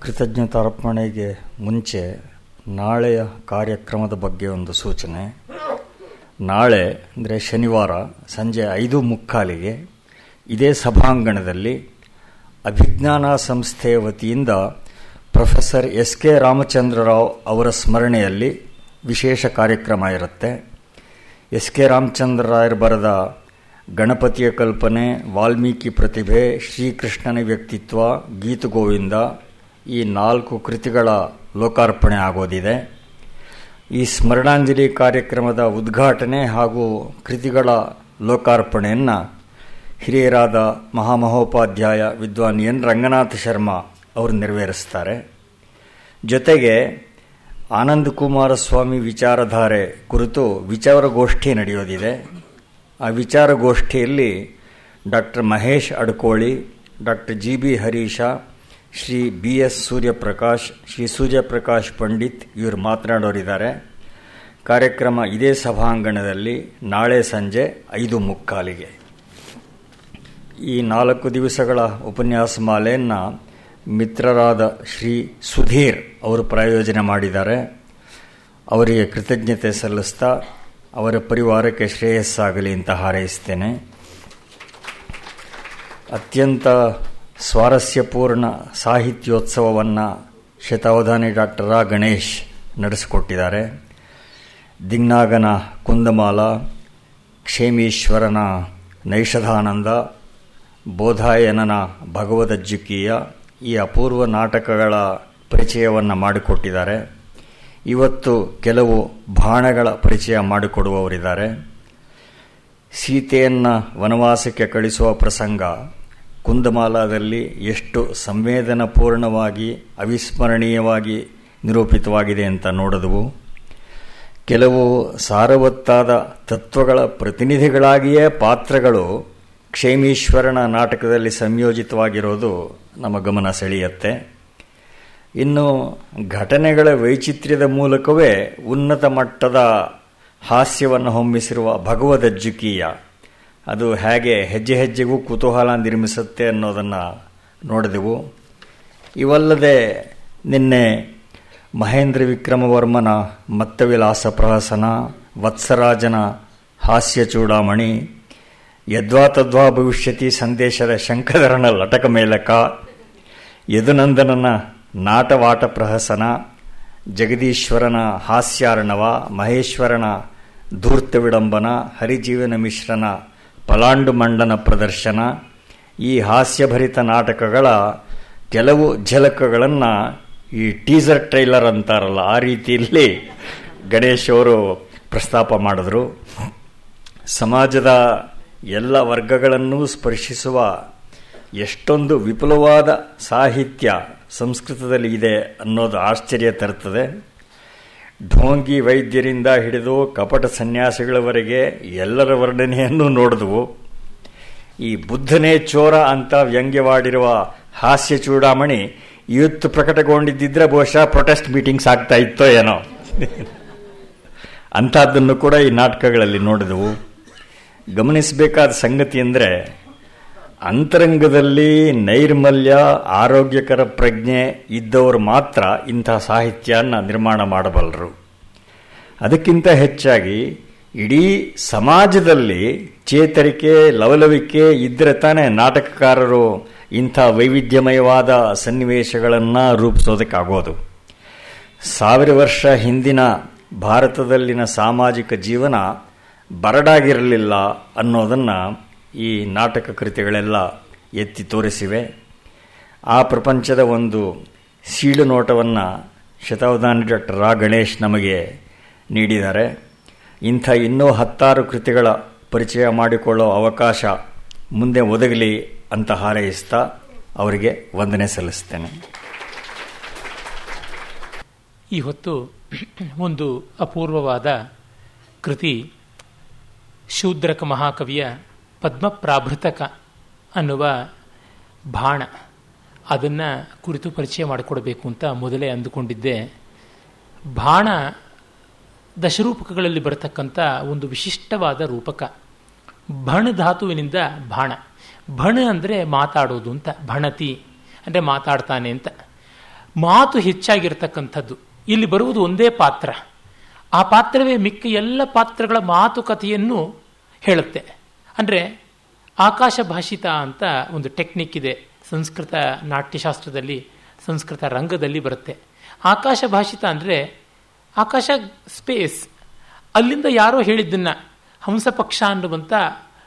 ಕೃತಜ್ಞತಾರ್ಪಣೆಗೆ ಮುಂಚೆ ನಾಳೆಯ ಕಾರ್ಯಕ್ರಮದ ಬಗ್ಗೆ ಒಂದು ಸೂಚನೆ. ನಾಳೆ, ಅಂದರೆ ಶನಿವಾರ ಸಂಜೆ ಐದು ಮುಕ್ಕಾಲಿಗೆ ಇದೇ ಸಭಾಂಗಣದಲ್ಲಿ ಅಭಿಜ್ಞಾನ ಸಂಸ್ಥೆಯ ವತಿಯಿಂದ ಪ್ರೊಫೆಸರ್ ಎಸ್ ಕೆ ರಾಮಚಂದ್ರರಾವ್ ಅವರ ಸ್ಮರಣೆಯಲ್ಲಿ ವಿಶೇಷ ಕಾರ್ಯಕ್ರಮ ಇರುತ್ತೆ. ಎಸ್ ಕೆ ರಾಮಚಂದ್ರರಾಯರು ಬರೆದ ಗಣಪತಿಯ ಕಲ್ಪನೆ, ವಾಲ್ಮೀಕಿ ಪ್ರತಿಭೆ, ಶ್ರೀಕೃಷ್ಣನ ವ್ಯಕ್ತಿತ್ವ ಗೀತಗೋವಿಂದ ಈ ನಾಲ್ಕು ಕೃತಿಗಳ ಲೋಕಾರ್ಪಣೆ ಆಗೋದಿದೆ. ಈ ಸ್ಮರಣಾಂಜಲಿ ಕಾರ್ಯಕ್ರಮದ ಉದ್ಘಾಟನೆ ಹಾಗೂ ಕೃತಿಗಳ ಲೋಕಾರ್ಪಣೆಯನ್ನು ಹಿರಿಯರಾದ ಮಹಾಮಹೋಪಾಧ್ಯಾಯ ವಿದ್ವಾನ್ ಎನ್ ರಂಗನಾಥ ಶರ್ಮಾ ಅವರು ನೆರವೇರಿಸ್ತಾರೆ ಜೊತೆಗೆ ಆನಂದ ಕುಮಾರಸ್ವಾಮಿ ವಿಚಾರಧಾರೆ ಕುರಿತು ವಿಚಾರಗೋಷ್ಠಿ ನಡೆಯೋದಿದೆ. ಆ ವಿಚಾರಗೋಷ್ಠಿಯಲ್ಲಿ doctor Mahesh Adkoli, doctor G B Harisha Shri B S Suryaprakash, Shri Suryaprakash Pandit ಇವರು ಮಾತನಾಡೋರಿದ್ದಾರೆ. ಕಾರ್ಯಕ್ರಮ ಇದೇ ಸಭಾಂಗಣದಲ್ಲಿ ನಾಳೆ ಸಂಜೆ ಐದು ಮುಕ್ಕಾಲಿಗೆ. ಈ ನಾಲ್ಕು ದಿವಸಗಳ ಉಪನ್ಯಾಸ ಮಾಲೆಯನ್ನು ಮಿತ್ರರಾದ ಶ್ರೀ ಸುಧೀರ್ ಅವರು ಪ್ರಾಯೋಜನೆ ಮಾಡಿದ್ದಾರೆ. ಅವರಿಗೆ ಕೃತಜ್ಞತೆ ಸಲ್ಲಿಸ್ತಾ ಅವರ ಪರಿವಾರಕ್ಕೆ ಶ್ರೇಯಸ್ಸಾಗಲಿ ಅಂತ ಹಾರೈಸ್ತೇನೆ. ಅತ್ಯಂತ ಸ್ವಾರಸ್ಯಪೂರ್ಣ ಸಾಹಿತ್ಯೋತ್ಸವವನ್ನು ಶತಾವಧಾನಿ ಡಾಕ್ಟರ್ ರಾ. ಗಣೇಶ್ ನಡೆಸಿಕೊಟ್ಟಿದ್ದಾರೆ. ದಿಗ್ನಾಗನ ಕುಂದಮಾಲ, ಕ್ಷೇಮೀಶ್ವರನ ನೈಷಧಾನಂದ, ಬೋಧಾಯನನ ಭಗವದಜ್ಜಿಕೀಯ ಈ ಅಪೂರ್ವ ನಾಟಕಗಳ ಪರಿಚಯವನ್ನು ಮಾಡಿಕೊಟ್ಟಿದ್ದಾರೆ. ಇವತ್ತು ಕೆಲವು ಬಾಣಗಳ ಪರಿಚಯ ಮಾಡಿಕೊಡುವವರಿದ್ದಾರೆ. ಸೀತೆಯನ್ನು ವನವಾಸಕ್ಕೆ ಕಳಿಸುವ ಪ್ರಸಂಗ ಕುಂದಮಾಲಾದಲ್ಲಿ ಎಷ್ಟು ಸಂವೇದನಾಪೂರ್ಣವಾಗಿ, ಅವಿಸ್ಮರಣೀಯವಾಗಿ ನಿರೂಪಿತವಾಗಿದೆ ಅಂತ ನೋಡಿದವು. ಕೆಲವು ಸಾರವತ್ತಾದ ತತ್ವಗಳ ಪ್ರತಿನಿಧಿಗಳಾಗಿಯೇ ಪಾತ್ರಗಳು ಕ್ಷೇಮೀಶ್ವರನ ನಾಟಕದಲ್ಲಿ ಸಂಯೋಜಿತವಾಗಿರೋದು ನಮ್ಮ ಗಮನ ಸೆಳೆಯುತ್ತೆ. ಇನ್ನು ಘಟನೆಗಳ ವೈಚಿತ್ರ್ಯದ ಮೂಲಕವೇ ಉನ್ನತ ಮಟ್ಟದ ಹಾಸ್ಯವನ್ನು ಹೊಮ್ಮಿಸಿರುವ ಭಗವದಜ್ಜುಕೀಯ ಅದು ಹೇಗೆ ಹೆಜ್ಜೆ ಹೆಜ್ಜೆಗೂ ಕುತೂಹಲ ನಿರ್ಮಿಸುತ್ತೆ ಅನ್ನೋದನ್ನು ನೋಡಿದೆವು. ಇವಲ್ಲದೆ ನಿನ್ನೆ ಮಹೇಂದ್ರ ವಿಕ್ರಮವರ್ಮನ ಮತ್ತವಿಲಾಸ ಪ್ರಹಸನ ವತ್ಸರಾಜನ ಹಾಸ್ಯ ಚೂಡಾಮಣಿ ಯದ್ವಾ ತದ್ವಾ ಭವಿಷ್ಯತಿ ಸಂದೇಶದ ಶಂಕರನ ಲಟಕ ಮೇಲಕ, ಯದುನಂದನನ ನಾಟವಾಟ ಪ್ರಹಸನ, ಜಗದೀಶ್ವರನ ಹಾಸ್ಯಾರ್ಣವ, ಮಹೇಶ್ವರನ ಧೂರ್ತ ವಿಡಂಬನ ಹರಿಜೀವನ ಮಿಶ್ರನ ಪಲಾಂಡು ಮಂಡನ ಪ್ರದರ್ಶನ, ಈ ಹಾಸ್ಯಭರಿತ ನಾಟಕಗಳ ಕೆಲವು ಝಲಕಗಳನ್ನು ಈ ಟೀಸರ್ ಟ್ರೈಲರ್ ಅಂತಾರಲ್ಲ, ಆ ರೀತಿಯಲ್ಲಿ ಗಣೇಶ್ ಅವರು ಪ್ರಸ್ತಾಪ ಮಾಡಿದ್ರು. ಸಮಾಜದ ಎಲ್ಲ ವರ್ಗಗಳನ್ನೂ ಸ್ಪರ್ಶಿಸುವ ಎಷ್ಟೊಂದು ವಿಪುಲವಾದ ಸಾಹಿತ್ಯ ಸಂಸ್ಕೃತದಲ್ಲಿ ಇದೆ ಅನ್ನೋದು ಆಶ್ಚರ್ಯ ತರುತ್ತದೆ. ಢೋಂಗಿ ವೈದ್ಯರಿಂದ ಹಿಡಿದು ಕಪಟ ಸನ್ಯಾಸಿಗಳವರೆಗೆ ಎಲ್ಲರ ವರ್ಣನೆಯನ್ನು ನೋಡಿದವು. ಈ ಬುದ್ಧನೇ ಚೋರ ಅಂತ ವ್ಯಂಗ್ಯವಾಡಿರುವ ಹಾಸ್ಯ ಚೂಡಾಮಣಿ ಇವತ್ತು ಪ್ರಕಟಗೊಂಡಿದ್ದಿದ್ರೆ ಬಹುಶಃ ಪ್ರೊಟೆಸ್ಟ್ ಮೀಟಿಂಗ್ಸ್ ಆಗ್ತಾ ಇತ್ತೋ ಏನೋ. ಅಂಥದ್ದನ್ನು ಕೂಡ ಈ ನಾಟಕಗಳಲ್ಲಿ ನೋಡಿದವು. ಗಮನಿಸಬೇಕಾದ ಸಂಗತಿ ಅಂದರೆ ಅಂತರಂಗದಲ್ಲಿ ನೈರ್ಮಲ್ಯ, ಆರೋಗ್ಯಕರ ಪ್ರಜ್ಞೆ ಇದ್ದವರು ಮಾತ್ರ ಇಂಥ ಸಾಹಿತ್ಯನ ನಿರ್ಮಾಣ ಮಾಡಬಲ್ಲರು. ಅದಕ್ಕಿಂತ ಹೆಚ್ಚಾಗಿ ಇಡೀ ಸಮಾಜದಲ್ಲಿ ಚೇತರಿಕೆ, ಲವಲವಿಕೆ ಇದ್ದರೆ ತಾನೇ ನಾಟಕಕಾರರು ಇಂಥ ವೈವಿಧ್ಯಮಯವಾದ ಸನ್ನಿವೇಶಗಳನ್ನು ರೂಪಿಸೋದಕ್ಕಾಗೋದು. ಸಾವಿರ ವರ್ಷ ಹಿಂದಿನ ಭಾರತದಲ್ಲಿನ ಸಾಮಾಜಿಕ ಜೀವನ ಬರಡಾಗಿರಲಿಲ್ಲ ಅನ್ನೋದನ್ನು ಈ ನಾಟಕ ಕೃತಿಗಳೆಲ್ಲ ಎತ್ತಿ ತೋರಿಸಿವೆ. ಆ ಪ್ರಪಂಚದ ಒಂದು ಸೀಳು ನೋಟವನ್ನು ಶತಾವಧಾನಿ ಡಾಕ್ಟರ್ ರಾ ಗಣೇಶ್ ನಮಗೆ ನೀಡಿದ್ದಾರೆ. ಇಂಥ ಇನ್ನೂ ಹತ್ತಾರು ಕೃತಿಗಳ ಪರಿಚಯ ಮಾಡಿಕೊಳ್ಳೋ ಅವಕಾಶ ಮುಂದೆ ಒದಗಲಿ ಅಂತ ಹಾರೈಸ್ತಾ ಅವರಿಗೆ ವಂದನೆ ಸಲ್ಲಿಸ್ತೇನೆ. ಈ ಹೊತ್ತು ಒಂದು ಅಪೂರ್ವವಾದ ಕೃತಿ ಶೂದ್ರಕ ಮಹಾಕವಿಯ ಪದ್ಮಪ್ರಾಭೃತಕ ಅನ್ನುವ ಬಾಣ ಅದನ್ನು ಕುರಿತು ಪರಿಚಯ ಮಾಡಿಕೊಡಬೇಕು ಅಂತ ಮೊದಲೇ ಅಂದುಕೊಂಡಿದ್ದೆ. ಬಾಣ ದಶರೂಪಕಗಳಲ್ಲಿ ಬರತಕ್ಕಂಥ ಒಂದು ವಿಶಿಷ್ಟವಾದ ರೂಪಕ. ಭಣ ಧಾತುವಿನಿಂದ ಬಾಣ ಭಣ ಅಂದರೆ ಮಾತಾಡೋದು ಅಂತ, ಭಣತಿ ಅಂದರೆ ಮಾತಾಡ್ತಾನೆ ಅಂತ. ಮಾತು ಹೆಚ್ಚಾಗಿರ್ತಕ್ಕಂಥದ್ದು. ಇಲ್ಲಿ ಬರುವುದು ಒಂದೇ ಪಾತ್ರ. ಆ ಪಾತ್ರವೇ ಮಿಕ್ಕ ಎಲ್ಲ ಪಾತ್ರಗಳ ಮಾತುಕತೆಯನ್ನು ಹೇಳುತ್ತೆ. ಅಂದರೆ ಆಕಾಶ ಭಾಷಿತ ಅಂತ ಒಂದು ಟೆಕ್ನಿಕ್ ಇದೆ. ಸಂಸ್ಕೃತ ನಾಟ್ಯಶಾಸ್ತ್ರದಲ್ಲಿ, ಸಂಸ್ಕೃತ ರಂಗದಲ್ಲಿ ಬರುತ್ತೆ. ಆಕಾಶ ಭಾಷಿತ ಅಂದರೆ ಆಕಾಶ ಸ್ಪೇಸ್ ಅಲ್ಲಿಂದ ಯಾರೋ ಹೇಳಿದ್ದನ್ನ ಹಂಸ ಪಕ್ಷ ಅನ್ನುವಂತ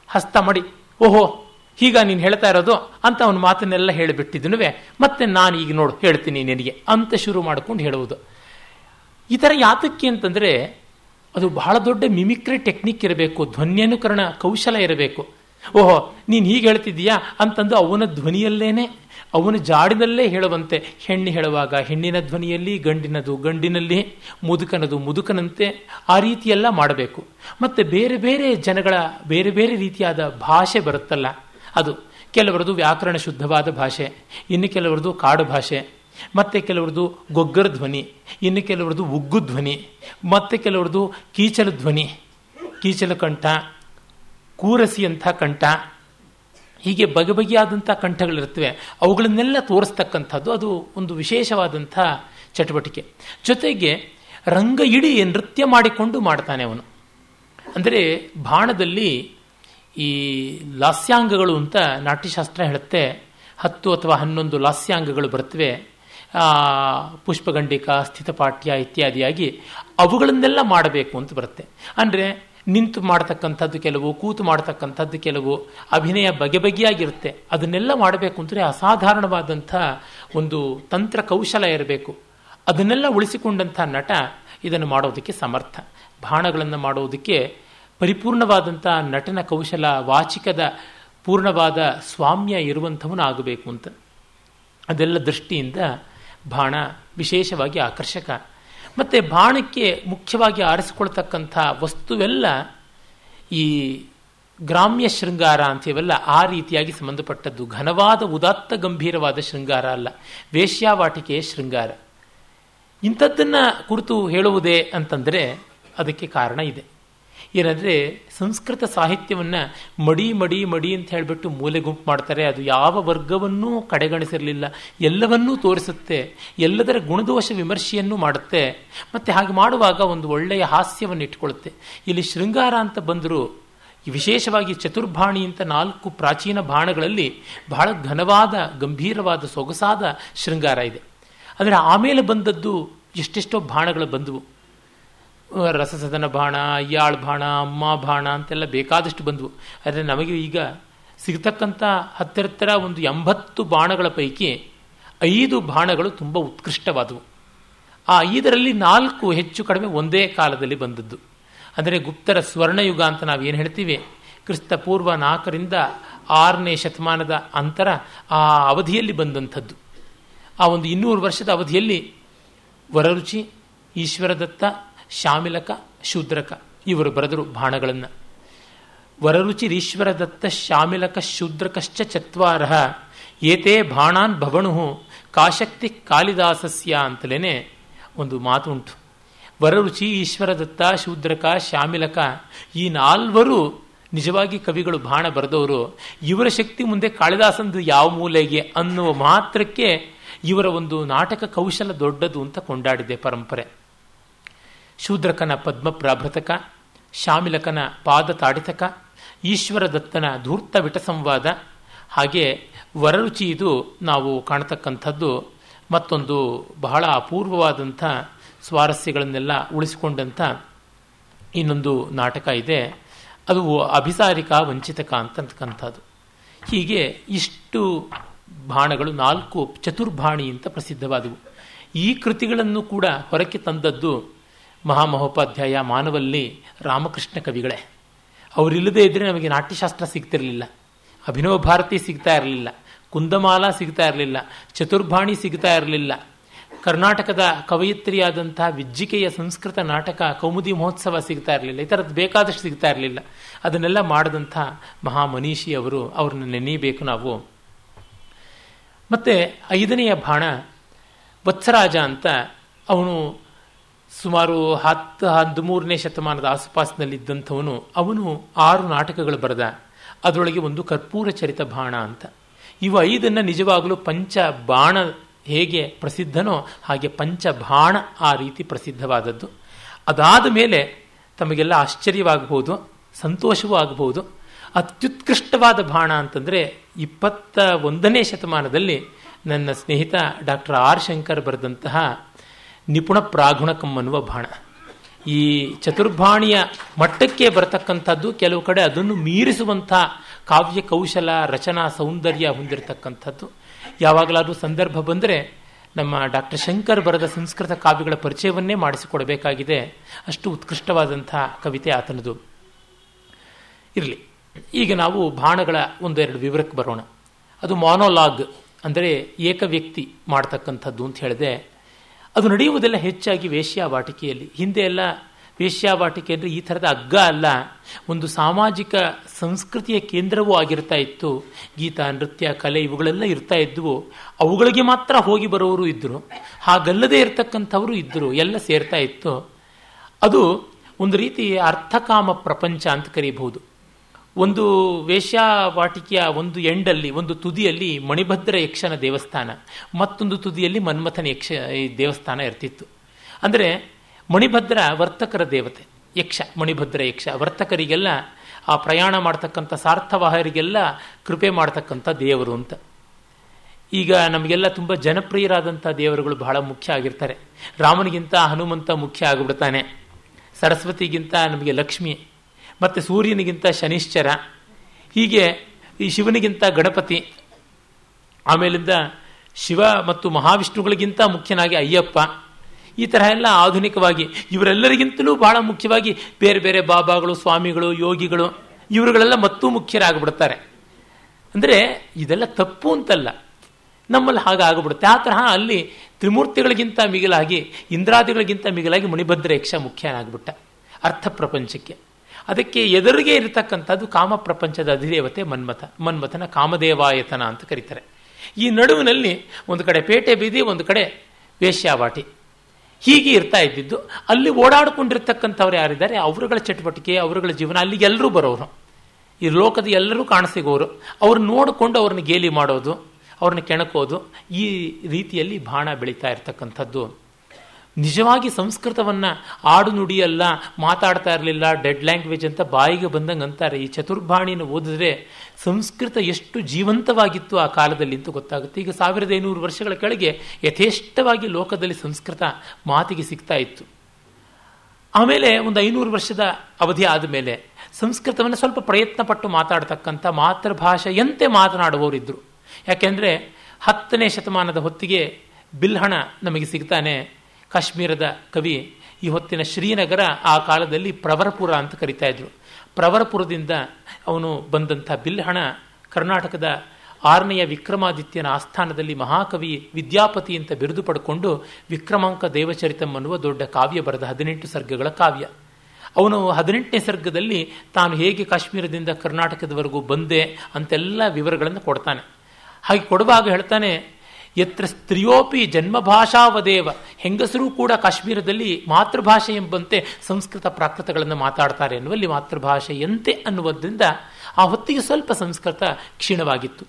ಹಸ್ತ ಮಾಡಿ, ಓಹೋ ಹೀಗ ನೀನು ಹೇಳ್ತಾ ಇರೋದು ಅಂತ ಅವನ ಮಾತನ್ನೆಲ್ಲ ಹೇಳಿಬಿಟ್ಟಿದ್ದನು ಮತ್ತೆ ನಾನು ಈಗ ನೋಡು ಹೇಳ್ತೀನಿ ನಿನಗೆ ಅಂತ ಶುರು ಮಾಡ್ಕೊಂಡು ಹೇಳುವುದು. ಈ ಥರ ಯಾತಕ್ಕೆ ಅಂತಂದರೆ ಅದು ಬಹಳ ದೊಡ್ಡ ಮಿಮಿಕ್ರಿ ಟೆಕ್ನಿಕ್ ಇರಬೇಕು, ಧ್ವನ್ಯನುಕರಣ ಕೌಶಲ ಇರಬೇಕು. ಓಹೋ, ನೀನು ಹೀಗೆ ಹೇಳ್ತಿದ್ದೀಯಾ ಅಂತಂದು ಅವನ ಧ್ವನಿಯಲ್ಲೇನೆ, ಅವನ ಜಾಡಿನಲ್ಲೇ ಹೇಳುವಂತೆ, ಹೆಣ್ಣು ಹೇಳುವಾಗ ಹೆಣ್ಣಿನ ಧ್ವನಿಯಲ್ಲಿ, ಗಂಡಿನದು ಗಂಡಿನಲ್ಲಿ, ಮುದುಕನದು ಮುದುಕನಂತೆ ಆ ರೀತಿಯೆಲ್ಲ ಮಾಡಬೇಕು. ಮತ್ತೆ ಬೇರೆ ಬೇರೆ ಜನಗಳ ಬೇರೆ ಬೇರೆ ರೀತಿಯಾದ ಭಾಷೆ ಬರುತ್ತಲ್ಲ, ಅದು ಕೆಲವರದು ವ್ಯಾಕರಣ ಶುದ್ಧವಾದ ಭಾಷೆ, ಇನ್ನು ಕೆಲವರದು ಕಾಡು ಭಾಷೆ ಮತ್ತೆ ಕೆಲವರದು ಗೊಗ್ಗರ ಧ್ವನಿ, ಇನ್ನು ಕೆಲವರದು ಉಗ್ಗು ಧ್ವನಿ, ಮತ್ತೆ ಕೆಲವರದು ಕೀಚಲ ಧ್ವನಿ, ಕೀಚಲ ಕಂಠ ಕೂರಸಿಯಂಥ ಕಂಠ, ಹೀಗೆ ಬಗೆ ಬಗೆಯಾದಂಥ ಕಂಠಗಳಿರ್ತವೆ ಅವುಗಳನ್ನೆಲ್ಲ ತೋರಿಸ್ತಕ್ಕಂಥದ್ದು ಅದು ಒಂದು ವಿಶೇಷವಾದಂಥ ಚಟುವಟಿಕೆ. ಜೊತೆಗೆ ರಂಗ ಇಡೀ ನೃತ್ಯ ಮಾಡಿಕೊಂಡು ಮಾಡ್ತಾನೆ ಅವನು. ಅಂದರೆ ಬಾಣದಲ್ಲಿ ಈ ಲಾಸ್ಯಾಂಗಗಳು ಅಂತ ನಾಟ್ಯಶಾಸ್ತ್ರ ಹೇಳುತ್ತೆ. ಹತ್ತು ಅಥವಾ ಹನ್ನೊಂದು ಲಾಸ್ಯಾಂಗಗಳು ಬರ್ತವೆ ಪುಷ್ಪಗಂಡಿಕ, ಸ್ಥಿತಪಾಠ್ಯ ಇತ್ಯಾದಿಯಾಗಿ ಅವುಗಳನ್ನೆಲ್ಲ ಮಾಡಬೇಕು ಅಂತ ಬರುತ್ತೆ. ಅಂದರೆ ನಿಂತು ಮಾಡ್ತಕ್ಕಂಥದ್ದು ಕೆಲವು, ಕೂತು ಮಾಡ್ತಕ್ಕಂಥದ್ದು ಕೆಲವು, ಅಭಿನಯ ಬಗೆ ಬಗೆಯಾಗಿರುತ್ತೆ. ಅದನ್ನೆಲ್ಲ ಮಾಡಬೇಕು ಅಂದರೆ ಅಸಾಧಾರಣವಾದಂಥ ಒಂದು ತಂತ್ರ ಕೌಶಲ ಇರಬೇಕು. ಅದನ್ನೆಲ್ಲ ಉಳಿಸಿಕೊಂಡಂಥ ನಟ ಇದನ್ನು ಮಾಡೋದಕ್ಕೆ ಸಮರ್ಥ. ಬಾಣಗಳನ್ನು ಮಾಡೋದಕ್ಕೆ ಪರಿಪೂರ್ಣವಾದಂಥ ನಟನ ಕೌಶಲ, ವಾಚಿಕದ ಪೂರ್ಣವಾದ ಸ್ವಾಮ್ಯ ಇರುವಂಥವನು ಆಗಬೇಕು ಅಂತ. ಅದೆಲ್ಲ ದೃಷ್ಟಿಯಿಂದ ಬಾಣ ವಿಶೇಷವಾಗಿ ಆಕರ್ಷಕ. ಮತ್ತು ಬಾಣಕ್ಕೆ ಮುಖ್ಯವಾಗಿ ಆರಿಸಿಕೊಳ್ತಕ್ಕಂಥ ವಸ್ತುವೆಲ್ಲ ಈ ಗ್ರಾಮ್ಯ ಶೃಂಗಾರ ಅಂತೀವಲ್ಲ, ಆ ರೀತಿಯಾಗಿ ಸಂಬಂಧಪಟ್ಟದ್ದು. ಘನವಾದ, ಉದಾತ್ತ, ಗಂಭೀರವಾದ ಶೃಂಗಾರ ಅಲ್ಲ. ವೇಶ್ಯಾವಾಟಿಕೆಯ ಶೃಂಗಾರ. ಇಂಥದ್ದನ್ನು ಕುರಿತು ಹೇಳುವುದೇ ಅಂತಂದರೆ ಅದಕ್ಕೆ ಕಾರಣ ಇದೆ. ಏನಂದರೆ ಸಂಸ್ಕೃತ ಸಾಹಿತ್ಯವನ್ನು ಮಡಿ ಮಡಿ ಮಡಿ ಅಂತ ಹೇಳಿಬಿಟ್ಟು ಮೂಲೆ ಗುಂಪು ಮಾಡ್ತಾರೆ. ಅದು ಯಾವ ವರ್ಗವನ್ನೂ ಕಡೆಗಣಿಸಿರಲಿಲ್ಲ. ಎಲ್ಲವನ್ನೂ ತೋರಿಸುತ್ತೆ. ಎಲ್ಲದರ ಗುಣದೋಷ ವಿಮರ್ಶೆಯನ್ನು ಮಾಡುತ್ತೆ. ಮತ್ತು ಹಾಗೆ ಮಾಡುವಾಗ ಒಂದು ಒಳ್ಳೆಯ ಹಾಸ್ಯವನ್ನು ಇಟ್ಕೊಳ್ಳುತ್ತೆ. ಇಲ್ಲಿ ಶೃಂಗಾರ ಅಂತ ಬಂದರೂ. ವಿಶೇಷವಾಗಿ ಚತುರ್ಭಾಣಿ ಅಂತ ನಾಲ್ಕು ಪ್ರಾಚೀನ ಬಾಣಗಳಲ್ಲಿ ಬಹಳ ಘನವಾದ, ಗಂಭೀರವಾದ, ಸೊಗಸಾದ ಶೃಂಗಾರ ಇದೆ. ಆದರೆ ಆಮೇಲೆ ಬಂದದ್ದು ಎಷ್ಟೆಷ್ಟೋ ಬಾಣಗಳು ಬಂದವು. ರಸಸದನ ಬಾಣ ಅಯ್ಯಾಳ್ ಬಾಣ, ಅಮ್ಮ ಬಾಣ ಅಂತೆಲ್ಲ ಬೇಕಾದಷ್ಟು ಬಂದವು. ಆದರೆ ನಮಗೆ ಈಗ ಸಿಗತಕ್ಕಂಥ ಹತ್ತಿರ ಒಂದು ಎಂಬತ್ತು ಬಾಣಗಳ ಪೈಕಿ ಐದು ಬಾಣಗಳು ತುಂಬ ಉತ್ಕೃಷ್ಟವಾದವು. ಆ ಐದರಲ್ಲಿ ನಾಲ್ಕು ಹೆಚ್ಚು ಕಡಿಮೆ ಒಂದೇ ಕಾಲದಲ್ಲಿ ಬಂದದ್ದು. ಅಂದರೆ ಗುಪ್ತರ ಸ್ವರ್ಣಯುಗ ಅಂತ ನಾವು ಏನು ಹೇಳ್ತೀವಿ? ಕ್ರಿಸ್ತ ಪೂರ್ವ ನಾಲ್ಕರಿಂದ ಆರನೇ ಶತಮಾನದ ಅಂತರ ಆ ಅವಧಿಯಲ್ಲಿ ಬಂದಂಥದ್ದು. ಆ ಒಂದು ಇನ್ನೂರು ವರ್ಷದ ಅವಧಿಯಲ್ಲಿ ವರರುಚಿ, ಈಶ್ವರದತ್ತ ಶಾಮಿಲಕ, ಶೂದ್ರಕ, ಇವರು ಬರೆದರು ಬಾಣಗಳನ್ನು. ವರರುಚಿರೀಶ್ವರದತ್ತ ಶಾಮಿಲಕ, ಶೂದ್ರಕಶ್ಚ ಚತ್ವಾರ ಏತೇ ಬಾಣಾನ್ ಭವಣು ಕಾಶಕ್ತಿ ಕಾಳಿದಾಸಸ್ಯ ಅಂತಲೇ ಒಂದು ಮಾತು ಉಂಟು ವರರುಚಿ ಈಶ್ವರದತ್ತ ಶೂದ್ರಕ, ಶಾಮಿಲಕ, ಈ ನಾಲ್ವರು ನಿಜವಾಗಿ ಕವಿಗಳು ಬಾಣ ಬರೆದವರು. ಇವರ ಶಕ್ತಿ ಮುಂದೆ ಕಾಳಿದಾಸಂದು ಯಾವ ಮೂಲೆಗೆ ಅನ್ನುವ ಮಾತ್ರಕ್ಕೆ ಇವರ ಒಂದು ನಾಟಕ ಕೌಶಲ ದೊಡ್ಡದು ಅಂತ ಕೊಂಡಾಡಿದೆ ಪರಂಪರೆ. ಶೂದ್ರಕನ ಪದ್ಮಪ್ರಾಭೃತಕ, ಶಾಮಿಲಕನ ಪಾದ ತಾಡಿತಕ ಈಶ್ವರ ಧೂರ್ತ ವಿಟ ಸಂವಾದ ಹಾಗೆ ವರರುಚಿ ಇದು ನಾವು ಕಾಣತಕ್ಕಂಥದ್ದು, ಮತ್ತೊಂದು ಬಹಳ ಅಪೂರ್ವವಾದಂಥ ಸ್ವಾರಸ್ಯಗಳನ್ನೆಲ್ಲ ಉಳಿಸಿಕೊಂಡಂಥ ಇನ್ನೊಂದು ನಾಟಕ ಇದೆ. ಅದು ಅಭಿಸಾರಿಕ ವಂಚಿತಕ ಅಂತಕ್ಕಂಥದ್ದು. ಹೀಗೆ ಇಷ್ಟು ಬಾಣಗಳು, ನಾಲ್ಕು ಚತುರ್ಭಾಣಿ ಅಂತ ಪ್ರಸಿದ್ಧವಾದವು. ಈ ಕೃತಿಗಳನ್ನು ಕೂಡ ಹೊರಕ್ಕೆ ತಂದದ್ದು ಮಹಾಮಹೋಪಾಧ್ಯಾಯ ಮಾನವಲ್ಲಿ ರಾಮಕೃಷ್ಣ ಕವಿಗಳೇ. ಅವರಿಲ್ಲದೆ ಇದ್ದರೆ ನಮಗೆ ನಾಟ್ಯಶಾಸ್ತ್ರ ಸಿಗ್ತಿರಲಿಲ್ಲ. ಅಭಿನವ ಭಾರತಿ ಸಿಗ್ತಾ ಇರಲಿಲ್ಲ. ಕುಂದಮಾಲ ಸಿಗ್ತಾ ಇರಲಿಲ್ಲ. ಚತುರ್ಭಾಣಿ ಸಿಗ್ತಾ ಇರಲಿಲ್ಲ. ಕರ್ನಾಟಕದ ಕವಯಿತ್ರಿಯಾದಂತಹ ವಿಜ್ಜಿಕೆಯ ಸಂಸ್ಕೃತ ನಾಟಕ ಕೌಮುದಿ ಮಹೋತ್ಸವ ಸಿಗ್ತಾ ಇರಲಿಲ್ಲ. ಈ ಥರದ್ದು ಬೇಕಾದಷ್ಟು ಸಿಗ್ತಾ ಇರಲಿಲ್ಲ. ಅದನ್ನೆಲ್ಲ ಮಾಡಿದಂಥ ಮಹಾಮನೀಷಿ ಅವರು ಅವ್ರನ್ನ ನೆನೆಯಬೇಕು ನಾವು. ಮತ್ತು ಐದನೆಯ ಬಾಣ ವತ್ಸರಾಜ ಅಂತ ಅವನು ಸುಮಾರು ಹತ್ತು, ಹದಿಮೂರನೇ ಶತಮಾನದ ಆಸುಪಾಸಿನಲ್ಲಿದ್ದಂಥವನು, ಅವನು ಆರು ನಾಟಕಗಳು ಬರೆದ. ಅದರೊಳಗೆ ಒಂದು ಕರ್ಪೂರ ಚರಿತ ಬಾಣ ಅಂತ. ಇವು ಐದನ್ನು ನಿಜವಾಗಲೂ ಪಂಚ ಬಾಣ ಹೇಗೆ ಪ್ರಸಿದ್ಧನೋ ಹಾಗೆ ಪಂಚ ಬಾಣ ಆ ರೀತಿ ಪ್ರಸಿದ್ಧವಾದದ್ದು. ಅದಾದ ಮೇಲೆ ತಮಗೆಲ್ಲ ಆಶ್ಚರ್ಯವಾಗಬಹುದು, ಸಂತೋಷವೂ ಆಗಬಹುದು. ಅತ್ಯುತ್ಕೃಷ್ಟವಾದ ಬಾಣ ಅಂತಂದರೆ ಇಪ್ಪತ್ತ ಒಂದನೇ ಶತಮಾನದಲ್ಲಿ ನನ್ನ ಸ್ನೇಹಿತ ಡಾಕ್ಟರ್ ಆರ್ ಶಂಕರ್ ಬರೆದಂತಹ ನಿಪುಣ ಪ್ರಾಗುಣಕಂ ಅನ್ನುವ ಬಾಣ. ಈ ಚತುರ್ಭಾಣಿಯ ಮಟ್ಟಕ್ಕೆ ಬರತಕ್ಕಂಥದ್ದು ಕೆಲವು ಕಡೆ ಅದನ್ನು ಮೀರಿಸುವಂಥ ಕಾವ್ಯ ಕೌಶಲ ರಚನಾ ಸೌಂದರ್ಯ ಹೊಂದಿರತಕ್ಕಂಥದ್ದು. ಯಾವಾಗಲಾದರೂ ಸಂದರ್ಭ ಬಂದರೆ ನಮ್ಮ ಡಾಕ್ಟರ್ ಶಂಕರ್ ಬರೆದ ಸಂಸ್ಕೃತ ಕಾವ್ಯಗಳ ಪರಿಚಯವನ್ನೇ ಮಾಡಿಸಿಕೊಡಬೇಕಾಗಿದೆ. ಅಷ್ಟು ಉತ್ಕೃಷ್ಟವಾದಂಥ ಕವಿತೆ ಆತನದು. ಇರಲಿ, ಈಗ ನಾವು ಬಾಣಗಳ ಒಂದೆರಡು ವಿವರಕ್ಕೆ ಬರೋಣ. ಅದು ಮಾನೋಲಾಗ್ ಅಂದರೆ ಏಕ ವ್ಯಕ್ತಿ ಮಾಡ್ತಕ್ಕಂಥದ್ದು ಅಂತ ಹೇಳಿದೆ. ಅದು ನಡೆಯುವುದೆಲ್ಲ ಹೆಚ್ಚಾಗಿ ವೇಶ್ಯಾವಾಟಿಕೆಯಲ್ಲಿ. ಹಿಂದೆ ಎಲ್ಲ ವೇಶ್ಯಾವಾಟಿಕೆ ಅಂದರೆ ಈ ಥರದ ಅಗ್ಗ ಅಲ್ಲ. ಒಂದು ಸಾಮಾಜಿಕ ಸಂಸ್ಕೃತಿಯ ಕೇಂದ್ರವೂ ಆಗಿರ್ತಾ ಇತ್ತು. ಗೀತ, ನೃತ್ಯ, ಕಲೆ ಇವುಗಳೆಲ್ಲ ಇರ್ತಾ ಇದ್ವು. ಅವುಗಳಿಗೆ ಮಾತ್ರ ಹೋಗಿ ಬರೋರು ಇದ್ದರು ಹಾಗಲ್ಲದೆ ಇರತಕ್ಕಂಥವರು ಇದ್ದರು ಎಲ್ಲ ಸೇರ್ತಾ ಇತ್ತು. ಅದು ಒಂದು ರೀತಿ ಅರ್ಥಕಾಮ ಪ್ರಪಂಚ ಅಂತ ಕರೀಬಹುದು. ಒಂದು ವೇಶ್ಯಾವಾಟಿಕೆಯ ಒಂದು ಎಂಡಲ್ಲಿ, ಒಂದು ತುದಿಯಲ್ಲಿ ಮಣಿಭದ್ರ ಯಕ್ಷನ ದೇವಸ್ಥಾನ, ಮತ್ತೊಂದು ತುದಿಯಲ್ಲಿ ಮನ್ಮಥನ ಯಕ್ಷ ದೇವಸ್ಥಾನ ಇರ್ತಿತ್ತು. ಅಂದರೆ ಮಣಿಭದ್ರ ವರ್ತಕರ ದೇವತೆ, ಯಕ್ಷ, ಮಣಿಭದ್ರ ಯಕ್ಷ, ವರ್ತಕರಿಗೆಲ್ಲ ಆ ಪ್ರಯಾಣ ಮಾಡ್ತಕ್ಕಂಥ ಸಾರ್ಥವಾಹರಿಗೆಲ್ಲ ಕೃಪೆ ಮಾಡ್ತಕ್ಕಂಥ ದೇವರು ಅಂತ. ಈಗ ನಮಗೆಲ್ಲ ತುಂಬ ಜನಪ್ರಿಯರಾದಂಥ ದೇವರುಗಳು ಬಹಳ ಮುಖ್ಯ ಆಗಿರ್ತಾರೆ. ರಾಮನಿಗಿಂತ ಹನುಮಂತ ಮುಖ್ಯ ಆಗಿಬಿಡ್ತಾನೆ. ಸರಸ್ವತಿಗಿಂತ ನಮಗೆ ಲಕ್ಷ್ಮಿ. ಮತ್ತು ಸೂರ್ಯನಿಗಿಂತ ಶನಿಶ್ಚರ, ಹೀಗೆ ಈ ಶಿವನಿಗಿಂತ ಗಣಪತಿ, ಆಮೇಲಿಂದ ಶಿವ ಮತ್ತು ಮಹಾವಿಷ್ಣುಗಳಿಗಿಂತ ಮುಖ್ಯನಾಗಿ ಅಯ್ಯಪ್ಪ, ಈ ತರಹ ಎಲ್ಲ ಆಧುನಿಕವಾಗಿ ಇವರೆಲ್ಲರಿಗಿಂತಲೂ ಬಹಳ ಮುಖ್ಯವಾಗಿ ಬೇರೆ ಬೇರೆ ಬಾಬಾಗಳು, ಸ್ವಾಮಿಗಳು, ಯೋಗಿಗಳು, ಇವರುಗಳೆಲ್ಲ ಮತ್ತೂ ಮುಖ್ಯರಾಗ್ಬಿಡ್ತಾರೆ. ಅಂದರೆ ಇದೆಲ್ಲ ತಪ್ಪು ಅಂತಲ್ಲ, ನಮ್ಮಲ್ಲಿ ಹಾಗೆ ಆಗಿಬಿಡುತ್ತೆ. ಆ ತರಹ ಅಲ್ಲಿ ತ್ರಿಮೂರ್ತಿಗಳಿಗಿಂತ ಮಿಗಿಲಾಗಿ, ಇಂದ್ರಾದಿಗಳಿಗಿಂತ ಮಿಗಿಲಾಗಿ ಮಣಿಭದ್ರ ಯಕ್ಷ ಮುಖ್ಯನಾಗ್ಬಿಟ್ಟ ಅರ್ಥ ಪ್ರಪಂಚಕ್ಕೆ. ಅದಕ್ಕೆ ಎದುರಿಗೆ ಇರತಕ್ಕಂಥದ್ದು ಕಾಮ ಪ್ರಪಂಚದ ಅಧಿದೇವತೆ ಮನ್ಮಥ. ಮನ್ಮಥನ ಕಾಮದೇವಾಯತನ ಅಂತ ಕರೀತಾರೆ. ಈ ನಡುವಿನಲ್ಲಿ ಒಂದು ಕಡೆ ಪೇಟೆ ಬೀದಿ, ಒಂದು ಕಡೆ ವೇಶ್ಯಾವಾಟಿ. ಹೀಗೆ ಇರ್ತಾ ಇದ್ದಿದ್ದು, ಅಲ್ಲಿ ಓಡಾಡಿಕೊಂಡಿರ್ತಕ್ಕಂಥವ್ರು ಯಾರಿದ್ದಾರೆ? ಅವರುಗಳ ಚಟುವಟಿಕೆ, ಅವರುಗಳ ಜೀವನ ಅಲ್ಲಿಗೆ ಎಲ್ಲರೂ ಬರೋರು. ಈ ಲೋಕದ ಎಲ್ಲರೂ ಕಾಣಸಿಗೋರು. ಅವ್ರನ್ನ ನೋಡಿಕೊಂಡು ಅವ್ರನ್ನ ಗೇಲಿ ಮಾಡೋದು ಅವ್ರನ್ನ ಕೆಣಕೋದು, ಈ ರೀತಿಯಲ್ಲಿ ಬಾಣ ಬೆಳೀತಾ ಇರ್ತಕ್ಕಂಥದ್ದು. ನಿಜವಾಗಿ ಸಂಸ್ಕೃತವನ್ನು ಆಡು ನುಡಿಯಲ್ಲ, ಮಾತಾಡ್ತಾ ಇರಲಿಲ್ಲ ಡೆಡ್ ಲ್ಯಾಂಗ್ವೇಜ್ ಅಂತ ಬಾಯಿಗೆ ಬಂದಂಗೆ ಅಂತಾರೆ. ಈ ಚತುರ್ಭಾಣಿಯನ್ನು ಓದಿದ್ರೆ ಸಂಸ್ಕೃತ ಎಷ್ಟು ಜೀವಂತವಾಗಿತ್ತು ಆ ಕಾಲದಲ್ಲಿ ಅಂತ ಗೊತ್ತಾಗುತ್ತೆ. ಈಗ ಸಾವಿರದ ಐನೂರು ವರ್ಷಗಳ ಕೆಳಗೆ ಯಥೇಷ್ಟವಾಗಿ ಲೋಕದಲ್ಲಿ ಸಂಸ್ಕೃತ ಮಾತಿಗೆ ಸಿಗ್ತಾ ಇತ್ತು. ಆಮೇಲೆ ಒಂದು ಐನೂರು ವರ್ಷದ ಅವಧಿ ಆದಮೇಲೆ ಸಂಸ್ಕೃತವನ್ನು ಸ್ವಲ್ಪ ಪ್ರಯತ್ನ ಪಟ್ಟು ಮಾತಾಡ್ತಕ್ಕಂಥ ಮಾತೃಭಾಷೆಯಂತೆ ಮಾತನಾಡುವವರಿದ್ದರು ಯಾಕೆಂದರೆ ಹತ್ತನೇ ಶತಮಾನದ ಹೊತ್ತಿಗೆ ಬಿಲ್ಹಣ ನಮಗೆ ಸಿಗ್ತಾನೆ. ಕಾಶ್ಮೀರದ ಕವಿ ಈ ಹೊತ್ತಿನ ಶ್ರೀನಗರ ಆ ಕಾಲದಲ್ಲಿ ಪ್ರವರಪುರ ಅಂತ ಕರಿತಾ ಇದ್ರು. ಪ್ರವರಪುರದಿಂದ ಅವನು ಬಂದಂಥ ಬಿಲ್ಹಣ ಕರ್ನಾಟಕದ ಆರನೆಯ ವಿಕ್ರಮಾದಿತ್ಯನ ಆಸ್ಥಾನದಲ್ಲಿ ಮಹಾಕವಿ ವಿದ್ಯಾಪತಿ ಅಂತ ಬಿರುದು ಪಡ್ಕೊಂಡು ವಿಕ್ರಮಾಂಕ ದೇವಚರಿತಂ ಅನ್ನುವ ದೊಡ್ಡ ಕಾವ್ಯ ಬರೆದ ಹದಿನೆಂಟು ಸರ್ಗಗಳ ಕಾವ್ಯ. ಅವನು ಹದಿನೆಂಟನೇ ಸರ್ಗದಲ್ಲಿ ತಾನು ಹೇಗೆ ಕಾಶ್ಮೀರದಿಂದ ಕರ್ನಾಟಕದವರೆಗೂ ಬಂದೆ ಅಂತೆಲ್ಲ ವಿವರಗಳನ್ನು ಕೊಡ್ತಾನೆ. ಹಾಗೆ ಕೊಡುವಾಗ ಹೇಳ್ತಾನೆ ಎತ್ರ ಸ್ತ್ರೀಯೋಪಿ ಜನ್ಮಭಾಷಾವದೇವ. ಹೆಂಗಸರೂ ಕೂಡ ಕಾಶ್ಮೀರದಲ್ಲಿ ಮಾತೃಭಾಷೆ ಎಂಬಂತೆ ಸಂಸ್ಕೃತ ಪ್ರಾಕೃತಗಳನ್ನು ಮಾತಾಡ್ತಾರೆ ಎನ್ನುವಲ್ಲಿ ಮಾತೃಭಾಷೆಯಂತೆ ಅನ್ನುವುದರಿಂದ ಆ ಹೊತ್ತಿಗೆ ಸ್ವಲ್ಪ ಸಂಸ್ಕೃತ ಕ್ಷೀಣವಾಗಿತ್ತು.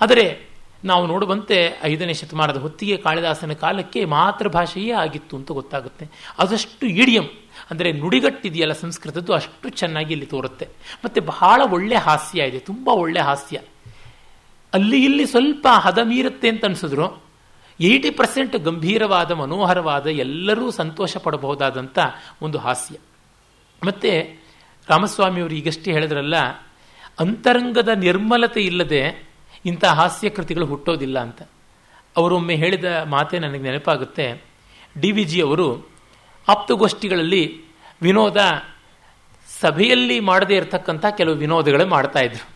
ಆದರೆ ನಾವು ನೋಡುವಂತೆ ಐದನೇ ಶತಮಾನದ ಹೊತ್ತಿಗೆ ಕಾಳಿದಾಸನ ಕಾಲಕ್ಕೆ ಮಾತೃಭಾಷೆಯೇ ಆಗಿತ್ತು ಅಂತ ಗೊತ್ತಾಗುತ್ತೆ. ಅದಷ್ಟು ಇಡಿಯಂ. ಅಂದರೆ ನುಡಿಗಟ್ಟಿದೆಯಲ್ಲ ಸಂಸ್ಕೃತದ್ದು ಅಷ್ಟು ಚೆನ್ನಾಗಿ ಇಲ್ಲಿ ತೋರುತ್ತೆ. ಮತ್ತು ಬಹಳ ಒಳ್ಳೆ ಹಾಸ್ಯ ಇದೆ, ತುಂಬ ಒಳ್ಳೆ ಹಾಸ್ಯ. ಅಲ್ಲಿ ಇಲ್ಲಿ ಸ್ವಲ್ಪ ಹದ ಮೀರುತ್ತೆ ಅಂತ ಅನಿಸಿದ್ರು. ಏಯ್ಟಿ ಪರ್ಸೆಂಟ್ ಗಂಭೀರವಾದ, ಮನೋಹರವಾದ, ಎಲ್ಲರೂ ಸಂತೋಷ ಪಡಬಹುದಾದಂಥ ಒಂದು ಹಾಸ್ಯ. ಮತ್ತು ರಾಮಸ್ವಾಮಿಯವರು ಈಗಷ್ಟೇ ಹೇಳಿದ್ರಲ್ಲ, ಅಂತರಂಗದ ನಿರ್ಮಲತೆ ಇಲ್ಲದೆ ಇಂಥ ಹಾಸ್ಯ ಕೃತಿಗಳು ಹುಟ್ಟೋದಿಲ್ಲ ಅಂತ. ಅವರೊಮ್ಮೆ ಹೇಳಿದ ಮಾತೆ ನನಗೆ ನೆನಪಾಗುತ್ತೆ. ಡಿ ವಿ ಜಿ ಅವರು ಆಪ್ತಗೋಷ್ಠಿಗಳಲ್ಲಿ ವಿನೋದ ಸಭೆಯಲ್ಲಿ ಮಾಡದೇ ಇರತಕ್ಕಂಥ ಕೆಲವು ವಿನೋದಗಳು ಮಾಡ್ತಾ ಇದ್ರು.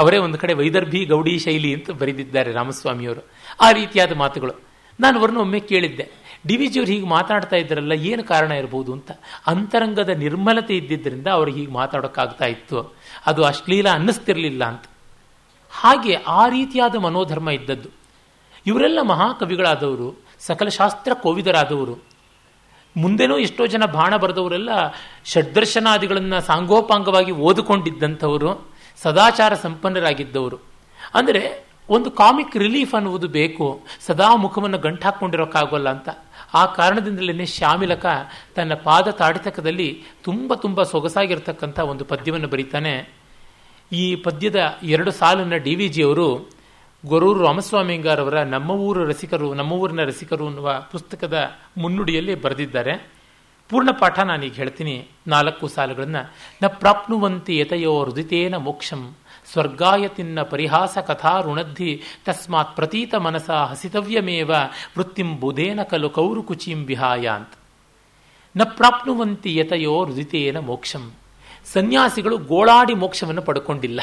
ಅವರೇ ಒಂದು ಕಡೆ ವೈದರ್ಭಿ ಗೌಡಿ ಶೈಲಿ ಅಂತ ಬರೆದಿದ್ದಾರೆ ರಾಮಸ್ವಾಮಿಯವರು. ಆ ರೀತಿಯಾದ ಮಾತುಗಳು. ನಾನು ಅವ್ರನ್ನ ಒಮ್ಮೆ ಕೇಳಿದ್ದೆ. ಡಿ ವಿ ಜಿಯವರು ಹೀಗೆ ಮಾತಾಡ್ತಾ ಇದ್ರಲ್ಲ ಏನು ಕಾರಣ ಇರಬಹುದು ಅಂತ. ಅಂತರಂಗದ ನಿರ್ಮಲತೆ ಇದ್ದಿದ್ದರಿಂದ ಅವ್ರು ಹೀಗೆ ಮಾತಾಡೋಕ್ಕಾಗ್ತಾ ಇತ್ತು. ಅದು ಅಶ್ಲೀಲ ಅನ್ನಿಸ್ತಿರಲಿಲ್ಲ ಅಂತ. ಹಾಗೆ ಆ ರೀತಿಯಾದ ಮನೋಧರ್ಮ ಇದ್ದದ್ದು. ಇವರೆಲ್ಲ ಮಹಾಕವಿಗಳಾದವರು, ಸಕಲ ಶಾಸ್ತ್ರ ಕೋವಿದರಾದವರು. ಮುಂದೆನೂ ಎಷ್ಟೋ ಜನ ಬಾಣ ಬರೆದವರೆಲ್ಲ ಷಡ್ದರ್ಶನಾದಿಗಳನ್ನು ಸಾಂಗೋಪಾಂಗವಾಗಿ ಓದಿಕೊಂಡಿದ್ದಂಥವರು. ಸದಾಚಾರ ಸಂಪನ್ನರಾಗಿದ್ದವರು. ಅಂದರೆ ಒಂದು ಕಾಮಿಕ್ ರಿಲೀಫ್ ಅನ್ನುವುದು ಬೇಕು, ಸದಾ ಮುಖವನ್ನು ಗಂಟು ಹಾಕ್ಕೊಂಡಿರೋಕ್ಕಾಗಲ್ಲ ಅಂತ. ಆ ಕಾರಣದಿಂದಲೇ ಶ್ಯಾಮಿಲಕ ತನ್ನ ಪಾದ ತಾಡಿತಕದಲ್ಲಿ ತುಂಬ ತುಂಬ ಸೊಗಸಾಗಿರ್ತಕ್ಕಂಥ ಒಂದು ಪದ್ಯವನ್ನು ಬರೀತಾನೆ. ಈ ಪದ್ಯದ ಎರಡು ಸಾಲನ್ನು ಡಿ ವಿ ಜಿಯವರು ಗೊರೂರು ರಾಮಸ್ವಾಮಿಂಗಾರವರ ನಮ್ಮ ಊರು ರಸಿಕರು, ನಮ್ಮ ಊರಿನ ರಸಿಕರು ಅನ್ನುವ ಪುಸ್ತಕದ ಮುನ್ನುಡಿಯಲ್ಲಿ ಬರೆದಿದ್ದಾರೆ. ಪೂರ್ಣ ಪಾಠ ನಾನೀಗ ಹೇಳ್ತೀನಿ. ನಾಲ್ಕು ಸಾಲುಗಳನ್ನು. ನ ಪ್ರಾಪ್ನುವಂತಿ ಯತಯೋ ಹೃದಿತೇನ ಮೋಕ್ಷಂ ಸ್ವರ್ಗಾಯತಿನ್ನ ಪರಿಹಾಸ ಕಥಾ ಋಣದ್ಧಿ. ತಸ್ಮಾತ್ ಪ್ರತೀತ ಮನಸ ಹಸಿತವ್ಯಮೇವ. ವೃತ್ತಿಂ ಬುಧೇನ ಕಲು ಕೌರು ಕುಚಿಂ ವಿಹಾಯ ಅಂತ. ನ ಪ್ರಾಪ್ನುವಂತಿ ಯತಯೋ ಹೃದಿತೇನ ಮೋಕ್ಷಂ. ಸನ್ಯಾಸಿಗಳು ಗೋಳಾಡಿ ಮೋಕ್ಷವನ್ನು ಪಡ್ಕೊಂಡಿಲ್ಲ.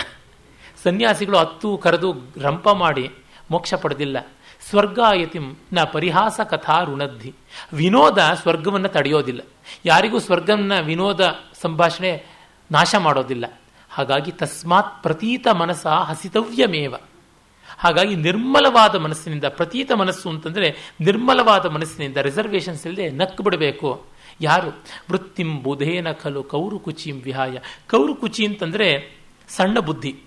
ಸನ್ಯಾಸಿಗಳು ಹತ್ತು ಕರೆದು ರಂಪ ಮಾಡಿ ಮೋಕ್ಷ ಪಡೆದಿಲ್ಲ. ಸ್ವರ್ಗಾಯತಿಂ ನ ಪರಿಹಾಸ ಕಥಾ ಋಣದ್ಧಿ. ವಿನೋದ ಸ್ವರ್ಗವನ್ನು ತಡೆಯೋದಿಲ್ಲ. ಯಾರಿಗೂ ಸ್ವರ್ಗವನ್ನ ವಿನೋದ ಸಂಭಾಷಣೆ ನಾಶ ಮಾಡೋದಿಲ್ಲ. ಹಾಗಾಗಿ ತಸ್ಮಾತ್ ಪ್ರತೀತ ಮನಸ್ಸ ಹಸಿತವ್ಯಮೇವ. ಹಾಗಾಗಿ ನಿರ್ಮಲವಾದ ಮನಸ್ಸಿನಿಂದ ಪ್ರತೀತ ಮನಸ್ಸು ಅಂತಂದರೆ ನಿರ್ಮಲವಾದ ಮನಸ್ಸಿನಿಂದ ರಿಸರ್ವೇಷನ್ಸ್ ಇಲ್ಲದೆ ನಕ್ಕು ಬಿಡಬೇಕು. ಯಾರು? ವೃತ್ತಿಂ ಬುಧೇನ ಖಲು ಕೌರು ಕುಚಿಂ ವಿಹಾಯ. ಕೌರು ಕುಚಿ ಅಂತಂದರೆ ಸಣ್ಣ ಬುದ್ಧಿ.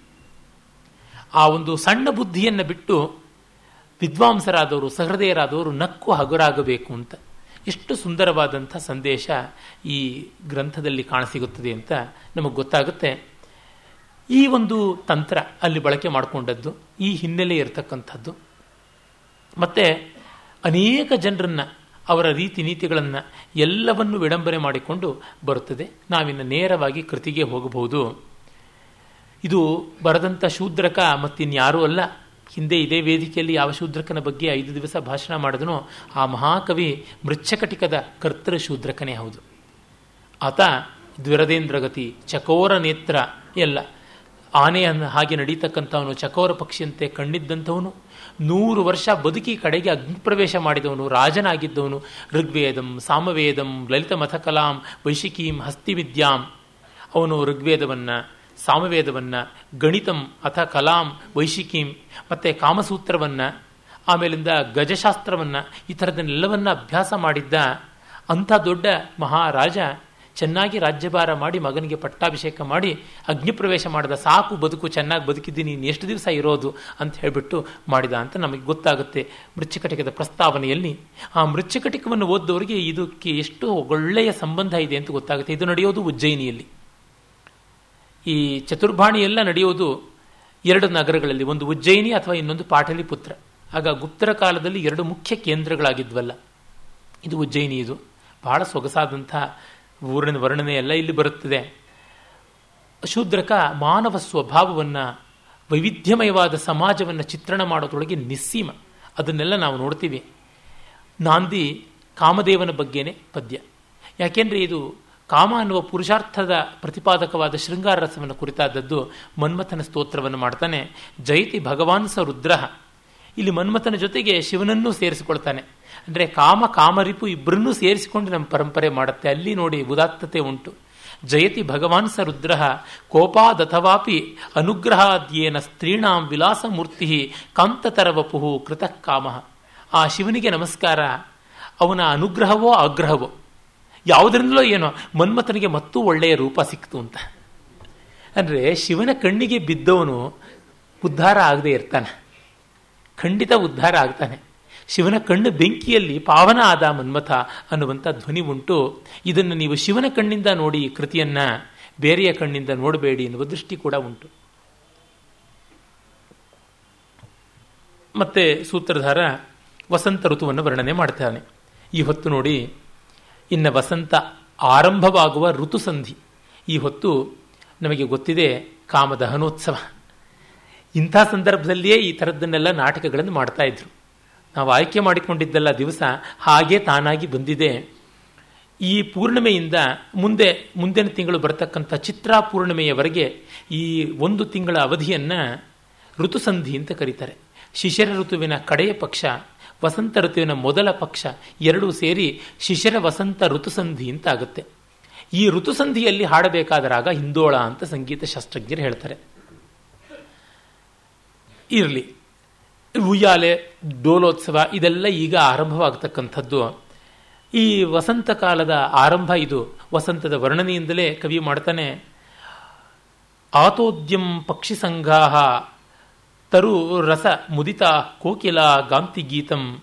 ಆ ಒಂದು ಸಣ್ಣ ಬುದ್ಧಿಯನ್ನು ಬಿಟ್ಟು ವಿದ್ವಾಂಸರಾದವರು, ಸಹೃದಯರಾದವರು ನಕ್ಕು ಹಗುರಾಗಬೇಕು ಅಂತ. ಎಷ್ಟು ಸುಂದರವಾದಂಥ ಸಂದೇಶ ಈ ಗ್ರಂಥದಲ್ಲಿ ಕಾಣಸಿಗುತ್ತದೆ ಅಂತ ನಮಗೆ ಗೊತ್ತಾಗುತ್ತೆ. ಈ ಒಂದು ತಂತ್ರ ಅಲ್ಲಿ ಬಳಕೆ ಮಾಡಿಕೊಂಡದ್ದು, ಈ ಹಿನ್ನೆಲೆ ಇರತಕ್ಕಂಥದ್ದು. ಮತ್ತು ಅನೇಕ ಜನರನ್ನು, ಅವರ ರೀತಿ ನೀತಿಗಳನ್ನು ಎಲ್ಲವನ್ನು ವಿಡಂಬನೆ ಮಾಡಿಕೊಂಡು ಬರುತ್ತದೆ. ನಾವಿನ್ನು ನೇರವಾಗಿ ಕೃತಿಗೆ ಹೋಗಬಹುದು. ಇದು ಬರೆದಂಥ ಶೂದ್ರಕ ಮತ್ತಿನ್ಯಾರೂ ಅಲ್ಲ. ಹಿಂದೆ ಇದೇ ವೇದಿಕೆಯಲ್ಲಿ ಯಾವ ಶೂದ್ರಕನ ಬಗ್ಗೆ ಐದು ದಿವಸ ಭಾಷಣ ಮಾಡಿದನೋ ಆ ಮಹಾಕವಿ ಮೃಚ್ಛಕಟಿಕದ ಕರ್ತೃ ಶೂದ್ರಕನೇ ಹೌದು. ಆತ ದ್ವಿರದೇಂದ್ರಗತಿ, ಚಕೋರ ನೇತ್ರ ಎಲ್ಲ ಆನೆಯನ್ನು ಹಾಗೆ ನಡೀತಕ್ಕಂಥವನು, ಚಕೋರ ಪಕ್ಷಿಯಂತೆ ಕಣ್ಣಿದ್ದಂಥವನು, ನೂರು ವರ್ಷ ಬದುಕಿ ಕಡೆಗೆ ಅಗ್ನಿಪ್ರವೇಶ ಮಾಡಿದವನು, ರಾಜನಾಗಿದ್ದವನು, ಋಗ್ವೇದಂ, ಸಾಮವೇದಂ ಲಲಿತ ಮಥಕಲಾಂ ವೈಶಿಕೀಂ, ಹಸ್ತಿವಿದ್ಯಾಂ. ಅವನು ಋಗ್ವೇದವನ್ನು ಸಾಮವೇದವನ್ನು, ಗಣಿತಂ ಅಥ ಕಲಾಂ ವೈಶಿಕೀಂ, ಮತ್ತು ಕಾಮಸೂತ್ರವನ್ನು, ಆಮೇಲಿಂದ ಗಜಶಾಸ್ತ್ರವನ್ನು, ಈ ಥರದನ್ನೆಲ್ಲವನ್ನ ಅಭ್ಯಾಸ ಮಾಡಿದ್ದ ಅಂಥ ದೊಡ್ಡ ಮಹಾರಾಜ ಚೆನ್ನಾಗಿ ರಾಜ್ಯಭಾರ ಮಾಡಿ ಮಗನಿಗೆ ಪಟ್ಟಾಭಿಷೇಕ ಮಾಡಿ ಅಗ್ನಿಪ್ರವೇಶ ಮಾಡಿದ ಸಾಕು ಬದುಕು, ಚೆನ್ನಾಗಿ ಬದುಕಿದ್ದೀನಿ ನೀನು ಎಷ್ಟು ದಿವಸ ಇರೋದು ಅಂತ ಹೇಳಿಬಿಟ್ಟು ಮಾಡಿದ ಅಂತ ನಮಗೆ ಗೊತ್ತಾಗುತ್ತೆ ಮೃಚ್ಛಕಟಿಕದ ಪ್ರಸ್ತಾವನೆಯಲ್ಲಿ. ಆ ಮೃಚ್ಛಕಟಿಕವನ್ನು ಓದ್ದವರಿಗೆ ಇದಕ್ಕೆ ಎಷ್ಟು ಒಳ್ಳೆಯ ಸಂಬಂಧ ಇದೆ ಅಂತ ಗೊತ್ತಾಗುತ್ತೆ. ಇದು ನಡೆಯೋದು ಉಜ್ಜಯಿನಿಯಲ್ಲಿ. ಈ ಚತುರ್ಭಾಣಿ ಎಲ್ಲ ನಡೆಯೋದು ಎರಡು ನಗರಗಳಲ್ಲಿ, ಒಂದು ಉಜ್ಜಯಿನಿ ಅಥವಾ ಇನ್ನೊಂದು ಪಾಟಲಿಪುತ್ರ ಆಗ ಗುಪ್ತರ ಕಾಲದಲ್ಲಿ ಎರಡು ಮುಖ್ಯ ಕೇಂದ್ರಗಳಾಗಿದ್ವಲ್ಲ. ಇದು ಉಜ್ಜಯಿನಿ ಇದು. ಬಹಳ ಸೊಗಸಾದಂಥ ಊರಿನ ವರ್ಣನೆ ಎಲ್ಲ ಇಲ್ಲಿ ಬರುತ್ತದೆ. ಶೂದ್ರಕ ಮಾನವ ಸ್ವಭಾವವನ್ನು, ವೈವಿಧ್ಯಮಯವಾದ ಸಮಾಜವನ್ನು ಚಿತ್ರಣ ಮಾಡೋದ್ರೊಳಗೆ ನಿಸ್ಸೀಮ. ಅದನ್ನೆಲ್ಲ ನಾವು ನೋಡ್ತೀವಿ. ನಾಂದಿ ಕಾಮದೇವನ ಬಗ್ಗೆನೇ ಪದ್ಯ. ಯಾಕೆಂದರೆ ಇದು ಕಾಮ ಅನ್ನುವ ಪುರುಷಾರ್ಥದ ಪ್ರತಿಪಾದಕವಾದ ಶೃಂಗಾರ ರಸವನ್ನು ಕುರಿತಾದದ್ದು ಮನ್ಮಥನ ಸ್ತೋತ್ರವನ್ನು ಮಾಡ್ತಾನೆ. ಜಯತಿ ಭಗವಾನ್ ಸ ರುದ್ರ. ಇಲ್ಲಿ ಮನ್ಮಥನ ಜೊತೆಗೆ ಶಿವನನ್ನೂ ಸೇರಿಸಿಕೊಳ್ತಾನೆ. ಅಂದರೆ ಕಾಮ, ಕಾಮರಿಪು ಇಬ್ಬರನ್ನೂ ಸೇರಿಸಿಕೊಂಡು ನಮ್ಮ ಪರಂಪರೆ ಮಾಡುತ್ತೆ. ಅಲ್ಲಿ ನೋಡಿ ಉದಾತ್ತತೆ ಉಂಟು. ಜಯತಿ ಭಗವಾನ್ ಸ ರುದ್ರ, ಕೋಪಾದಥವಾಪಿ ಅನುಗ್ರಹಾದ್ಯೇನ ಸ್ತ್ರೀಣಾಂ ವಿಲಾಸಮೂರ್ತಿ ಕಾಂತತರವಪುಹು ಕೃತಃ ಕಾಮ. ಆ ಶಿವನಿಗೆ ನಮಸ್ಕಾರ. ಅವನ ಅನುಗ್ರಹವೋ ಆಗ್ರಹವೋ? ಯಾವುದರಿಂದಲೋ ಏನೋ, ಮನ್ಮಥನಿಗೆ ಮತ್ತೂ ಒಳ್ಳೆಯ ರೂಪ ಸಿಕ್ತು ಅಂತ. ಅಂದರೆ ಶಿವನ ಕಣ್ಣಿಗೆ ಬಿದ್ದವನು ಉದ್ಧಾರ ಆಗದೆ ಇರ್ತಾನೆ. ಖಂಡಿತ ಉದ್ಧಾರ ಆಗ್ತಾನೆ. ಶಿವನ ಕಣ್ಣು ಬೆಂಕಿಯಲ್ಲಿ ಪಾವನ ಆದ ಮನ್ಮಥ ಅನ್ನುವಂಥ ಧ್ವನಿ ಉಂಟು. ಇದನ್ನು ನೀವು ಶಿವನ ಕಣ್ಣಿಂದ ನೋಡಿ ಕೃತಿಯನ್ನ, ಬೇರೆಯ ಕಣ್ಣಿಂದ ನೋಡಬೇಡಿ ಎನ್ನುವ ದೃಷ್ಟಿ ಕೂಡ ಉಂಟು. ಮತ್ತೆ ಸೂತ್ರಧಾರ ವಸಂತ ಋತುವನ್ನು ವರ್ಣನೆ ಮಾಡ್ತಾನೆ. ಈ ಹೊತ್ತು ನೋಡಿ ಇನ್ನು ವಸಂತ ಆರಂಭವಾಗುವ ಋತುಸಂಧಿ. ಈ ಹೊತ್ತು ನಮಗೆ ಗೊತ್ತಿದೆ ಕಾಮದಹನೋತ್ಸವ. ಇಂಥ ಸಂದರ್ಭದಲ್ಲಿಯೇ ಈ ಥರದ್ದನ್ನೆಲ್ಲ ನಾಟಕಗಳನ್ನು ಮಾಡ್ತಾ ಇದ್ರು. ನಾವು ಆಯ್ಕೆ ಮಾಡಿಕೊಂಡಿದ್ದಲ್ಲ ದಿವಸ ಹಾಗೆ ತಾನಾಗಿ ಬಂದಿದೆ. ಈ ಪೂರ್ಣಿಮೆಯಿಂದ ಮುಂದೆ, ಮುಂದಿನ ತಿಂಗಳು ಬರತಕ್ಕಂಥ ಚಿತ್ರಾ ಪೂರ್ಣಿಮೆಯವರೆಗೆ ಈ ಒಂದು ತಿಂಗಳ ಅವಧಿಯನ್ನು ಋತುಸಂಧಿ ಅಂತ ಕರೀತಾರೆ. ಶಿಶಿರ ಋತುವಿನ ಕಡೆಯ ಪಕ್ಷ ವಸಂತ ಋತುವಿನ ಮೊದಲ ಪಕ್ಷ ಎರಡೂ ಸೇರಿ ಶಿಶಿರ ವಸಂತ ಋತುಸಂಧಿ ಅಂತ ಆಗುತ್ತೆ ಈ ಋತುಸಂಧಿಯಲ್ಲಿ ಹಾಡಬೇಕಾದ ರಾಗ ಹಿಂದೋಳ ಅಂತ ಸಂಗೀತ ಶಾಸ್ತ್ರಜ್ಞರು ಹೇಳ್ತಾರೆ. ಇರಲಿ, ಉಯ್ಯಾಲೆ, ಡೋಲೋತ್ಸವ ಇದೆಲ್ಲ ಈಗ ಆರಂಭವಾಗತಕ್ಕಂಥದ್ದು. ಈ ವಸಂತ ಕಾಲದ ಆರಂಭ ಇದು. ವಸಂತದ ವರ್ಣನೆಯಿಂದಲೇ ಕವಿ ಮಾಡ್ತಾನೆ, ಆತೋದ್ಯಂ ಪಕ್ಷಿ ಸಂಘಾಹ ತರು ರಸ ಮುದಿತ ಕೋಕಿಲ ಗಾಂತಿ ಗೀತಂ.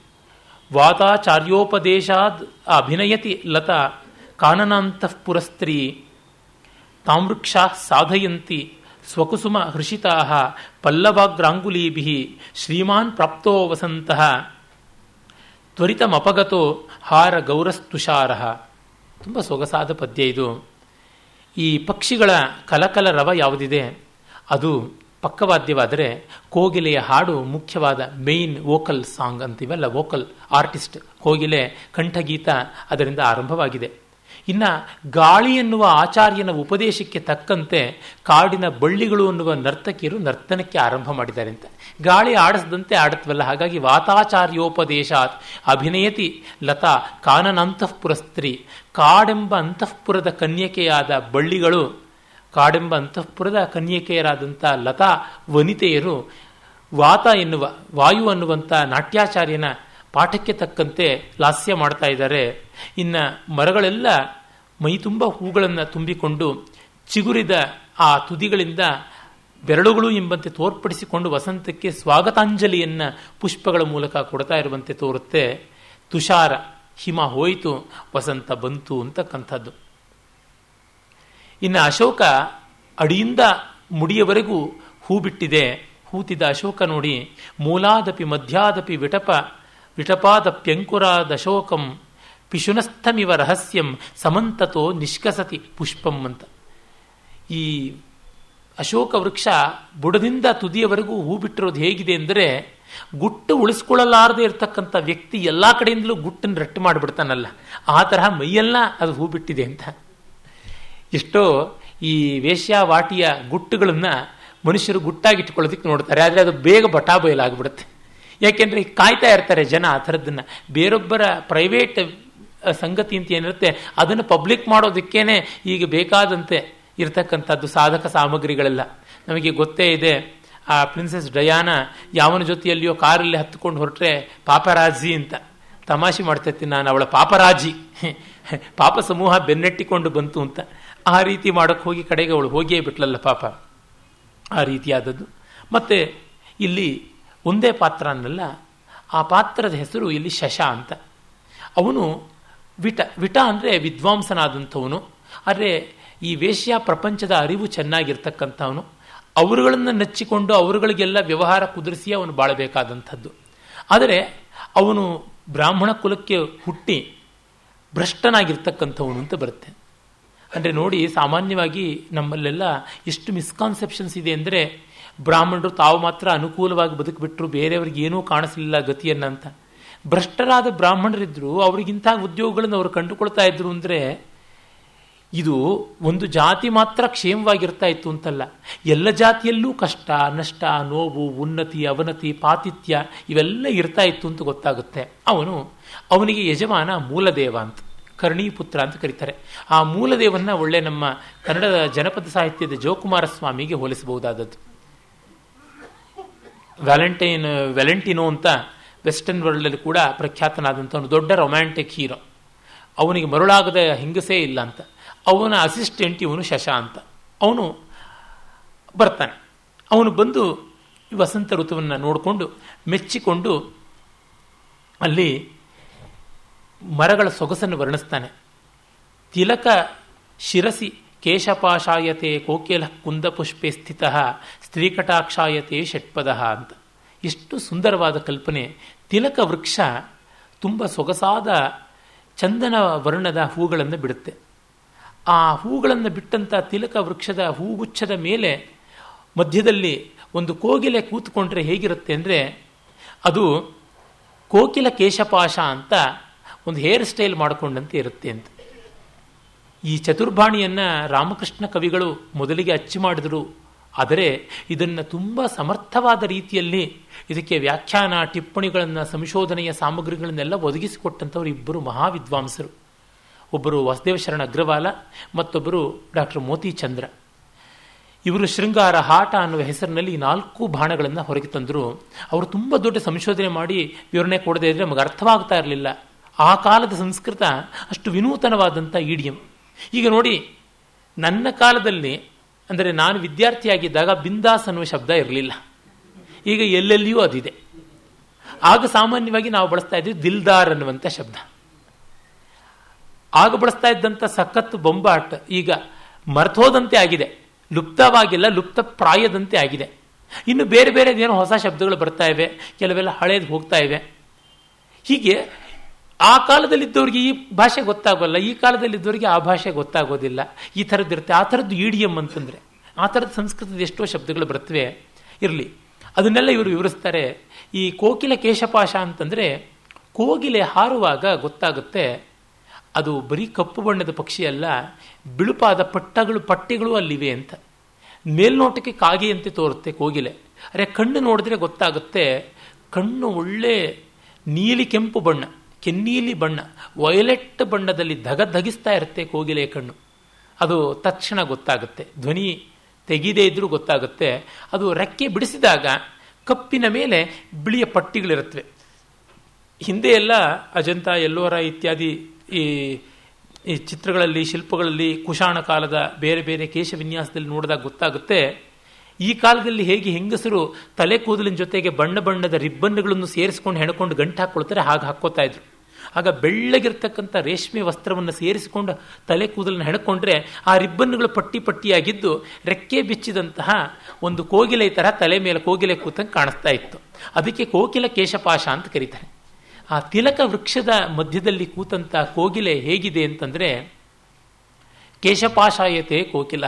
ವಾತಾಚಾರ್ಯೋಪದೇಶಾದ್ ಅಭಿನಯತಿ ಲತಾ ಕಾನನಾಂತಃ ಪುರಸ್ತ್ರೀ. ತಾಮೃಕ್ಷಾ ಸಾಧಯಂತಿ ಸ್ವಕುಸುಮ ಹೃಷಿತಾ ಪಲ್ಲವಾಗ್ರಾಂಗುಲೀಭಿ ಶ್ರೀಮಾನ್ ಪ್ರಾಪ್ತೋ ವಸಂತಃ. ತ್ವರಿತಮಪಗತೋ ಹಾರ ಗೌರಸ್ತುಷಾರ. ತುಂಬ ಸೊಗಸಾದ ಪದ್ಯ ಇದು. ಈ ಪಕ್ಷಿಗಳ ಕಲಕಲ ರವ ಯಾವುದಿದೆ? ಅದು ಪಕ್ಕವಾದ್ಯವಾದರೆ ಕೋಗಿಲೆಯ ಹಾಡು ಮುಖ್ಯವಾದ ಮೇಯ್ನ್ ವೋಕಲ್ ಸಾಂಗ್ ಅಂತೀವಲ್ಲ ವೋಕಲ್ ಆರ್ಟಿಸ್ಟ್ ಕೋಗಿಲೆ ಕಂಠಗೀತ ಅದರಿಂದ ಆರಂಭವಾಗಿದೆ. ಇನ್ನ ಗಾಳಿ ಎನ್ನುವ ಆಚಾರ್ಯನ ಉಪದೇಶಕ್ಕೆ ತಕ್ಕಂತೆ ಕಾಡಿನ ಬಳ್ಳಿಗಳು ಅನ್ನುವ ನರ್ತಕಿಯರು ನರ್ತನಕ್ಕೆ ಆರಂಭ ಮಾಡಿದ್ದಾರೆ ಅಂತ ಗಾಳಿ ಆಡಿಸದಂತೆ ಆಡತ್ವಲ್ಲ ಹಾಗಾಗಿ ವಾತಾಚಾರ್ಯೋಪದೇಶಾತ್ ಅಭಿನಯತಿ ಲತಾ ಕಾನನಂತಃಪುರ ಸ್ತ್ರೀ ಕಾಡೆಂಬ ಅಂತಃಪುರದ ಕನ್ಯಕೆಯಾದ ಬಳ್ಳಿಗಳು ಕಾಡೆಂಬ ಅಂತಃಪುರದ ಕನ್ಯಕೆಯರಾದಂಥ ಲತಾ ವನಿತೆಯರು ವಾತ ಎನ್ನುವ, ವಾಯು ಅನ್ನುವಂಥ ನಾಟ್ಯಾಚಾರ್ಯನ ಪಾಠಕ್ಕೆ ತಕ್ಕಂತೆ ಲಾಸ್ಯ ಮಾಡ್ತಾ ಇದ್ದಾರೆ. ಇನ್ನು ಮರಗಳೆಲ್ಲ ಮೈ ತುಂಬ ಹೂಗಳನ್ನು ತುಂಬಿಕೊಂಡು ಚಿಗುರಿದ ಆ ತುದಿಗಳಿಂದ ಬೆರಳುಗಳು ಎಂಬಂತೆ ತೋರ್ಪಡಿಸಿಕೊಂಡು ವಸಂತಕ್ಕೆ ಸ್ವಾಗತಾಂಜಲಿಯನ್ನ ಪುಷ್ಪಗಳ ಮೂಲಕ ಕೊಡ್ತಾ ಇರುವಂತೆ ತೋರುತ್ತೆ. ತುಷಾರ, ಹಿಮ ಹೋಯಿತು, ವಸಂತ ಬಂತು ಅಂತಕ್ಕಂಥದ್ದು. ಇನ್ನು ಅಶೋಕ ಅಡಿಯಿಂದ ಮುಡಿಯವರೆಗೂ ಹೂ ಬಿಟ್ಟಿದೆ. ಹೂತಿದ ಅಶೋಕ ನೋಡಿ, ಮೂಲಾದಪಿ ಮಧ್ಯಾದಪಿ ವಿಟಪ ವಿಟಪಾದಪ್ಯಂಕುರಾದಶೋಕಂ ಪಿಶುನಸ್ಥಮಿವ ರಹಸ್ಯಂ, ಸಮಂತತೋ ನಿಷ್ಕಸತಿ ಪುಷ್ಪಂ ಅಂತ. ಈ ಅಶೋಕ ವೃಕ್ಷ ಬುಡದಿಂದ ತುದಿಯವರೆಗೂ ಹೂ ಬಿಟ್ಟಿರೋದು ಹೇಗಿದೆ ಅಂದರೆ, ಗುಟ್ಟು ಉಳಿಸ್ಕೊಳ್ಳಲಾರದೆ ಇರತಕ್ಕಂಥ ವ್ಯಕ್ತಿ ಎಲ್ಲ ಕಡೆಯಿಂದಲೂ ಗುಟ್ಟನ್ನು ರಟ್ಟು ಮಾಡಿಬಿಡ್ತಾನಲ್ಲ. ಆ ತರಹ ಮೈಯೆಲ್ಲ ಅದು ಹೂ ಬಿಟ್ಟಿದೆ ಅಂತ. ಎಷ್ಟೋ ಈ ವೇಶ್ಯಾವಾಟಿಯ ಗುಟ್ಟುಗಳನ್ನು ಮನುಷ್ಯರು ಗುಟ್ಟಾಗಿಟ್ಕೊಳ್ಳೋದಕ್ಕೆ ನೋಡ್ತಾರೆ. ಆದರೆ ಅದು ಬೇಗ ಬಟಾ ಬಯಲಾಗ್ಬಿಡುತ್ತೆ ಯಾಕೆಂದರೆ ಕಾಯ್ತಾ ಇರ್ತಾರೆ ಜನ ಆ ಥರದ್ದನ್ನು. ಬೇರೊಬ್ಬರ ಪ್ರೈವೇಟ್ ಸಂಗತಿ ಅಂತ ಏನಿರುತ್ತೆ, ಅದನ್ನು ಪಬ್ಲಿಕ್ ಮಾಡೋದಕ್ಕೇನೆ ಈಗ ಬೇಕಾದಂತೆ ಇರತಕ್ಕಂಥದ್ದು ಸಾಧಕ ಸಾಮಗ್ರಿಗಳೆಲ್ಲ. ನಮಗೆ ಗೊತ್ತೇ ಇದೆ, ಆ ಪ್ರಿನ್ಸೆಸ್ ಡಯಾನ ಯಾವನ ಜೊತೆಯಲ್ಲಿಯೋ ಕಾರಲ್ಲಿ ಹತ್ಕೊಂಡು ಹೊರಟ್ರೆ ಪಾಪರಾಜಿ ಅಂತ. ತಮಾಷೆ ಮಾಡ್ತಿರ್ತೀನಿ ನಾನು, ಅವಳ ಪಾಪರಾಜಿ. ಪಾಪ ಸಮೂಹ ಬೆನ್ನಟ್ಟಿಕೊಂಡು ಬಂತು ಅಂತ. ಆ ರೀತಿ ಮಾಡೋಕ್ಕೆ ಹೋಗಿ ಕಡೆಗೆ ಅವಳು ಹೋಗಿಯೇ ಬಿಟ್ಲಲ್ಲ ಪಾಪ. ಆ ರೀತಿಯಾದದ್ದು. ಮತ್ತೆ ಇಲ್ಲಿ ಒಂದೇ ಪಾತ್ರ ಅನ್ನಲ್ಲ ಆ ಪಾತ್ರದ ಹೆಸರು ಇಲ್ಲಿ ಶಶ ಅಂತ. ಅವನು ವಿಟ ವಿಟ ಅಂದರೆ ವಿದ್ವಾಂಸನಾದಂಥವನು, ಆದರೆ ಈ ವೇಶ್ಯ ಪ್ರಪಂಚದ ಅರಿವು ಚೆನ್ನಾಗಿರ್ತಕ್ಕಂಥವನು. ಅವರುಗಳನ್ನು ನೆಚ್ಚಿಕೊಂಡು ಅವರುಗಳಿಗೆಲ್ಲ ವ್ಯವಹಾರ ಕುದುರಿಸಿ ಅವನು ಬಾಳಬೇಕಾದಂಥದ್ದು. ಆದರೆ ಅವನು ಬ್ರಾಹ್ಮಣ ಕುಲಕ್ಕೆ ಹುಟ್ಟಿ ಭ್ರಷ್ಟನಾಗಿರ್ತಕ್ಕಂಥವನು ಅಂತ ಬರುತ್ತೆ. ಅಂದರೆ ನೋಡಿ, ಸಾಮಾನ್ಯವಾಗಿ ನಮ್ಮಲ್ಲೆಲ್ಲ ಎಷ್ಟು ಮಿಸ್ಕಾನ್ಸೆಪ್ಷನ್ಸ್ ಇದೆ ಅಂದರೆ ಬ್ರಾಹ್ಮಣರು ತಾವು ಮಾತ್ರ ಅನುಕೂಲವಾಗಿ ಬದುಕಿಬಿಟ್ರು, ಬೇರೆಯವ್ರಿಗೆ ಏನೂ ಕಾಣಿಸಲಿಲ್ಲ ಗತಿಯನ್ನಂತ ಭ್ರಷ್ಟರಾದ ಬ್ರಾಹ್ಮಣರಿದ್ದರು ಅವರಿಗಿಂತ ಉದ್ಯೋಗಗಳನ್ನು ಅವರು ಕಂಡುಕೊಳ್ತಾ ಇದ್ರು ಅಂದರೆ ಇದು ಒಂದು ಜಾತಿ ಮಾತ್ರ ಕ್ಷೇಮವಾಗಿರ್ತಾ ಇತ್ತು ಅಂತಲ್ಲ. ಎಲ್ಲ ಜಾತಿಯಲ್ಲೂ ಕಷ್ಟ, ನಷ್ಟ, ನೋವು, ಉನ್ನತಿ, ಅವನತಿ ಪಾತಿತ್ಯ ಇವೆಲ್ಲ ಇರ್ತಾ ಇತ್ತು ಅಂತ ಗೊತ್ತಾಗುತ್ತೆ. ಅವನು ಅವನಿಗೆ ಯಜಮಾನ ಮೂಲದೇವ ಅಂತ. ಕರ್ಣೀಪುತ್ರ ಅಂತ ಕರೀತಾರೆ. ಆ ಮೂಲದೇವನ್ನ ಒಳ್ಳೆ ನಮ್ಮ ಕನ್ನಡದ ಜನಪದ ಸಾಹಿತ್ಯದ ಜೋಕುಮಾರ ಸ್ವಾಮಿಗೆ ಹೋಲಿಸಬಹುದಾದದ್ದು. ವ್ಯಾಲೆಂಟೈನ್, ವ್ಯಾಲೆಂಟಿನೋ ಅಂತ ವೆಸ್ಟರ್ನ್ ವರ್ಲ್ಡಲ್ಲಿ ಕೂಡ ಪ್ರಖ್ಯಾತನಾದಂಥ ಒಂದು ದೊಡ್ಡ ರೊಮ್ಯಾಂಟಿಕ್ ಹೀರೋ. ಅವನಿಗೆ ಮರುಳಾಗದ ಹಿಂಗಸೇ ಇಲ್ಲ ಅಂತ. ಅವನ ಅಸಿಸ್ಟೆಂಟ್ ಇವನು ಶಶ ಅಂತ. ಅವನು ಬರ್ತಾನೆ. ಅವನು ಬಂದು ವಸಂತ ಋತುವನ್ನು ನೋಡಿಕೊಂಡು, ಮೆಚ್ಚಿಕೊಂಡು ಅಲ್ಲಿ ಮರಗಳ ಸೊಗಸನ್ನು ವರ್ಣಿಸ್ತಾನೆ. ತಿಲಕ ಶಿರಸಿ ಕೇಶಪಾಶಾಯತೆ ಕೋಕಿಲ ಕುಂದಪುಷ್ಪೆ ಸ್ಥಿತ, ಸ್ತ್ರೀಕಟಾಕ್ಷಾಯತೆ ಷಟ್ಪದ ಅಂತ. ಎಷ್ಟು ಸುಂದರವಾದ ಕಲ್ಪನೆ. ತಿಲಕ ವೃಕ್ಷ ತುಂಬ ಸೊಗಸಾದ ಚಂದನ ವರ್ಣದ ಹೂಗಳನ್ನು ಬಿಡುತ್ತೆ. ಆ ಹೂಗಳನ್ನು ಬಿಟ್ಟಂಥ ತಿಲಕ ವೃಕ್ಷದ ಹೂಗುಚ್ಛದ ಮೇಲೆ ಮಧ್ಯದಲ್ಲಿ ಒಂದು ಕೋಗಿಲೆ ಕೂತ್ಕೊಂಡ್ರೆ ಹೇಗಿರುತ್ತೆ ಅಂದರೆ ಅದು ಕೋಕಿಲ ಕೇಶಪಾಶ ಅಂತ ಒಂದು ಹೇರ್ ಸ್ಟೈಲ್ ಮಾಡಿಕೊಂಡಂತೆ ಇರುತ್ತೆ ಅಂತ. ಈ ಚತುರ್ಭಾಣಿಯನ್ನು ರಾಮಕೃಷ್ಣ ಕವಿಗಳು ಮೊದಲಿಗೆ ಅಚ್ಚು ಮಾಡಿದರು. ಆದರೆ ಇದನ್ನು ತುಂಬ ಸಮರ್ಥವಾದ ರೀತಿಯಲ್ಲಿ ಇದಕ್ಕೆ ವ್ಯಾಖ್ಯಾನ, ಟಿಪ್ಪಣಿಗಳನ್ನು, ಸಂಶೋಧನೆಯ ಸಾಮಗ್ರಿಗಳನ್ನೆಲ್ಲ ಒದಗಿಸಿಕೊಟ್ಟಂಥವ್ರು ಇಬ್ಬರು ಮಹಾವಿದ್ವಾಂಸರು. ಒಬ್ಬರು ವಾಸುದೇವ ಶರಣ ಅಗ್ರವಾಲ, ಮತ್ತೊಬ್ಬರು ಡಾಕ್ಟರ್ ಮೋತಿ ಚಂದ್ರ. ಇವರು ಶೃಂಗಾರ ಹಾಟ ಅನ್ನುವ ಹೆಸರಿನಲ್ಲಿ ನಾಲ್ಕು ಬಾಣಗಳನ್ನು ಹೊರಗೆ ತಂದರು. ಅವರು ತುಂಬ ದೊಡ್ಡ ಸಂಶೋಧನೆ ಮಾಡಿ ವಿವರಣೆ ಕೊಡದೇ ಇದ್ದರೆ ನಮಗೆ ಅರ್ಥವಾಗ್ತಾ ಇರಲಿಲ್ಲ. ಆ ಕಾಲದ ಸಂಸ್ಕೃತ ಅಷ್ಟು ವಿನೂತನವಾದಂಥ ಈಡಿಯಂ ಈಗ ನೋಡಿ, ನನ್ನ ಕಾಲದಲ್ಲಿ, ಅಂದರೆ ನಾನು ವಿದ್ಯಾರ್ಥಿಯಾಗಿದ್ದಾಗ ಬಿಂದಾಸ್ ಅನ್ನುವ ಶಬ್ದ ಇರಲಿಲ್ಲ. ಈಗ ಎಲ್ಲೆಲ್ಲಿಯೂ ಅದಿದೆ. ಆಗ ಸಾಮಾನ್ಯವಾಗಿ ನಾವು ಬಳಸ್ತಾ ಇದ್ವಿ ದಿಲ್ದಾರ್ ಅನ್ನುವಂಥ ಶಬ್ದ. ಆಗ ಬಳಸ್ತಾ ಇದ್ದಂಥ ಸಖತ್ ಬೊಂಬಾಟ್ ಈಗ ಮರ್ತೋದಂತೆ ಆಗಿದೆ. ಲುಪ್ತವಾಗಿಲ್ಲ, ಲುಪ್ತ ಪ್ರಾಯದಂತೆ ಆಗಿದೆ. ಇನ್ನು ಬೇರೆ ಬೇರೆ ಏನೋ ಹೊಸ ಶಬ್ದಗಳು ಬರ್ತಾ ಇವೆ, ಕೆಲವೆಲ್ಲ ಹಳೇದು ಹೋಗ್ತಾ ಇವೆ. ಹೀಗೆ ಆ ಕಾಲದಲ್ಲಿದ್ದವ್ರಿಗೆ ಈ ಭಾಷೆ ಗೊತ್ತಾಗೋಲ್ಲ, ಈ ಕಾಲದಲ್ಲಿದ್ದವರಿಗೆ ಆ ಭಾಷೆ ಗೊತ್ತಾಗೋದಿಲ್ಲ. ಈ ಥರದ್ದಿರುತ್ತೆ ಆ ಥರದ್ದು ಇಡಿಯಂ ಅಂತಂದರೆ, ಆ ಥರದ ಸಂಸ್ಕೃತದ ಎಷ್ಟೋ ಶಬ್ದಗಳು ಬರ್ತವೆ. ಇರಲಿ. ಅದನ್ನೆಲ್ಲ ಇವರು ವಿವರಿಸ್ತಾರೆ. ಈ ಕೋಕಿಲ ಕೇಶಪಾಶ ಅಂತಂದರೆ, ಕೋಗಿಲೆ ಹಾರುವಾಗ ಗೊತ್ತಾಗುತ್ತೆ, ಅದು ಬರೀ ಕಪ್ಪು ಬಣ್ಣದ ಪಕ್ಷಿ ಅಲ್ಲ, ಬಿಳುಪಾದ ಪಟ್ಟಗಳು, ಪಟ್ಟಿಗಳು ಅಲ್ಲಿವೆ ಅಂತ. ಮೇಲ್ನೋಟಕ್ಕೆ ಕಾಗೆಯಂತೆ ತೋರುತ್ತೆ ಕೋಗಿಲೆ. ಅರೆ ಕಣ್ಣು ನೋಡಿದ್ರೆ ಗೊತ್ತಾಗುತ್ತೆ, ಕಣ್ಣು ಒಳ್ಳೆ ನೀಲಿ ಕೆಂಪು ಬಣ್ಣ. ಕೆನ್ನೀಲಿ ಬಣ್ಣ, ವಯಲೆಟ್ ಬಣ್ಣದಲ್ಲಿ ಧಗ ಧಗಿಸ್ತಾ ಇರುತ್ತೆ ಕೋಗಿಲೆ ಕಣ್ಣು. ಅದು ತಕ್ಷಣ ಗೊತ್ತಾಗುತ್ತೆ. ಧ್ವನಿ ತೆಗೀದೇ ಇದ್ರೂ ಗೊತ್ತಾಗುತ್ತೆ. ಅದು ರೆಕ್ಕೆ ಬಿಡಿಸಿದಾಗ ಕಪ್ಪಿನ ಮೇಲೆ ಬಿಳಿಯ ಪಟ್ಟಿಗಳಿರುತ್ತವೆ. ಹಿಂದೆ ಎಲ್ಲ ಅಜಂತ, ಎಲ್ಲೋರ ಇತ್ಯಾದಿ ಈ ಈ ಚಿತ್ರಗಳಲ್ಲಿ, ಶಿಲ್ಪಗಳಲ್ಲಿ, ಕುಶಾಣ ಕಾಲದ ಬೇರೆ ಬೇರೆ ಕೇಶ ವಿನ್ಯಾಸದಲ್ಲಿ ನೋಡಿದಾಗ ಗೊತ್ತಾಗುತ್ತೆ. ಈ ಕಾಲದಲ್ಲಿ ಹೇಗೆ ಹೆಂಗಸರು ತಲೆ ಕೂದಲಿನ ಜೊತೆಗೆ ಬಣ್ಣ ಬಣ್ಣದ ರಿಬ್ಬನ್ಗಳನ್ನು ಸೇರಿಸ್ಕೊಂಡು ಹೆಣ್ಕೊಂಡು ಗಂಟು ಹಾಕ್ಕೊಳ್ತಾರೆ, ಹಾಗೆ ಹಾಕ್ಕೋತಾ ಇದ್ರು. ಆಗ ಬೆಳ್ಳಗಿರ್ತಕ್ಕಂಥ ರೇಷ್ಮೆ ವಸ್ತ್ರವನ್ನು ಸೇರಿಸಿಕೊಂಡು ತಲೆ ಕೂದಲನ್ನು ಹೆಣಕೊಂಡ್ರೆ ಆ ರಿಬ್ಬನ್ಗಳು ಪಟ್ಟಿ ಪಟ್ಟಿಯಾಗಿದ್ದು ರೆಕ್ಕೆ ಬಿಚ್ಚಿದಂತಹ ಒಂದು ಕೋಗಿಲೆ ಥರ ತಲೆ ಮೇಲೆ ಕೋಗಿಲೆ ಕೂತಂಗೆ ಕಾಣಿಸ್ತಾ ಇತ್ತು. ಅದಕ್ಕೆ ಕೋಕಿಲ ಕೇಶಪಾಶ ಅಂತ ಕರೀತಾರೆ. ಆ ತಿಲಕ ವೃಕ್ಷದ ಮಧ್ಯದಲ್ಲಿ ಕೂತಂತ ಕೋಗಿಲೆ ಹೇಗಿದೆ ಅಂತಂದರೆ, ಕೇಶಪಾಶಾಯತೆ ಕೋಕಿಲ.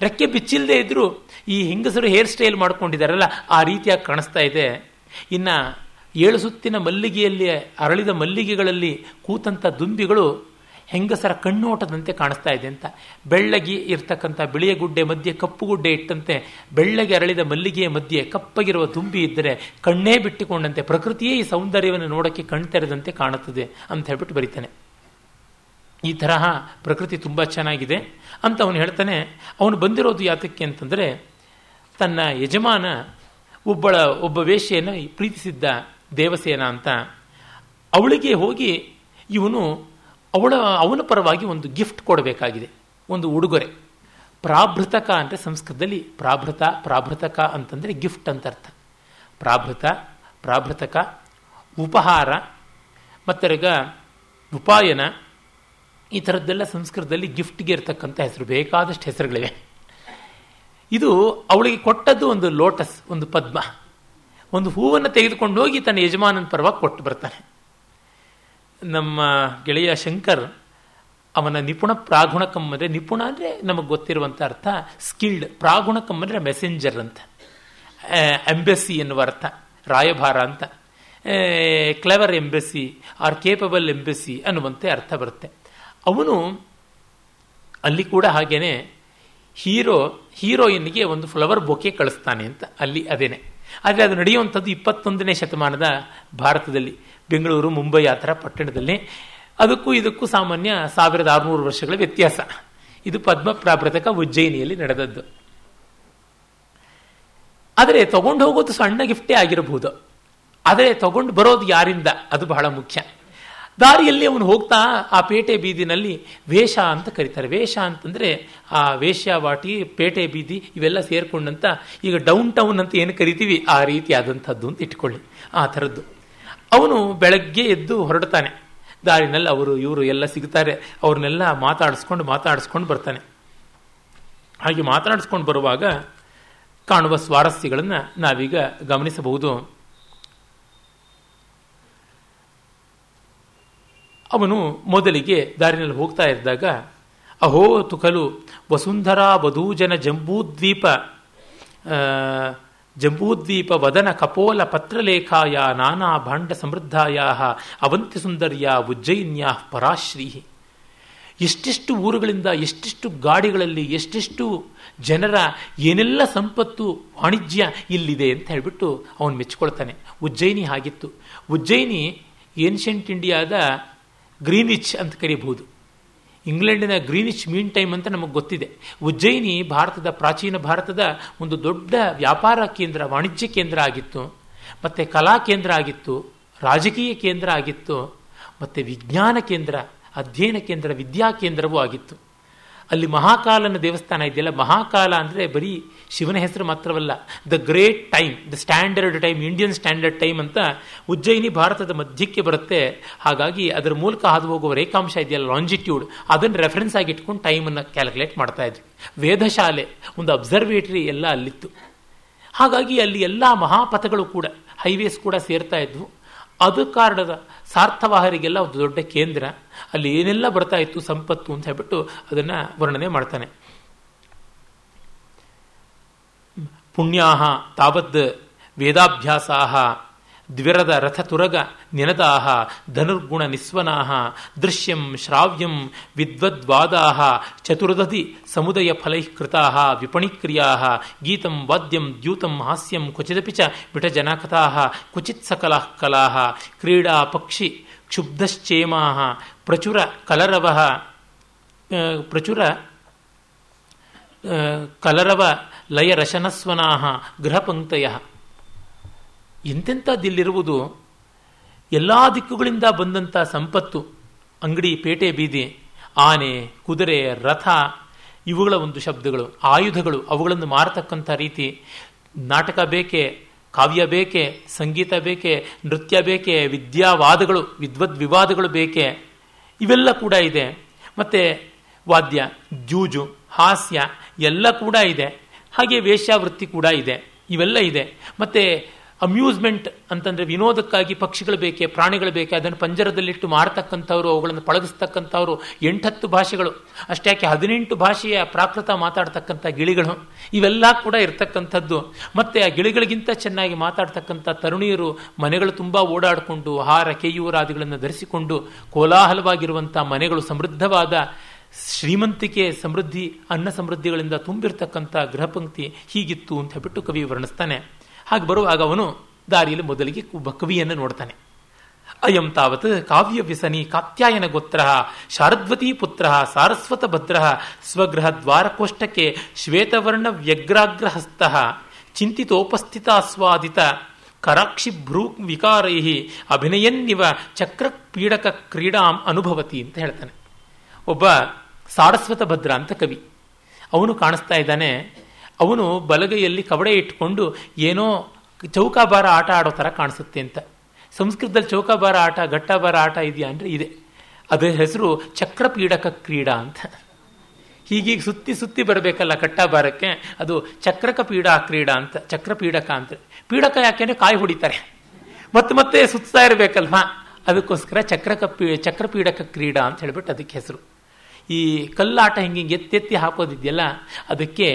ರೆಕ್ಕೆ ಬಿಚ್ಚಿಲ್ಲದೆ ಇದ್ದರೂ ಈ ಹೆಂಗಸರು ಹೇರ್ ಸ್ಟೈಲ್ ಮಾಡ್ಕೊಂಡಿದ್ದಾರಲ್ಲ, ಆ ರೀತಿಯಾಗಿ ಕಾಣಿಸ್ತಾ ಇದೆ. ಇನ್ನ ಏಳು ಸುತ್ತಿನ ಮಲ್ಲಿಗೆಯಲ್ಲಿ ಅರಳಿದ ಮಲ್ಲಿಗೆಗಳಲ್ಲಿ ಕೂತಂಥ ದುಂಬಿಗಳು ಹೆಂಗಸರ ಕಣ್ಣೋಟದಂತೆ ಕಾಣಿಸ್ತಾ ಇದೆ ಅಂತ. ಬೆಳ್ಳಗಿ ಇರ್ತಕ್ಕಂಥ ಬಿಳಿಯ ಗುಡ್ಡೆ ಮಧ್ಯೆ ಕಪ್ಪು ಗುಡ್ಡೆ ಇಟ್ಟಂತೆ ಬೆಳ್ಳಗೆ ಅರಳಿದ ಮಲ್ಲಿಗೆಯ ಮಧ್ಯೆ ಕಪ್ಪಗಿರುವ ದುಂಬಿ ಇದ್ದರೆ ಕಣ್ಣೇ ಬಿಟ್ಟುಕೊಂಡಂತೆ. ಪ್ರಕೃತಿಯೇ ಈ ಸೌಂದರ್ಯವನ್ನು ನೋಡೋಕ್ಕೆ ಕಣ್ತೆರೆದಂತೆ ಕಾಣುತ್ತದೆ ಅಂತ ಹೇಳ್ಬಿಟ್ಟು ಬರೀತಾನೆ. ಈ ತರಹ ಪ್ರಕೃತಿ ತುಂಬ ಚೆನ್ನಾಗಿದೆ ಅಂತ ಅವನು ಹೇಳ್ತಾನೆ. ಅವನು ಬಂದಿರೋದು ಯಾತಕ್ಕೆ ಅಂತಂದರೆ ತನ್ನ ಯಜಮಾನ ಒಬ್ಬಳ, ಒಬ್ಬ ವೇಷೆಯನ್ನು ಪ್ರೀತಿಸಿದ್ದ ದೇವಸೇನ ಅಂತ, ಅವಳಿಗೆ ಹೋಗಿ ಇವನು ಅವಳ, ಅವನ ಪರವಾಗಿ ಒಂದು ಗಿಫ್ಟ್ ಕೊಡಬೇಕಾಗಿದೆ, ಒಂದು ಉಡುಗೊರೆ. ಪ್ರಾಭೃತಕ ಅಂದರೆ ಸಂಸ್ಕೃತದಲ್ಲಿ ಪ್ರಾಭೃತ, ಪ್ರಾಭೃತಕ ಅಂತಂದರೆ ಗಿಫ್ಟ್ ಅಂತ ಅರ್ಥ. ಪ್ರಾಭೃತ, ಪ್ರಾಭೃತಕ, ಉಪಹಾರ ಮತ್ತರ್ಗ ಉಪಾಯನ, ಈ ಥರದ್ದೆಲ್ಲ ಸಂಸ್ಕೃತದಲ್ಲಿ ಗಿಫ್ಟ್ಗೆ ಇರತಕ್ಕಂಥ ಹೆಸರು, ಬೇಕಾದಷ್ಟು ಹೆಸರುಗಳಿವೆ. ಇದು ಅವಳಿಗೆ ಕೊಟ್ಟದ್ದು ಒಂದು ಲೋಟಸ್ ಒಂದು ಪದ್ಮ. ಒಂದು ಹೂವನ್ನು ತೆಗೆದುಕೊಂಡು ಹೋಗಿ ತನ್ನ ಯಜಮಾನನ ಪರವಾಗಿ ಕೊಟ್ಟು ಬರ್ತಾನೆ. ನಮ್ಮ ಗೆಳೆಯ ಶಂಕರ್ ಅವನ ನಿಪುಣ ಪ್ರಾಗುಣಕಂ ಅಂದರೆ ನಿಪುಣ ಅಂದರೆ ನಮಗೆ ಗೊತ್ತಿರುವಂಥ ಅರ್ಥ ಸ್ಕಿಲ್ಡ್. ಪ್ರಾಗುಣಕಂ ಅಂದರೆ ಮೆಸೆಂಜರ್ ಅಂತ. ಎಂಬೆಸಿ ಎನ್ನುವ ಅರ್ಥ. ರಾಯಭಾರ ಅಂತ. Clever embassy or capable embassy ಅನ್ನುವಂತೆ ಅರ್ಥ ಬರುತ್ತೆ. ಅವನು ಅಲ್ಲಿ ಕೂಡ ಹಾಗೇನೆ ಹೀರೋ, ಹೀರೋಯಿನ್ಗೆ ಒಂದು ಫ್ಲವರ್ ಬೊಕೆ ಕಳಿಸ್ತಾನೆ ಅಂತ. ಅಲ್ಲಿ ಅದೇನೆ. ಆದರೆ ಅದು ನಡೆಯುವಂಥದ್ದು ಇಪ್ಪತ್ತೊಂದನೇ ಶತಮಾನದ ಭಾರತದಲ್ಲಿ, ಬೆಂಗಳೂರು, ಮುಂಬೈ ಆ ಥರ ಪಟ್ಟಣದಲ್ಲಿ. ಅದಕ್ಕೂ ಇದಕ್ಕೂ ಸಾಮಾನ್ಯ ಸಾವಿರದ ಆರುನೂರು ವರ್ಷಗಳ ವ್ಯತ್ಯಾಸ. ಇದು ಪದ್ಮ ಪ್ರಾಭೃತಕ ಉಜ್ಜಯಿನಿಯಲ್ಲಿ ನಡೆದದ್ದು. ಆದರೆ ತಗೊಂಡು ಹೋಗೋದು ಸಣ್ಣ ಗಿಫ್ಟೇ ಆಗಿರಬಹುದು. ಆದರೆ ತಗೊಂಡು ಬರೋದು ಯಾರಿಂದ? ಅದು ಬಹಳ ಮುಖ್ಯ. ದಾರಿಯಲ್ಲಿ ಅವನು ಹೋಗ್ತಾ ಆ ಪೇಟೆ ಬೀದಿನಲ್ಲಿ ವೇಷ ಅಂತ ಕರೀತಾರೆ. ವೇಷ ಅಂತಂದ್ರೆ ಆ ವೇಶ್ಯಾವಾಟಿ ಪೇಟೆ ಬೀದಿ ಇವೆಲ್ಲ ಸೇರ್ಕೊಂಡಂತ ಈಗ ಡೌನ್ ಟೌನ್ ಅಂತ ಏನು ಕರಿತೀವಿ? ಆ ರೀತಿ ಆದಂಥದ್ದು ಅಂತ ಇಟ್ಕೊಳ್ಳಿ. ಆ ಥರದ್ದು. ಅವನು ಬೆಳಗ್ಗೆ ಎದ್ದು ಹೊರಡ್ತಾನೆ. ದಾರಿನಲ್ಲಿ ಅವರು, ಇವರು ಎಲ್ಲ ಸಿಗ್ತಾರೆ. ಅವ್ರನ್ನೆಲ್ಲ ಮಾತಾಡಿಸ್ಕೊಂಡು ಮಾತಾಡಿಸ್ಕೊಂಡು ಬರ್ತಾನೆ. ಹಾಗೆ ಮಾತಾಡಿಸ್ಕೊಂಡು ಬರುವಾಗ ಕಾಣುವ ಸ್ವಾರಸ್ಯಗಳನ್ನು ನಾವೀಗ ಗಮನಿಸಬಹುದು. ಅವನು ಮೊದಲಿಗೆ ದಾರಿನಲ್ಲಿ ಹೋಗ್ತಾ ಇದ್ದಾಗ, ಅಹೋ ತುಕಲು, ವಸುಂಧರಾ ವಧೂಜನ ಜಂಬೂದ್ವೀಪ ಜಂಬೂದ್ವೀಪ ವದನ ಕಪೋಲ ಪತ್ರಲೇಖಾಯ ನಾನಾ ಭಾಂಡ ಸಮೃದ್ಧಾಯ ಅವಂತಿ ಸುಂದರ್ಯ ಉಜ್ಜಯಿನ್ಯಾ ಪರಾಶ್ರೀ ಎಷ್ಟೆಷ್ಟು ಊರುಗಳಿಂದ ಎಷ್ಟೆಷ್ಟು ಗಾಡಿಗಳಲ್ಲಿ ಎಷ್ಟೆಷ್ಟು ಜನರ ಏನೆಲ್ಲ ಸಂಪತ್ತು, ವಾಣಿಜ್ಯ ಇಲ್ಲಿದೆ ಅಂತ ಹೇಳಿಬಿಟ್ಟು ಅವನು ಮೆಚ್ಚಿಕೊಳ್ತಾನೆ ಉಜ್ಜಯಿನಿ ಆಗಿತ್ತು ಉಜ್ಜಯಿನಿ ಏನ್ಷಂಟ್ ಇಂಡಿಯಾದ ಗ್ರೀನಿಚ್ ಅಂತ ಕರೀಬಹುದು. ಇಂಗ್ಲೆಂಡಿನ ಗ್ರೀನಿಚ್ ಮೀನ್ ಟೈಮ್ ಅಂತ ನಮಗೆ ಗೊತ್ತಿದೆ. ಉಜ್ಜಯಿನಿ ಭಾರತದ, ಪ್ರಾಚೀನ ಭಾರತದ ಒಂದು ದೊಡ್ಡ ವ್ಯಾಪಾರ ಕೇಂದ್ರ, ವಾಣಿಜ್ಯ ಕೇಂದ್ರ ಆಗಿತ್ತು. ಮತ್ತು ಕಲಾ ಕೇಂದ್ರ ಆಗಿತ್ತು, ರಾಜಕೀಯ ಕೇಂದ್ರ ಆಗಿತ್ತು, ಮತ್ತು ವಿಜ್ಞಾನ ಕೇಂದ್ರ, ಅಧ್ಯಯನ ಕೇಂದ್ರ, ವಿದ್ಯಾ ಕೇಂದ್ರವೂ ಆಗಿತ್ತು. ಅಲ್ಲಿ ಮಹಾಕಾಲನ ದೇವಸ್ಥಾನ ಇದೆಯಲ್ಲ, ಮಹಾಕಾಲ ಅಂದರೆ ಬರೀ ಶಿವನ ಹೆಸರು ಮಾತ್ರವಲ್ಲ the great time the standard time Indian standard time ಅಂತ ಉಜ್ಜಯಿನಿ ಭಾರತದ ಮಧ್ಯಕ್ಕೆ ಬರುತ್ತೆ. ಹಾಗಾಗಿ ಅದರ ಮೂಲಕ ಹಾದು ಹೋಗುವ ರೇಖಾಂಶ ಇದೆಯಲ್ಲ ಲಾಂಜಿಟ್ಯೂಡ್ ಅದನ್ನು ರೆಫರೆನ್ಸ್ ಆಗಿ ಇಟ್ಕೊಂಡು ಟೈಮನ್ನು ಕ್ಯಾಲ್ಕುಲೇಟ್ ಮಾಡ್ತಾ ಇದ್ರು. ವೇದಶಾಲೆ, ಒಂದು ಅಬ್ಸರ್ವೇಟರಿ ಎಲ್ಲ ಅಲ್ಲಿತ್ತು. ಹಾಗಾಗಿ ಅಲ್ಲಿ ಎಲ್ಲ ಮಹಾಪಥಗಳು ಕೂಡ ಹೈವೇಸ್ ಕೂಡ ಸೇರ್ತಾ ಇದ್ವು. ಅದು ಕಾರಣದ ಸಾರ್ಥವಾಹರಿಗೆಲ್ಲ ಒಂದು ದೊಡ್ಡ ಕೇಂದ್ರ. ಅಲ್ಲಿ ಏನೆಲ್ಲ ಬರ್ತಾ ಇತ್ತು, ಸಂಪತ್ತು ಅಂತ ಹೇಳ್ಬಿಟ್ಟು ಅದನ್ನ ವರ್ಣನೆ ಮಾಡ್ತಾನೆ. ಪುಣ್ಯಾಹ ತಾವದ್ ವೇದಾಭ್ಯಾಸಾಹ. ದ್ವಿರದ ರಥತುರಗ ನಿನದಾಹ, ಧನುರ್ಗುಣ ನಿಸ್ವನಾಹ, ದೃಶ್ಯಂ ಶ್ರಾವ್ಯಂ ವಿದ್ವದ್ವಾದಾಹ, ಚತುರ್ದಧಿ ಸಮುದಯ ಫಲೈಃಕೃತಾಹ, ವಿಪಣಿಕ್ರಿಯಾಹ, ಗೀತಂ ವಾದ್ಯಂ ದ್ಯೂತಂ ಹಾಸ್ಯಂ ಕ್ವಚಿದಪಿ ಚ ವಿಟಜನಕಥಾಹ, ಕ್ವಚಿತ್ ಸಕಲಃ ಕಲಾಹ, ಕ್ರೀಡಾ ಪಕ್ಷಿ ಕ್ಷುಬ್ಧಶ್ಚೇಮಾಹ, ಪ್ರಚುರ ಕಲರವಃ ಪ್ರಚುರ ಕಲರವ ಲಯ ರಶನಸ್ವನಾಹ ಗೃಹಪಂಕ್ತಯ. ಎಂತೆಂಥದ್ದಿಲ್ಲಿರುವುದು ಎಲ್ಲ ದಿಕ್ಕುಗಳಿಂದ ಬಂದಂಥ ಸಂಪತ್ತು, ಅಂಗಡಿ, ಪೇಟೆ, ಬೀದಿ, ಆನೆ, ಕುದುರೆ, ರಥ, ಇವುಗಳ ಒಂದು ಶಬ್ದಗಳು, ಆಯುಧಗಳು, ಅವುಗಳನ್ನು ಮಾರತಕ್ಕಂಥ ರೀತಿ, ನಾಟಕ ಬೇಕೆ, ಕಾವ್ಯ ಬೇಕೆ, ಸಂಗೀತ ಬೇಕೆ, ನೃತ್ಯ ಬೇಕೆ, ವಿದ್ಯಾವಾದಗಳು ವಿದ್ವದ್ ವಿವಾದಗಳು ಬೇಕೆ, ಇವೆಲ್ಲ ಕೂಡ ಇದೆ. ಮತ್ತು ವಾದ್ಯ, ಜೂಜು, ಹಾಸ್ಯ, ಎಲ್ಲ ಕೂಡ ಇದೆ. ಹಾಗೆ ವೇಶ್ಯಾವೃತ್ತಿ ಕೂಡ ಇದೆ. ಇವೆಲ್ಲ ಇದೆ. ಮತ್ತೆ ಅಮ್ಯೂಸ್ಮೆಂಟ್ ಅಂತಂದರೆ ವಿನೋದಕ್ಕಾಗಿ ಪಕ್ಷಿಗಳು ಬೇಕೆ, ಪ್ರಾಣಿಗಳು ಬೇಕೆ, ಅದನ್ನು ಪಂಜರದಲ್ಲಿಟ್ಟು ಮಾರತಕ್ಕಂಥವ್ರು, ಅವುಗಳನ್ನು ಪಳಗಿಸ್ತಕ್ಕಂಥವ್ರು ಎಂಟತ್ತು ಭಾಷೆಗಳು. ಅಷ್ಟ್ಯಾಕೆ ಹದಿನೆಂಟು ಭಾಷೆಯ ಪ್ರಾಕೃತ ಮಾತಾಡ್ತಕ್ಕಂಥ ಗಿಳಿಗಳು. ಇವೆಲ್ಲ ಕೂಡ ಇರ್ತಕ್ಕಂಥದ್ದು. ಮತ್ತು ಆ ಗಿಳಿಗಳಿಗಿಂತ ಚೆನ್ನಾಗಿ ಮಾತಾಡ್ತಕ್ಕಂಥ ತರುಣಿಯರು ಮನೆಗಳು ತುಂಬ ಓಡಾಡಿಕೊಂಡು ಹಾರ ಕೇಯೂರಾದಿಗಳನ್ನು ಧರಿಸಿಕೊಂಡು, ಕೋಲಾಹಲವಾಗಿರುವಂಥ ಮನೆಗಳು ಸಮೃದ್ಧವಾದ ಶ್ರೀಮಂತಿಕೆ ಸಮೃದ್ಧಿ, ಅನ್ನ ಸಮೃದ್ಧಿಗಳಿಂದ ತುಂಬಿರ್ತಕ್ಕಂಥ ಗೃಹಪಂಕ್ತಿ ಹೀಗಿತ್ತು ಅಂತ ಹೇಳ್ಬಿಟ್ಟು ಕವಿ ವರ್ಣಿಸ್ತಾನೆ. ಹಾಗೆ ಬರುವಾಗ ಅವನು ದಾರಿಯಲ್ಲಿ ಮೊದಲಿಗೆ ಕವಿಯನ್ನು ನೋಡ್ತಾನೆ. ಅಯಂ ತಾವತ್ ಕಾವ್ಯ ವ್ಯಸನಿ ಕಾತ್ಯಾಯನ ಗೋತ್ರ, ಶಾರದ್ವತಿ ಪುತ್ರ, ಸಾರಸ್ವತ ಭದ್ರ, ಸ್ವಗೃಹ ದ್ವಾರಕೋಷ್ಟಕ್ಕೆ ಶ್ವೇತವರ್ಣ ವ್ಯಗ್ರಾಗ್ರಹಸ್ತ ಚಿಂತಿತೋಪಸ್ಥಿತಾಸ್ವಾದಿತ ಕರಾಕ್ಷಿ ಭ್ರೂ ವಿಕಾರೈ ಅಭಿನಯನ್ನಿವ ಚಕ್ರ ಪೀಡಕ ಕ್ರೀಡಾಂ ಅನುಭವತಿ ಅಂತ ಹೇಳ್ತಾನೆ. ಒಬ್ಬ ಸಾರಸ್ವತ ಭದ್ರ ಅಂತ ಕವಿ. ಅವನು ಕಾಣಿಸ್ತಾ ಇದ್ದಾನೆ ಅವನು ಬಲಗೈಯಲ್ಲಿ ಕವಡೆ ಇಟ್ಕೊಂಡು ಏನೋ ಚೌಕಾಬಾರ ಆಟ ಆಡೋ ಥರ ಕಾಣಿಸುತ್ತೆ ಅಂತ. ಸಂಸ್ಕೃತದಲ್ಲಿ ಚೌಕಾಬಾರ ಆಟ, ಘಟ್ಟಬಾರ ಆಟ ಇದೆಯಾ ಅಂದರೆ ಇದೆ. ಅದರ ಹೆಸರು ಚಕ್ರಪೀಡಕ ಕ್ರೀಡಾ ಅಂತ. ಹೀಗೀಗ ಸುತ್ತಿ ಸುತ್ತಿ ಬರಬೇಕಲ್ಲ ಕಟ್ಟಾಬಾರಕ್ಕೆ ಅದು ಚಕ್ರಕ ಪೀಡಾ ಕ್ರೀಡಾ ಅಂತ, ಚಕ್ರಪೀಡಕ ಅಂತ. ಪೀಡಕ ಯಾಕೆಂದ್ರೆ ಕಾಯಿ ಹೊಡಿತಾರೆ. ಮತ್ತೆ ಮತ್ತೆ ಸುತ್ತಾ ಇರಬೇಕಲ್ವಾ? ಅದಕ್ಕೋಸ್ಕರ ಚಕ್ರಕ ಪೀ, ಚಕ್ರಪೀಡಕ ಕ್ರೀಡಾ ಅಂತ ಹೇಳ್ಬಿಟ್ಟು ಅದಕ್ಕೆ ಹೆಸರು. ಈ ಕಲ್ಲಾಟ ಹಿಂಗೆ ಎತ್ತೆತ್ತಿ ಹಾಕೋದಿದೆಯಲ್ಲ, ಅದಕ್ಕೆ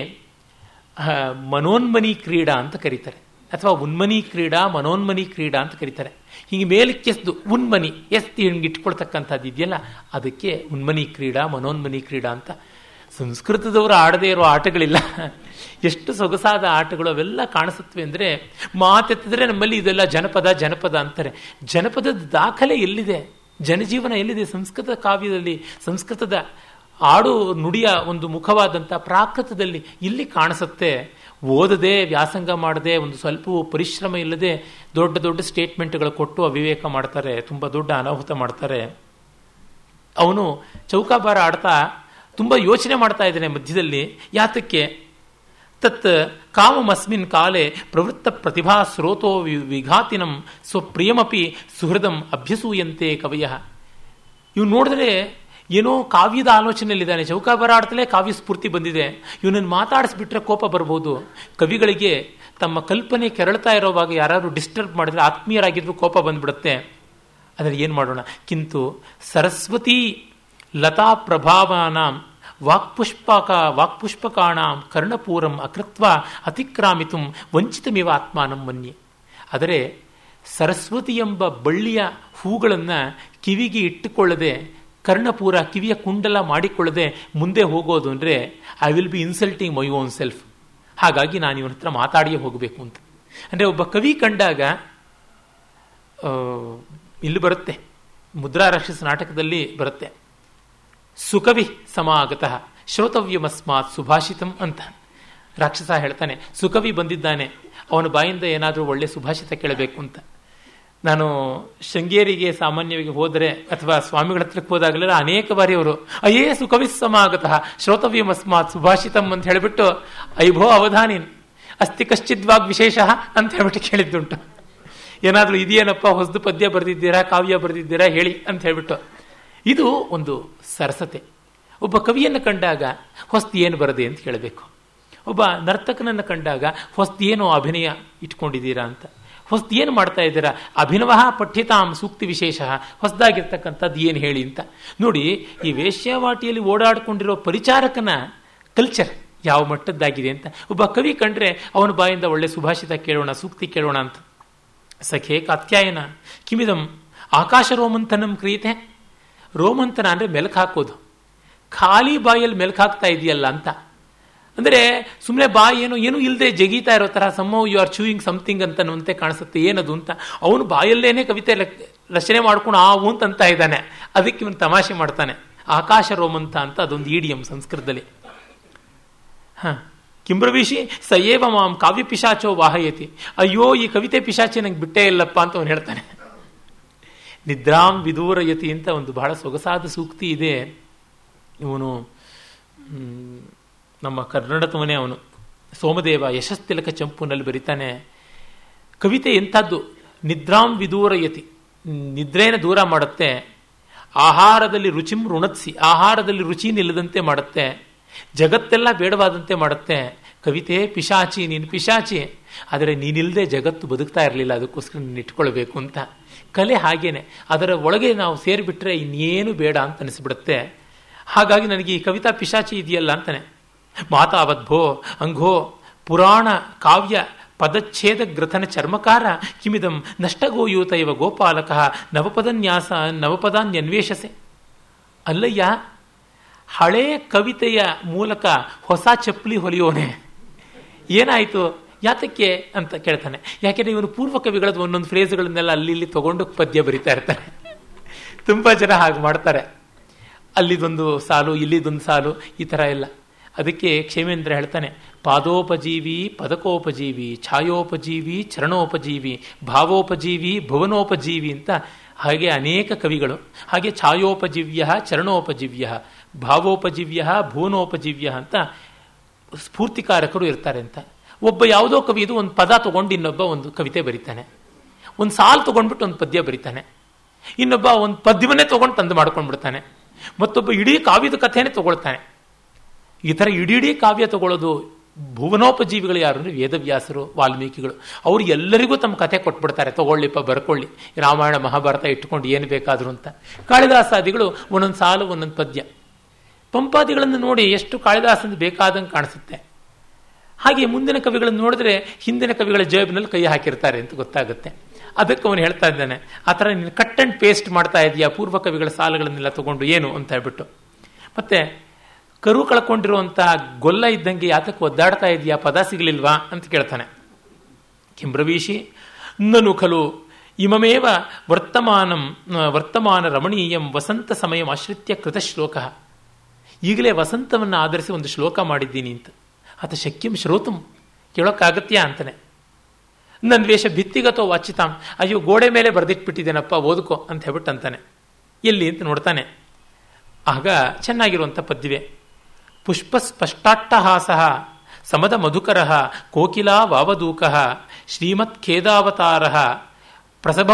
ಮನೋನ್ಮನಿ ಕ್ರೀಡಾ ಅಂತ ಕರೀತಾರೆ. ಅಥವಾ ಉನ್ಮನಿ ಕ್ರೀಡಾ, ಮನೋನ್ಮನಿ ಕ್ರೀಡಾ ಅಂತ ಕರೀತಾರೆ. ಹಿಂಗೆ ಮೇಲಕ್ಕೆ ಎಸ್ದು ಉನ್ಮನಿ ಎಸ್ತಿ ಹಿಂಗೆ ಇಟ್ಕೊಳ್ತಕ್ಕಂಥದ್ದು ಇದೆಯಲ್ಲ, ಅದಕ್ಕೆ ಉನ್ಮನಿ ಕ್ರೀಡಾ, ಮನೋನ್ಮನಿ ಕ್ರೀಡಾ ಅಂತ ಸಂಸ್ಕೃತದವರು ಆಡದೇ ಇರೋ ಆಟಗಳಿಲ್ಲ. ಎಷ್ಟು ಸೊಗಸಾದ ಆಟಗಳು ಅವೆಲ್ಲ ಕಾಣಿಸುತ್ತವೆ ಅಂದರೆ ಮಾತೆತ್ತಿದ್ರೆ ನಮ್ಮಲ್ಲಿ ಇದೆಲ್ಲ ಜನಪದ ಜನಪದ ಅಂತಾರೆ. ಜನಪದದ ದಾಖಲೆ ಎಲ್ಲಿದೆ? ಜನಜೀವನ ಎಲ್ಲಿದೆ? ಸಂಸ್ಕೃತ ಕಾವ್ಯದಲ್ಲಿ, ಸಂಸ್ಕೃತದ ಆಡು ನುಡಿಯ ಒಂದು ಮುಖವಾದಂಥ ಪ್ರಾಕೃತದಲ್ಲಿ ಇಲ್ಲಿ ಕಾಣಿಸುತ್ತೆ. ಓದದೆ, ವ್ಯಾಸಂಗ ಮಾಡದೆ, ಒಂದು ಸ್ವಲ್ಪ ಪರಿಶ್ರಮ ಇಲ್ಲದೆ ದೊಡ್ಡ ದೊಡ್ಡ ಸ್ಟೇಟ್ಮೆಂಟ್ಗಳು ಕೊಟ್ಟು ಅವಿವೇಕ ಮಾಡ್ತಾರೆ, ತುಂಬ ದೊಡ್ಡ ಅನಾಹುತ ಮಾಡ್ತಾರೆ. ಅವನು ಚೌಕಾಬಾರ ಆಡ್ತಾ ತುಂಬ ಯೋಚನೆ ಮಾಡ್ತಾ ಇದ್ದಾನೆ ಮಧ್ಯದಲ್ಲಿ. ಯಾತಕ್ಕೆ? ತತ್ ಕಾಮಮಸ್ಮಿನ್ ಕಾಲೆ ಪ್ರವೃತ್ತ ಪ್ರತಿಭಾ ಸ್ರೋತೋ ವಿಘಾತಿನಂ ಸ್ವಪ್ರಿಯಮಪಿ ಸುಹೃದಂ ಅಭ್ಯಸೂಯಂತೆ ಕವಯ. ಇವು ನೋಡಿದ್ರೆ ಏನೋ ಕಾವ್ಯದ ಆಲೋಚನೆಯಲ್ಲಿದ್ದಾನೆ ಚೌಕಾಬರಾಡ್ತಲೇ ಕಾವ್ಯ ಸ್ಫೂರ್ತಿ ಬಂದಿದೆ. ಇವನನ್ನು ಮಾತಾಡಿಸ್ಬಿಟ್ರೆ ಕೋಪ ಬರ್ಬೋದು. ಕವಿಗಳಿಗೆ ತಮ್ಮ ಕಲ್ಪನೆ ಕೆರಳ್ತಾ ಇರೋವಾಗ ಯಾರಾದ್ರು ಡಿಸ್ಟರ್ಬ್ ಮಾಡಿದ್ರೆ ಆತ್ಮೀಯರಾಗಿದ್ರು ಕೋಪ ಬಂದ್ಬಿಡುತ್ತೆ. ಅದನ್ನು ಏನು ಮಾಡೋಣ? ಕಿಂತು ಸರಸ್ವತಿ ಲತಾ ಪ್ರಭಾವಾನಾಂ ವಾಕ್ಪುಷ್ಪಕ ವಾಕ್ಪುಷ್ಪಕಾಣಾಂ ಕರ್ಣಪೂರಂ ಅಕೃತ್ವ ಅತಿಕ್ರಾಮಿತು ವಂಚಿತಮಿವ ಆತ್ಮಾನಂ ಮನ್ಯೆ. ಆದರೆ ಸರಸ್ವತಿ ಎಂಬ ಬಳ್ಳಿಯ ಹೂಗಳನ್ನು ಕಿವಿಗೆ ಇಟ್ಟುಕೊಳ್ಳದೆ ಕರ್ಣಪೂರ ಕಿವಿಯ ಕುಂಡಲ ಮಾಡಿಕೊಳ್ಳದೆ ಮುಂದೆ ಹೋಗೋದು ಅಂದರೆ I will be insulting my own self ಹಾಗಾಗಿ ನಾನು ಇವನ ಹತ್ರ ಮಾತಾಡಿಯೇ ಹೋಗಬೇಕು ಅಂತ. ಅಂದರೆ ಒಬ್ಬ ಕವಿ ಕಂಡಾಗ ಇಲ್ಲಿ ಬರುತ್ತೆ. ಮುದ್ರಾ ರಾಕ್ಷಸ ನಾಟಕದಲ್ಲಿ ಬರುತ್ತೆ. ಸುಕವಿ ಸಮಾಗತಃ ಶ್ರೋತವ್ಯಮಸ್ಮಾತ್ ಸುಭಾಷಿತಂ ಅಂತ. ರಾಕ್ಷಸ ಹೇಳ್ತಾನೆ, ಸುಕವಿ ಬಂದಿದ್ದಾನೆ. ಅವನ ಬಾಯಿಂದ ಏನಾದರೂ ಒಳ್ಳೆ ಸುಭಾಷಿತ ಕೇಳಬೇಕು ಅಂತ. ನಾನು ಶೃಂಗೇರಿಗೆ ಸಾಮಾನ್ಯವಾಗಿ ಹೋದರೆ ಅಥವಾ ಸ್ವಾಮಿಗಳ ಹತ್ರಕ್ಕೆ ಹೋದಾಗಲೆಲ್ಲ ಅನೇಕ ಬಾರಿ ಅವರು ಅಯ್ಯೇ ಸಮಾಗತಃ ಶ್ರೋತವ್ಯಮಸ್ಮಾತ್ ಸುಭಾಷಿತಮ್ ಅಂತ ಹೇಳಿಬಿಟ್ಟು ಐಭೋ ಅವಧಾನಿನ್, ಅಸ್ತಿ ಕಶ್ಚಿದ್ವಾಗ್ ವಿಶೇಷ ಅಂತ ಹೇಳ್ಬಿಟ್ಟು ಕೇಳಿದ್ದುಂಟು. ಏನಾದರೂ ಇದೆಯೇನಪ್ಪ ಹೊಸದು ಪದ್ಯ ಬರೆದಿದ್ದೀರಾ, ಕಾವ್ಯ ಬರೆದಿದ್ದೀರಾ ಹೇಳಿ ಅಂತ ಹೇಳ್ಬಿಟ್ಟು. ಇದು ಒಂದು ಸರಸತೆ. ಒಬ್ಬ ಕವಿಯನ್ನು ಕಂಡಾಗ ಹೊಸ್ತು ಏನು ಬರದೆ ಅಂತ ಕೇಳಬೇಕು. ಒಬ್ಬ ನರ್ತಕನನ್ನು ಕಂಡಾಗ ಹೊಸ್ತು ಏನು ಅಭಿನಯ ಇಟ್ಕೊಂಡಿದ್ದೀರಾ ಅಂತ. ಹೊಸ್ತು ಏನು ಮಾಡ್ತಾ ಇದ್ದೀರಾ? ಅಭಿನವ ಪಠ್ಯತಾಂ ಸೂಕ್ತಿ ವಿಶೇಷ. ಹೊಸದಾಗಿರ್ತಕ್ಕಂಥದ್ದು ಏನು ಹೇಳಿ ಅಂತ. ನೋಡಿ, ಈ ವೇಶ್ಯಾವಾಟಿಯಲ್ಲಿ ಓಡಾಡಿಕೊಂಡಿರೋ ಪರಿಚಾರಕನ ಕಲ್ಚರ್ ಯಾವ ಮಟ್ಟದ್ದಾಗಿದೆ ಅಂತ. ಒಬ್ಬ ಕವಿ ಕಂಡ್ರೆ ಅವನ ಬಾಯಿಂದ ಒಳ್ಳೆ ಸುಭಾಷಿತ ಕೇಳೋಣ, ಸೂಕ್ತಿ ಕೇಳೋಣ ಅಂತ. ಸಖೇ ಕಾತ್ಯಾಯನ. ಕಿಮಿದಂ ಆಕಾಶ ರೋಮಂಥನಂ ಕ್ರಿಯತೆ. ರೋಮಂಥನ ಅಂದರೆ ಮೆಲುಕು ಹಾಕೋದು. ಖಾಲಿ ಬಾಯಲ್ಲಿ ಮೆಲುಕು ಹಾಕ್ತಾ ಇದೆಯಲ್ಲ ಅಂತ. ಅಂದರೆ ಸುಮ್ಮನೆ ಬಾ ಏನು ಏನು ಇಲ್ಲದೆ ಜಗೀತಾ ಇರೋ ಥರ ಸಮ್ಮೋ ಯು ಆರ್ ಚೂಯಿಂಗ್ ಸಮಥಿಂಗ್ ಅಂತನ್ನುವಂತೆ ಕಾಣಿಸುತ್ತೆ, ಏನದು ಅಂತ. ಅವನು ಬಾಯಲ್ಲೇನೆ ಕವಿತೆ ರಚನೆ ಮಾಡ್ಕೊಂಡು ಆವು ಅಂತ ಅಂತ ಇದ್ದಾನೆ. ಅದಕ್ಕೆ ಇವನು ತಮಾಷೆ ಮಾಡ್ತಾನೆ. ಆಕಾಶ ರೋಮಂತ ಅಂತ ಅದೊಂದು ಇಡಿಯಂ ಸಂಸ್ಕೃತದಲ್ಲಿ. ಹ. ಕಿಂಬ್ರವೀಶಿ, ಸಯೇವ ಮಾಂ ಕಾವ್ಯ ಪಿಶಾಚೋ ವಾಹಯತಿ. ಅಯ್ಯೋ, ಈ ಕವಿತೆ ಪಿಶಾಚಿ ನಂಗೆ ಬಿಟ್ಟೇ ಇಲ್ಲಪ್ಪ ಅಂತ ಅವನು ಹೇಳ್ತಾನೆ. ನಿದ್ರಾಂ ವಿದೂರಯತಿ ಅಂತ ಒಂದು ಬಹಳ ಸೊಗಸಾದ ಸೂಕ್ತಿ ಇದೆ. ಇವನು ನಮ್ಮ ಕರ್ನಾಟಕವನೇ ಅವನು. ಸೋಮದೇವ ಯಶಸ್ತಿಲಕ ಚಂಪುನಲ್ಲಿ ಬರೀತಾನೆ. ಕವಿತೆ ಎಂಥದ್ದು? ನಿದ್ರಾಂ ವಿದೂರಯತಿ. ನಿದ್ರೇನ ದೂರ ಮಾಡುತ್ತೆ. ಆಹಾರದಲ್ಲಿ ರುಚಿಂ ಋಣತ್ಸಿ. ಆಹಾರದಲ್ಲಿ ರುಚಿ ನಿಲ್ಲದಂತೆ ಮಾಡುತ್ತೆ. ಜಗತ್ತೆಲ್ಲ ಬೇಡವಾದಂತೆ ಮಾಡುತ್ತೆ. ಕವಿತೆ ಪಿಶಾಚಿ, ನೀನು ಪಿಶಾಚಿ. ಆದರೆ ನೀನಿಲ್ಲದೆ ಜಗತ್ತು ಬದುಕ್ತಾ ಇರಲಿಲ್ಲ. ಅದಕ್ಕೋಸ್ಕರ ನೀನು ಇಟ್ಕೊಳ್ಬೇಕು ಅಂತ. ಕಲೆ ಹಾಗೇನೆ. ಅದರ ಒಳಗೆ ನಾವು ಸೇರಿಬಿಟ್ರೆ ಇನ್ನೇನು ಬೇಡ ಅಂತ ಅನಿಸ್ಬಿಡುತ್ತೆ. ಹಾಗಾಗಿ ನನಗೆ ಈ ಕವಿತಾ ಪಿಶಾಚಿ ಇದೆಯಲ್ಲ ಅಂತಾನೆ. ಮಾತಾವದ್ಭೋ, ಅಂಘೋ, ಪುರಾಣ, ಕಾವ್ಯ, ಪದಚ್ಛೇದ, ಗ್ರಥನ ಚರ್ಮಕಾರ, ಕಿಮಿದಂ ನಷ್ಟಗೋಯೂತ ಇವ ಗೋಪಾಲಕ ನವಪದನ್ಯಾಸ, ನವಪದಾನ್ಯನ್ವೇಷಸೆ. ಅಲ್ಲಯ್ಯ, ಹಳೇ ಕವಿತೆಯ ಮೂಲಕ ಹೊಸ ಚಪ್ಪಲಿ ಹೊಲಿಯೋನೆ. ಏನಾಯಿತು? ಯಾತಕ್ಕೆ ಅಂತ ಕೇಳ್ತಾನೆ. ಯಾಕೆಂದ್ರೆ ಇವನು ಪೂರ್ವ ಕವಿಗಳದ್ದು ಒಂದೊಂದು ಫ್ರೇಸ್ಗಳನ್ನೆಲ್ಲ ಅಲ್ಲಿ ಇಲ್ಲಿ ತಗೊಂಡು ಪದ್ಯ ಬರಿತಾ ಇರ್ತಾರೆ ತುಂಬ ಜನ ಹಾಗೆ ಮಾಡ್ತಾರೆ. ಅಲ್ಲಿದೊಂದು ಸಾಲು, ಇಲ್ಲಿದೊಂದು ಸಾಲು, ಈ ಥರ ಎಲ್ಲ. ಅದಕ್ಕೆ ಕ್ಷೇಮೇಂದ್ರ ಹೇಳ್ತಾನೆ, ಪಾದೋಪಜೀವಿ, ಪದಕೋಪಜೀವಿ, ಛಾಯೋಪಜೀವಿ, ಚರಣೋಪಜೀವಿ, ಭಾವೋಪಜೀವಿ, ಭುವನೋಪಜೀವಿ ಅಂತ ಹಾಗೆ ಅನೇಕ ಕವಿಗಳು. ಹಾಗೆ ಛಾಯೋಪಜೀವ್ಯ, ಚರಣೋಪಜೀವ್ಯ, ಭಾವೋಪಜೀವ್ಯ, ಭುವನೋಪಜೀವ್ಯ ಅಂತ ಸ್ಫೂರ್ತಿಕಾರಕರು ಇರ್ತಾರೆ ಅಂತ. ಒಬ್ಬ ಯಾವುದೋ ಕವಿ ಇದು ಒಂದು ಪದ ತಗೊಂಡು ಇನ್ನೊಬ್ಬ ಒಂದು ಕವಿತೆ ಬರೀತಾನೆ. ಒಂದು ಸಾಲು ತಗೊಂಡ್ಬಿಟ್ಟು ಒಂದು ಪದ್ಯ ಬರೀತಾನೆ. ಇನ್ನೊಬ್ಬ ಒಂದು ಪದ್ಯವನ್ನೇ ತೊಗೊಂಡು ತಂದು ಮಾಡ್ಕೊಂಡ್ಬಿಡ್ತಾನೆ. ಮತ್ತೊಬ್ಬ ಇಡೀ ಕಾವ್ಯದ ಕಥೆನೇ ತಗೊಳ್ತಾನೆ. ಈ ಥರ ಇಡೀ ಇಡೀ ಕಾವ್ಯ ತಗೊಳ್ಳೋದು ಭುವನೋಪಜೀವಿಗಳು ಯಾರು ಅಂದರೆ ವೇದವ್ಯಾಸರು, ವಾಲ್ಮೀಕಿಗಳು. ಅವರು ಎಲ್ಲರಿಗೂ ತಮ್ಮ ಕಥೆ ಕೊಟ್ಬಿಡ್ತಾರೆ, ತಗೊಳ್ಳಿಪ್ಪ, ಬರ್ಕೊಳ್ಳಿ. ರಾಮಾಯಣ ಮಹಾಭಾರತ ಇಟ್ಕೊಂಡು ಏನು ಬೇಕಾದರೂ ಅಂತ. ಕಾಳಿದಾಸಾದಿಗಳು ಒಂದೊಂದು ಸಾಲು, ಒಂದೊಂದು ಪದ್ಯ. ಪಂಪಾದಿಗಳನ್ನು ನೋಡಿ ಎಷ್ಟು ಕಾಳಿದಾಸಂದು ಬೇಕಾದಂಗೆ ಕಾಣಿಸುತ್ತೆ. ಹಾಗೆ ಮುಂದಿನ ಕವಿಗಳನ್ನು ನೋಡಿದ್ರೆ ಹಿಂದಿನ ಕವಿಗಳ ಜೇಬಿನಲ್ಲಿ ಕೈ ಹಾಕಿರ್ತಾರೆ ಅಂತ ಗೊತ್ತಾಗುತ್ತೆ. ಅದಕ್ಕೆ ಅವನು ಹೇಳ್ತಾ ಇದ್ದಾನೆ, ಆ ಥರ ನೀನು ಕಟ್ ಆ್ಯಂಡ್ ಪೇಸ್ಟ್ ಮಾಡ್ತಾ ಇದೆಯಾ? ಪೂರ್ವ ಕವಿಗಳ ಸಾಲುಗಳನ್ನೆಲ್ಲ ತಗೊಂಡು ಏನು? ಅಂತ ಹೇಳ್ಬಿಟ್ಟು. ಮತ್ತೆ ಕರು ಕಳ್ಕೊಂಡಿರುವಂತಹ ಗೊಲ್ಲ ಇದ್ದಂಗೆ ಯಾತಕ್ಕೆ ಒದ್ದಾಡ್ತಾ ಇದೆಯಾ? ಪದ ಸಿಗಲಿಲ್ವಾ? ಅಂತ ಕೇಳ್ತಾನೆ. ಕಿಂಬ್ರವೀಶಿ ನನು ಖಲು ಇಮಮೇವ ವರ್ತಮಾನಂ ವರ್ತಮಾನ ರಮಣೀಯಂ ವಸಂತ ಸಮಯಂ ಆಶ್ರಿತ್ಯ ಕೃತ ಶ್ಲೋಕ. ಈಗಲೇ ವಸಂತವನ್ನು ಆಧರಿಸಿ ಒಂದು ಶ್ಲೋಕ ಮಾಡಿದ್ದೀನಿ ಅಂತ. ಆತ ಶಕ್ಯಂ ಶ್ರೋತಂ, ಕೇಳೋಕ್ಕಾಗತ್ಯಾ? ಅಂತಾನೆ. ನನ್ನ ವೇಷ ಭಿತ್ತಿಗತೋ ವಾಚಿತಾಂ ಅಯ್ಯೋ, ಗೋಡೆ ಮೇಲೆ ಬರೆದಿಟ್ಬಿಟ್ಟಿದ್ದೇನಪ್ಪ, ಓದ್ಕೋ, ಅಂತ ಹೇಳ್ಬಿಟ್ಟು ಅಂತಾನೆ ಎಲ್ಲಿ ಅಂತ ನೋಡ್ತಾನೆ. ಆಗ ಚೆನ್ನಾಗಿರುವಂಥ ಪದ್ಯವೇ ಪುಷ್ಪ ಸ್ಪಷ್ಟಾಟ್ಟಹಾಸ ಸಮದ ಮಧುಕರ ಕೋಕಿಲಾ ವಾವದೂಕ ಶ್ರೀಮತ್ ಖೇದಾವತಾರ ಪ್ರಸಭ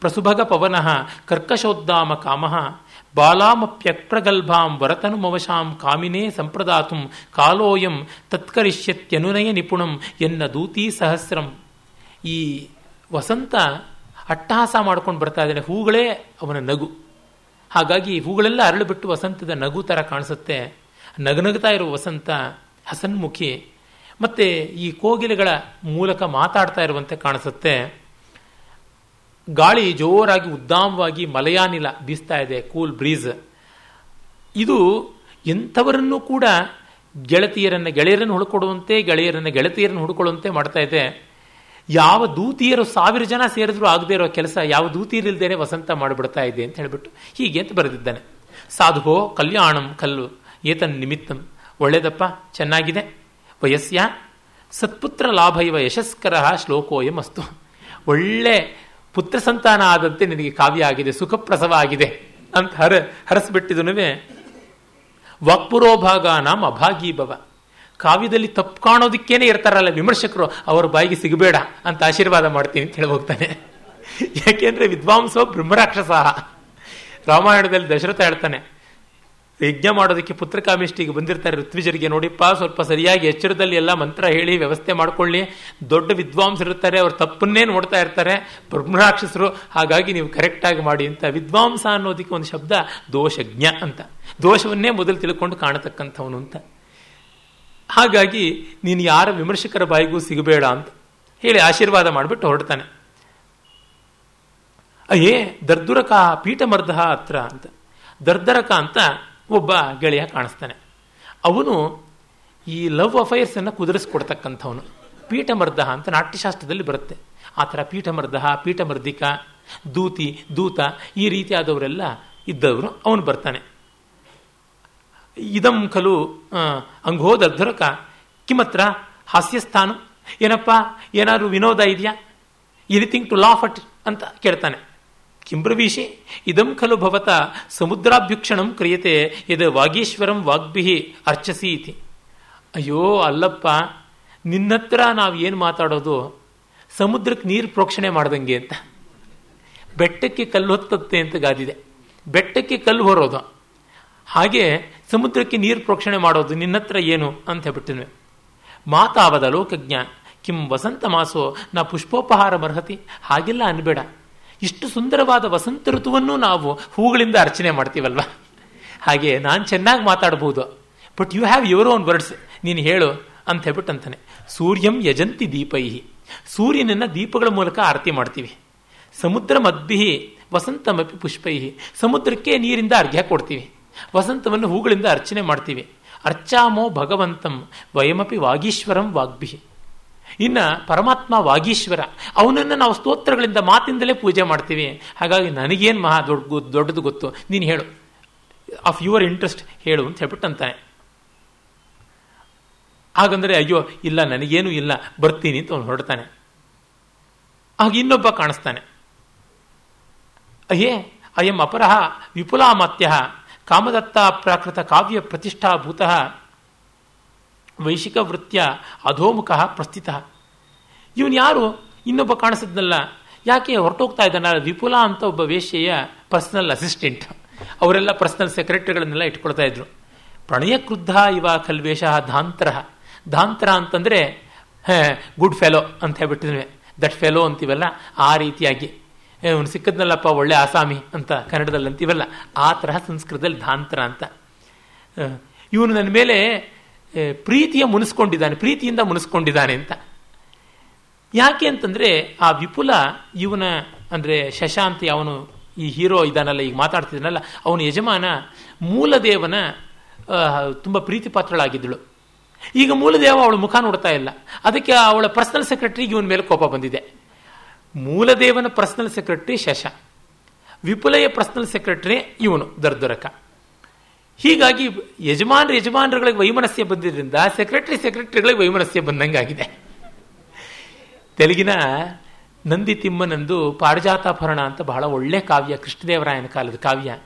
ಪ್ರಸುಭಗ ಪವನ ಕರ್ಕಶೋದ್ದಾಮ ಕಾಮ ಬಾಲಾಮಪ್ಯಪ್ರಗಲ್ಭಾಂ ವರತನುಮವಶಾಂ ಕಾಮಿನೇ ಸಂಪ್ರದಾತು ಕಾಲೋಯಂ ತತ್ಕರಿಷ್ಯತ್ಯನುನಯ ನಿಪುಣಂ ಎನ್ನ ದೂತೀ ಸಹಸ್ರಂ. ಈ ವಸಂತ ಅಟ್ಟಹಾಸ ಮಾಡ್ಕೊಂಡು ಬರ್ತಾ ಇದ್ದಾನೆ, ಹೂಗಳೇ ಅವನ ನಗು. ಹಾಗಾಗಿ ಹೂಗಳೆಲ್ಲ ಅರಳು ಬಿಟ್ಟು ವಸಂತದ ನಗು ಥರ ಕಾಣಿಸುತ್ತೆ. ನಗನಗ್ತಾ ಇರುವ ವಸಂತ, ಹಸನ್ಮುಖಿ, ಮತ್ತು ಈ ಕೋಗಿಲೆಗಳ ಮೂಲಕ ಮಾತಾಡ್ತಾ ಇರುವಂತೆ ಕಾಣಿಸುತ್ತೆ. ಗಾಳಿ ಜೋರಾಗಿ ಉದ್ದಾಮವಾಗಿ ಮಲಯಾನಿಲ ಬೀಸ್ತಾ ಇದೆ ಕೂಲ್ ಬ್ರೀಸ್ ಇದು ಎಂಥವರನ್ನೂ ಕೂಡ ಗೆಳತಿಯರನ್ನ, ಗೆಳೆಯರನ್ನು ಹುಡುಕೊಡುವಂತೆ, ಗೆಳೆಯರನ್ನು, ಗೆಳತಿಯರನ್ನು ಹುಡುಕೊಳ್ಳುವಂತೆ ಮಾಡ್ತಾ ಯಾವ ದೂತಿಯರು ಸಾವಿರ ಜನ ಸೇರಿದ್ರು ಆಗದೇ ಇರೋ ಕೆಲಸ ಯಾವ ದೂತಿಯರಿಲ್ದೇನೆ ವಸಂತ ಮಾಡಿಬಿಡ್ತಾ ಇದೆ ಅಂತ ಹೇಳ್ಬಿಟ್ಟು ಹೀಗೆ ಅಂತ ಬರೆದಿದ್ದಾನೆ. ಸಾಧುಹೋ ಕಲ್ಯಾಣಂ ಕಲ್ಲು ಏತನ್ ನಿಮಿತ್ತಂ. ಒಳ್ಳೇದಪ್ಪ, ಚೆನ್ನಾಗಿದೆ. ವಯಸ್ಸ್ಯ ಸತ್ಪುತ್ರ ಲಾಭ ಇವ ಯಶಸ್ಕರ ಶ್ಲೋಕೋಯಂ ಅಸ್ತು. ಒಳ್ಳೆ ಪುತ್ರ ಸಂತಾನ ಆದಂತೆ ನಿನಗೆ ಕಾವ್ಯ ಆಗಿದೆ ಸುಖಪ್ರಸವ ಆಗಿದೆ ಅಂತ ಹರ, ಹರಸ್ಬಿಟ್ಟಿದನುವೆ. ವಾಕ್ಪುರೋಭಾಗ ನಾಮ ಅಭಾಗೀ ಭವ ಕಾವ್ಯದಲ್ಲಿ ತಪ್ಪು ಕಾಣೋದಕ್ಕೇನೆ ಇರ್ತಾರಲ್ಲ ವಿಮರ್ಶಕರು, ಅವ್ರ ಬಾಯಿಗೆ ಸಿಗಬೇಡ ಅಂತ ಆಶೀರ್ವಾದ ಮಾಡ್ತೀನಿ ಅಂತ ಹೇಳಿ ಹೋಗ್ತಾನೆ ಯಾಕೆಂದ್ರೆ ವಿದ್ವಾಂಸೋ ಬ್ರಹ್ಮರಾಕ್ಷಸ. ರಾಮಾಯಣದಲ್ಲಿ ದಶರಥ ಹೇಳ್ತಾನೆ, ಯಜ್ಞ ಮಾಡೋದಕ್ಕೆ ಪುತ್ರಕಾಮಿಷ್ಟಿಗೆ ಬಂದಿರ್ತಾರೆ ಋತ್ವಿಜರಿಗೆ ನೋಡಿಪ್ಪ, ಸ್ವಲ್ಪ ಸರಿಯಾಗಿ ಎಚ್ಚರದಲ್ಲಿ ಎಲ್ಲ ಮಂತ್ರ ಹೇಳಿ ವ್ಯವಸ್ಥೆ ಮಾಡ್ಕೊಳ್ಳಿ. ದೊಡ್ಡ ವಿದ್ವಾಂಸರಿರ್ತಾರೆ ಅವ್ರು ತಪ್ಪನ್ನೇ ನೋಡ್ತಾ ಇರ್ತಾರೆ, ಬ್ರಹ್ಮರಾಕ್ಷಸರು, ಹಾಗಾಗಿ ನೀವು ಕರೆಕ್ಟಾಗಿ ಮಾಡಿ ಅಂತ ವಿದ್ವಾಂಸ ಅನ್ನೋದಕ್ಕೆ ಒಂದು ಶಬ್ದ ದೋಷಜ್ಞ ಅಂತ. ದೋಷವನ್ನೇ ಮೊದಲು ತಿಳ್ಕೊಂಡು ಕಾಣತಕ್ಕಂಥವನು ಅಂತ. ಹಾಗಾಗಿ ನೀನು ಯಾರ ವಿಮರ್ಶಕರ ಬಾಯಿಗೂ ಸಿಗಬೇಡ ಅಂತ ಹೇಳಿ ಆಶೀರ್ವಾದ ಮಾಡಿಬಿಟ್ಟು ಹೊರಡ್ತಾನೆ. ಅಯ್ಯೇ, ದರ್ದುರಕ ಪೀಠಮರ್ಧ ಹತ್ರ ಅಂತ. ದರ್ದರಕ ಅಂತ ಒಬ್ಬ ಗೆಳೆಯ ಕಾಣಿಸ್ತಾನೆ. ಅವನು ಈ ಲವ್ ಅಫೈರ್ಸ್ ಅನ್ನು ಕುದುರಿಸ್ಕೊಡ್ತಕ್ಕಂಥವನು. ಪೀಠಮರ್ಧ ಅಂತ ನಾಟ್ಯಶಾಸ್ತ್ರದಲ್ಲಿ ಬರುತ್ತೆ. ಆ ಥರ ಪೀಠಮರ್ಧ ಪೀಠಮರ್ಧಿಕ ದೂತಿ, ದೂತ ಈ ರೀತಿಯಾದವರೆಲ್ಲ ಇದ್ದವರು, ಅವನು ಬರ್ತಾನೆ. ಇದಂ ಖಲು ಅಂಗೋದರ್ಧರಕ ಕಿಮತ್ರ? ಹಾಸ್ಯಸ್ಥಾನ. ಏನಪ್ಪ? ಏನಾದರೂ ವಿನೋದ ಇದೆಯಾ? ಎನಿಥಿಂಗ್ ಟು ಲಾಫ್ ಅಟ್ ಅಂತ ಕೇಳ್ತಾನೆ. ಕಿಂಬ್ರವೀಷಿ ಇದಂ ಖಲು ಭವತ ಸಮುದ್ರಾಭ್ಯುಕ್ಷಣಂ ಕ್ರಿಯತೆ ಇದು ವಾಗೀಶ್ವರಂ ವಾಗ್ಭಿ ಅರ್ಚಸಿ ಇತಿ. ಅಯ್ಯೋ, ಅಲ್ಲಪ್ಪ, ನಿನ್ನತ್ರ ನಾವು ಏನು ಮಾತಾಡೋದು? ಸಮುದ್ರಕ್ಕೆ ನೀರು ಪ್ರೋಕ್ಷಣೆ ಮಾಡ್ದಂಗೆ ಅಂತ. ಬೆಟ್ಟಕ್ಕೆ ಕಲ್ಲು ಹೊತ್ತತ್ತೆ ಅಂತ ಗಾದಿದೆ. ಬೆಟ್ಟಕ್ಕೆ ಕಲ್ಲು ಹೊರೋದು. ಹಾಗೆ ಸಮುದ್ರಕ್ಕೆ ನೀರು ಪ್ರೋಕ್ಷಣೆ ಮಾಡೋದು ನಿನ್ನ ಹತ್ರ ಏನು ಅಂತ ಹೇಳ್ಬಿಟ್ಟಿನ್ವೆ ಮಾತಾವದ ಲೋಕಜ್ಞ ಕಿಂ ವಸಂತ ಮಾಸೋ ನಾ ಪುಷ್ಪೋಪಹಾರ ಮರ್ಹತಿ ಹಾಗೆಲ್ಲ ಅನ್ಬೇಡ. ಇಷ್ಟು ಸುಂದರವಾದ ವಸಂತ ಋತುವನ್ನು ನಾವು ಹೂಗಳಿಂದ ಅರ್ಚನೆ ಮಾಡ್ತೀವಲ್ವ? ಹಾಗೆ ನಾನು ಚೆನ್ನಾಗಿ ಮಾತಾಡಬಹುದು but you have your own words ನೀನು ಹೇಳು ಅಂತ ಹೇಳ್ಬಿಟ್ಟು ಅಂತಾನೆ ಸೂರ್ಯಂ ಯಜಂತಿ ದೀಪೈಹಿ. ಸೂರ್ಯನನ್ನ ದೀಪಗಳ ಮೂಲಕ ಆರತಿ ಮಾಡ್ತೀವಿ. ಸಮುದ್ರ ಮದ್ಭಿ ವಸಂತಮಪಿ ಪುಷ್ಪೈಹಿ. ಸಮುದ್ರಕ್ಕೆ ನೀರಿಂದ ಅರ್ಘ್ಯ ಕೊಡ್ತೀವಿ. ವಸಂತವನ್ನು ಹೂಗಳಿಂದ ಅರ್ಚನೆ ಮಾಡ್ತೀವಿ. ಅರ್ಚಾಮೋ ಭಗವಂತಂ ವಯಮಪಿ ವಾಗೀಶ್ವರಂ ವಾಗ್ಭಿ. ಇನ್ನ ಪರಮಾತ್ಮ ವಾಗೀಶ್ವರ, ಅವನನ್ನು ನಾವು ಸ್ತೋತ್ರಗಳಿಂದ ಮಾತಿಂದಲೇ ಪೂಜೆ ಮಾಡ್ತೀವಿ. ಹಾಗಾಗಿ ನನಗೇನು ಮಹಾ ದೊಡ್ಡ ದೊಡ್ಡದು ಗೊತ್ತು? ನೀನು ಹೇಳು. ಆಫ್ ಯುವರ್ ಇಂಟ್ರೆಸ್ಟ್ ಹೇಳು ಅಂತ ಹೇಳ್ಬಿಟ್ಟು ಹಾಗಂದ್ರೆ ಅಯ್ಯೋ, ಇಲ್ಲ, ನನಗೇನು ಇಲ್ಲ, ಬರ್ತೀನಿ ಅಂತ ಅವನು ಹೊರಡ್ತಾನೆ. ಆಗ ಇನ್ನೊಬ್ಬ ಕಾಣಿಸ್ತಾನೆ. ಅಯ್ಯೇ, ಅಯಂ ಅಪರಹ ವಿಪುಲಾಮತ್ಯ ಕಾಮದತ್ತ ಪ್ರಾಕೃತ ಕಾವ್ಯ ಪ್ರತಿಷ್ಠಾಭೂತ ವೈಶಿಕ ವೃತ್ಯ ಅಧೋಮುಖ ಪ್ರಸ್ಥಿತ. ಇವನು ಯಾರು? ಇನ್ನೊಬ್ಬ ಕಾಣಿಸಿದ್ನಲ್ಲ. ಯಾಕೆ ಹೊರಟೋಗ್ತಾ ಇದ್ದಾನ? ವಿಪುಲ ಅಂತ ಒಬ್ಬ ವೇಶ್ಯೆಯ ಪರ್ಸನಲ್ ಅಸಿಸ್ಟೆಂಟ್ ಅವರೆಲ್ಲ ಪರ್ಸನಲ್ ಸೆಕ್ರೆಟರಿಗಳನ್ನೆಲ್ಲ ಇಟ್ಕೊಳ್ತಾ ಇದ್ರು. ಪ್ರಣಯ ಕ್ರುದ್ಧ ಇವ ಖಲ್ವೇಶ ಧಾಂತರ. ಧಾಂತರ ಅಂತಂದ್ರೆ ಗುಡ್ ಫೆಲೋ ಅಂತ ಹೇಳ್ಬಿಟ್ಟಿದ್ವಿ. ದಟ್ ಫೆಲೋ ಅಂತೀವಲ್ಲ, ಆ ರೀತಿಯಾಗಿ. ಅವನು ಸಿಕ್ಕದ್ನಲ್ಲಪ್ಪ, ಒಳ್ಳೆ ಆಸಾಮಿ ಅಂತ ಕನ್ನಡದಲ್ಲಿ ಅಂತೀವಲ್ಲ ಆ ತರಹ ಸಂಸ್ಕೃತದಲ್ಲಿ ಧಾಂತರ ಅಂತ. ಇವನು ನನ್ನ ಮೇಲೆ ಪ್ರೀತಿಯ ಮುನಿಸ್ಕೊಂಡಿದ್ದಾನೆ, ಪ್ರೀತಿಯಿಂದ ಮುನಿಸ್ಕೊಂಡಿದ್ದಾನೆ ಅಂತ. ಯಾಕೆ ಅಂತಂದ್ರೆ, ಆ ವಿಪುಲ ಇವನ, ಅಂದ್ರೆ ಶಶಾಂತ್ ಅವನು ಈ ಹೀರೋ ಇದ್ದಾನಲ್ಲ ಈಗ ಮಾತಾಡ್ತಿದ್ದಾನಲ್ಲ, ಅವನ ಯಜಮಾನ ಮೂಲದೇವನ ತುಂಬ ಪ್ರೀತಿ ಪಾತ್ರಳಾಗಿದ್ದಳು ಈಗ ಮೂಲದೇವ ಅವಳ ಮುಖ ನೋಡ್ತಾ ಇಲ್ಲ. ಅದಕ್ಕೆ ಅವಳ ಪರ್ಸನಲ್ ಸೆಕ್ರೆಟರಿಗೆ ಇವನ ಮೇಲೆ ಕೋಪ ಬಂದಿದೆ. ಮೂಲದೇವನ ಪರ್ಸನಲ್ ಸೆಕ್ರೆಟರಿ ಶಶ ವಿಪುಲಯ ಪರ್ಸನಲ್ ಸೆಕ್ರೆಟರಿ ಇವನು, ದರ್ದೊರಕ. ಹೀಗಾಗಿ ಯಜಮಾನ್ರ ಯಜಮಾನರುಗಳಿಗೆ ವೈಮನಸ್ಯ ಬಂದಿದ್ದರಿಂದ ಸೆಕ್ರೆಟರಿ ಸೆಕ್ರೆಟರಿಗಳಿಗೆ ವೈಮನಸ್ಯ ಬಂದಂಗಾಗಿದೆ. ತೆಲುಗಿನ ನಂದಿ ತಿಮ್ಮನಂದು ಪಾರಿಜಾತಾಭರಣ ಅಂತ ಬಹಳ ಒಳ್ಳೆ ಕಾವ್ಯ, ಕೃಷ್ಣದೇವರಾಯನ ಕಾಲದ ಕಾವ್ಯ.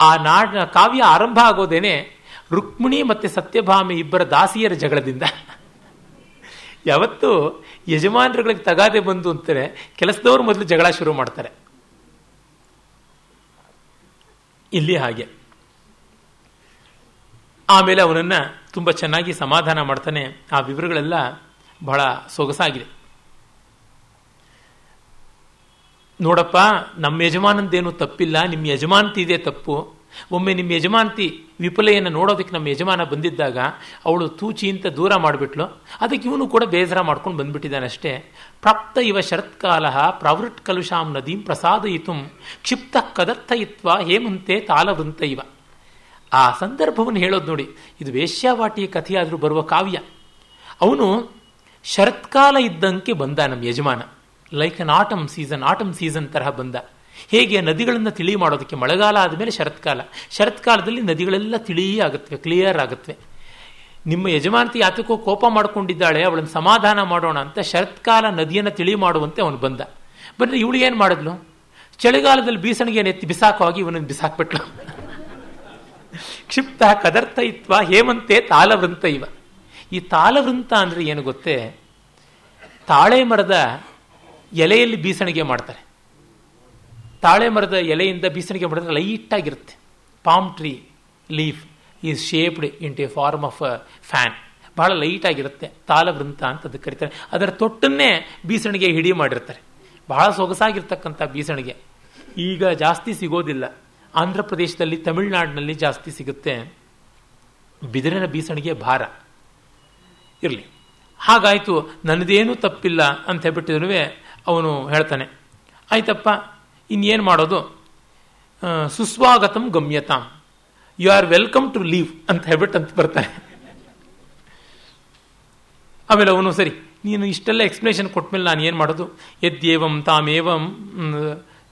ಆ ನಾಡ, ಕಾವ್ಯ ಆರಂಭ ಆಗೋದೇನೆ ರುಕ್ಮಿಣಿ ಮತ್ತು ಸತ್ಯಭಾಮಿ ಇಬ್ಬರ ದಾಸಿಯರ ಜಗಳದಿಂದ. ಯಾವತ್ತು ಯಜಮಾನರುಗಳಿಗೆ ತಗಾದೆ ಬಂದು ಅಂತಾರೆ, ಕೆಲಸದವರು ಮೊದಲು ಜಗಳ ಶುರು ಮಾಡ್ತಾರೆ. ಇಲ್ಲಿ ಹಾಗೆ. ಆಮೇಲೆ ಅವನನ್ನ ತುಂಬ ಚೆನ್ನಾಗಿ ಸಮಾಧಾನ ಮಾಡ್ತಾನೆ. ಆ ವಿವರಗಳೆಲ್ಲ ಬಹಳ ಸೊಗಸಾಗಿದೆ. ನೋಡಪ್ಪ, ನಮ್ಮ ಯಜಮಾನಂದೇನು ತಪ್ಪಿಲ್ಲ, ನಿಮ್ಮ ಯಜಮಾನ್ತಿದೆ ತಪ್ಪು. ಒಮ್ಮೆ ನಿಮ್ಮ ಯಜಮಾನ್ತಿ ವಿಪುಲೆಯನ್ನು ನೋಡೋದಕ್ಕೆ ನಮ್ಮ ಯಜಮಾನ ಬಂದಿದ್ದಾಗ ಅವಳು ತೂಚಿ ಅಂತ ದೂರ ಮಾಡಿಬಿಟ್ಲು. ಅದಕ್ಕೆ ಇವನು ಕೂಡ ಬೇಸರ ಮಾಡ್ಕೊಂಡು ಬಂದ್ಬಿಟ್ಟಿದ್ದಾನೆ ಅಷ್ಟೇ. ಪ್ರಾಪ್ತ ಇವ ಶರತ್ಕಾಲ ಪ್ರವೃಟ್ ಕಲುಷಾಂ ನದೀಂ ಪ್ರಸಾದಯಿತು ಕ್ಷಿಪ್ತ ಕದರ್ಥಯಿತ್ವ ಹೇಮಂತೆ ತಾಲವೃಂತ ಇವ. ಆ ಸಂದರ್ಭವನ್ನು ಹೇಳೋದು ನೋಡಿ, ಇದು ವೇಶ್ಯಾವಾಟಿಯ ಕಥೆಯಾದರೂ ಬರುವ ಕಾವ್ಯ. ಅವನು ಶರತ್ಕಾಲ ಇದ್ದಂಗೆ ಬಂದ ನಮ್ಮ ಯಜಮಾನ. Like an autumn season autumn season ತರಹ ಬಂದ. ಹೇಗೆ ನದಿಗಳನ್ನು ತಿಳಿ ಮಾಡೋದಕ್ಕೆ ಮಳೆಗಾಲ ಆದಮೇಲೆ ಶರತ್ಕಾಲ. ಶರತ್ಕಾಲದಲ್ಲಿ ನದಿಗಳೆಲ್ಲ ತಿಳಿ ಆಗುತ್ತವೆ ಕ್ಲಿಯರ್ ಆಗುತ್ತವೆ. ನಿಮ್ಮ ಯಜಮಾನತಿ ಯಾತಕ್ಕೂ ಕೋಪ ಮಾಡ್ಕೊಂಡಿದ್ದಾಳೆ, ಅವಳನ್ನು ಸಮಾಧಾನ ಮಾಡೋಣ ಅಂತ ಶರತ್ಕಾಲ ನದಿಯನ್ನು ತಿಳಿ ಮಾಡುವಂತೆ ಅವನು ಬಂದ. ಬಂದರೆ ಇವಳು ಏನು ಮಾಡಿದ್ಲು? ಚಳಿಗಾಲದಲ್ಲಿ ಬೀಸಣಿಗೆ ಎತ್ತಿ ಬಿಸಾಕುವಾಗಿ ಇವನನ್ನು ಬಿಸಾಕ್ಬಿಟ್ಲು. ಕ್ಷಿಪ್ತ ಕದರ್ಥಯಿತ್ವ ಹೇಮಂತೆ ತಾಲವೃಂತ ಇವ. ಈ ತಾಲವೃಂತ ಅಂದ್ರೆ ಏನು ಗೊತ್ತೇ? ತಾಳೆ ಮರದ ಎಲೆಯಲ್ಲಿ ಬೀಸಣಿಗೆ ಮಾಡ್ತಾರೆ. ತಾಳೆ ಮರದ ಎಲೆಯಿಂದ ಬೀಸಣಿಗೆ ಮಾಡಿದ್ರೆ ಲೈಟ್ ಆಗಿರುತ್ತೆ palm tree leaf is shaped in a form of fan ಬಹಳ ಲೈಟ್ ಆಗಿರುತ್ತೆ ತಾಲವೃಂತ ಅಂತ ಅದಕ್ಕೆ ಕರೀತಾರೆ. ಅದರ ತೊಟ್ಟನ್ನೇ ಬೀಸಣಿಗೆ ಹಿಡಿ ಮಾಡಿರ್ತಾರೆ. ಬಹಳ ಸೊಗಸಾಗಿರ್ತಕ್ಕಂಥ ಬೀಸಣಿಗೆ. ಈಗ ಜಾಸ್ತಿ ಸಿಗೋದಿಲ್ಲ. ಆಂಧ್ರ ಪ್ರದೇಶದಲ್ಲಿ, ತಮಿಳುನಾಡಿನಲ್ಲಿ ಜಾಸ್ತಿ ಸಿಗುತ್ತೆ. ಬಿದಿರಿನ ಬೀಸಣಿಗೆ ಭಾರ. ಇರಲಿ. ಹಾಗಾಯಿತು, ನನ್ನದೇನೂ ತಪ್ಪಿಲ್ಲ ಅಂತ ಹೇಳ್ಬಿಟ್ಟಿದ್ರು ಅವನು ಹೇಳ್ತಾನೆ, ಆಯ್ತಪ್ಪ ಇನ್ನೇನು ಮಾಡೋದು? ಸುಸ್ವಾಗತಂ ಗಮ್ಯತಾಂ. You are welcome to leave ಅಂತ ಹೇಳ್ಬಿಟ್ಟು ಅಂತ ಬರ್ತಾನೆ ಆಮೇಲೆ ಅವನು ಸರಿ, ನೀನು ಇಷ್ಟೆಲ್ಲ ಎಕ್ಸ್ಪ್ಲನೇಷನ್ ಕೊಟ್ಮೇಲೆ ನಾನು ಏನು ಮಾಡೋದು? ಯದ್ಯೇವಂ ತಾಮೇವಂ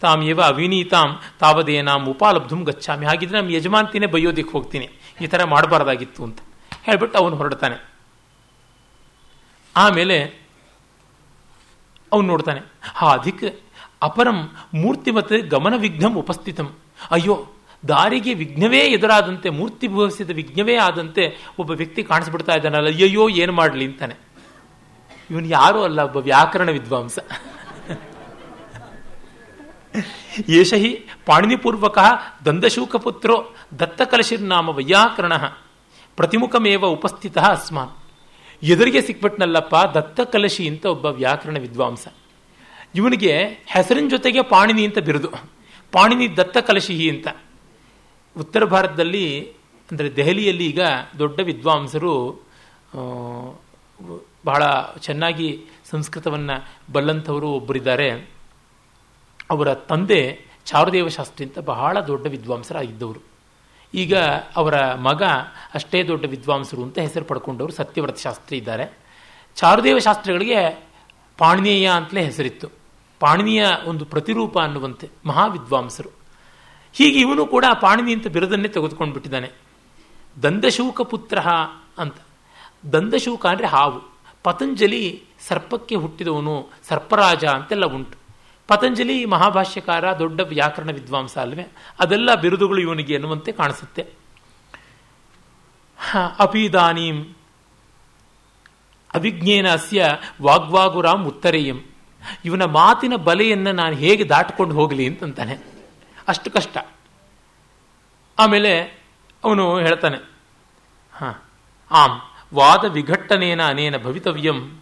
ತಾಮೇವ ಅವಿನೀತಾಂ, ತಾವದೇನಾಂ ಉಪಾಲಬ್ಧಂ ಗಚ್ಚಾಮಿ ಹಾಗಿದ್ರೆ ನಮ್ಮ ಯಜಮಾನ್ತಿನೇ ಬೈಯೋದಿಕ್ಕೆ ಹೋಗ್ತೀನಿ. ಈ ಥರ ಮಾಡಬಾರ್ದಾಗಿತ್ತು ಅಂತ ಹೇಳ್ಬಿಟ್ಟು ಅವನು ಹೊರಡ್ತಾನೆ. ಆಮೇಲೆ ಅವನು ನೋಡ್ತಾನೆ, ಹಾ, ಅಧಿಕ್ ಅಪರಂ ಮೂರ್ತಿಮತ್ ಗಮನ ವಿಘ್ನಂ ಉಪಸ್ಥಿತಂ. ಅಯ್ಯೋ, ದಾರಿಗೆ ವಿಘ್ನವೇ ಎದುರಾದಂತೆ, ಮೂರ್ತಿ ಭವಿಸಿದ ವಿಘ್ನವೇ ಆದಂತೆ ಒಬ್ಬ ವ್ಯಕ್ತಿ ಕಾಣಿಸ್ಬಿಡ್ತಾ ಇದ್ದಾನಲ್ಲ, ಅಯ್ಯಯ್ಯೋ, ಏನು ಮಾಡಲಿ ಅಂತಾನೆ. ಇವನು ಯಾರೂ ಅಲ್ಲ, ಒಬ್ಬ ವ್ಯಾಕರಣ ವಿದ್ವಾಂಸ. ಏಷ ಹಿ ಪಾಣಿನಿಪೂರ್ವಕ ದಂದಶೂಕಪುತ್ರೋ ದತ್ತಕಲಶಿರ್ನಾಮ ವೈಯಾಕರಣ ಪ್ರತಿಮುಖಮೇವ ಉಪಸ್ಥಿತ ಅಸ್ಮಾನ್. ಎದುರಿಗೆ ಸಿಕ್ಬಿಟ್ನಲ್ಲಪ್ಪ ದತ್ತಕಲಶಿ ಅಂತ ಒಬ್ಬ ವ್ಯಾಕರಣ ವಿದ್ವಾಂಸ. ಇವನಿಗೆ ಹೆಸರಿನ ಜೊತೆಗೆ ಪಾಣಿನಿ ಅಂತ ಬಿರುದು. ಪಾಣಿನಿ ದತ್ತ ಕಲಶಿಹಿ ಅಂತ. ಉತ್ತರ ಭಾರತದಲ್ಲಿ, ಅಂದರೆ ದೆಹಲಿಯಲ್ಲಿ ಈಗ ದೊಡ್ಡ ವಿದ್ವಾಂಸರು ಬಹಳ ಚೆನ್ನಾಗಿ ಸಂಸ್ಕೃತವನ್ನು ಬಲ್ಲಂಥವರು ಒಬ್ಬರಿದ್ದಾರೆ. ಅವರ ತಂದೆ ಚಾರುದೇವ ಶಾಸ್ತ್ರಿ ಅಂತ ಬಹಳ ದೊಡ್ಡ ವಿದ್ವಾಂಸರಾಗಿದ್ದವರು. ಈಗ ಅವರ ಮಗ ಅಷ್ಟೇ ದೊಡ್ಡ ವಿದ್ವಾಂಸರು ಅಂತ ಹೆಸರು ಪಡ್ಕೊಂಡವರು ಸತ್ಯವ್ರತ ಶಾಸ್ತ್ರಿ ಇದ್ದಾರೆ. ಚಾರುದೇವ ಶಾಸ್ತ್ರಿಗಳಿಗೆ ಪಾಣಿನೇಯ ಅಂತಲೇ ಹೆಸರಿತ್ತು. ಪಾಣಿನಿಯ ಒಂದು ಪ್ರತಿರೂಪ ಅನ್ನುವಂತೆ ಮಹಾವಿದ್ವಾಂಸರು. ಹೀಗೆ ಇವನು ಕೂಡ ಪಾಣಿನಿ ಅಂತ ಬಿರುದನ್ನೇ ತೆಗೆದುಕೊಂಡು ಬಿಟ್ಟಿದ್ದಾನೆ ದಂದಶೂಕ ಪುತ್ರ ಅಂತ. ದಂದಶೂಕ ಅಂದರೆ ಹಾವು. ಪತಂಜಲಿ ಸರ್ಪಕ್ಕೆ ಹುಟ್ಟಿದವನು ಸರ್ಪರಾಜ ಅಂತೆಲ್ಲ ಉಂಟು. ಪತಂಜಲಿ ಮಹಾಭಾಷ್ಯಕಾರ ದೊಡ್ಡ ವ್ಯಾಕರಣ ವಿದ್ವಾಂಸ ಅಲ್ವೇ? ಅದೆಲ್ಲ ಬಿರುದುಗಳು ಇವನಿಗೆ ಎನ್ನುವಂತೆ ಕಾಣಿಸುತ್ತೆ. ಅಪಿದಾನೀಂ ಅವಿಜ್ಞೇನ ಅಸ್ಯ ವಾಗ್ವಾಗುರಾಮ್ ಉತ್ತರೇಯಂ. ಇವನ ಮಾತಿನ ಬಲೆಯನ್ನು ನಾನು ಹೇಗೆ ದಾಟಿಕೊಂಡು ಹೋಗಲಿ ಅಂತಂತಾನೆ. ಅಷ್ಟು ಕಷ್ಟ. ಆಮೇಲೆ ಅವನು ಹೇಳ್ತಾನೆ, ಹಾ, ಆಮ್, ವಾದ ವಿಘಟ್ಟನೇನ ಅನೇನ ಭವಿತವ್ಯಂ.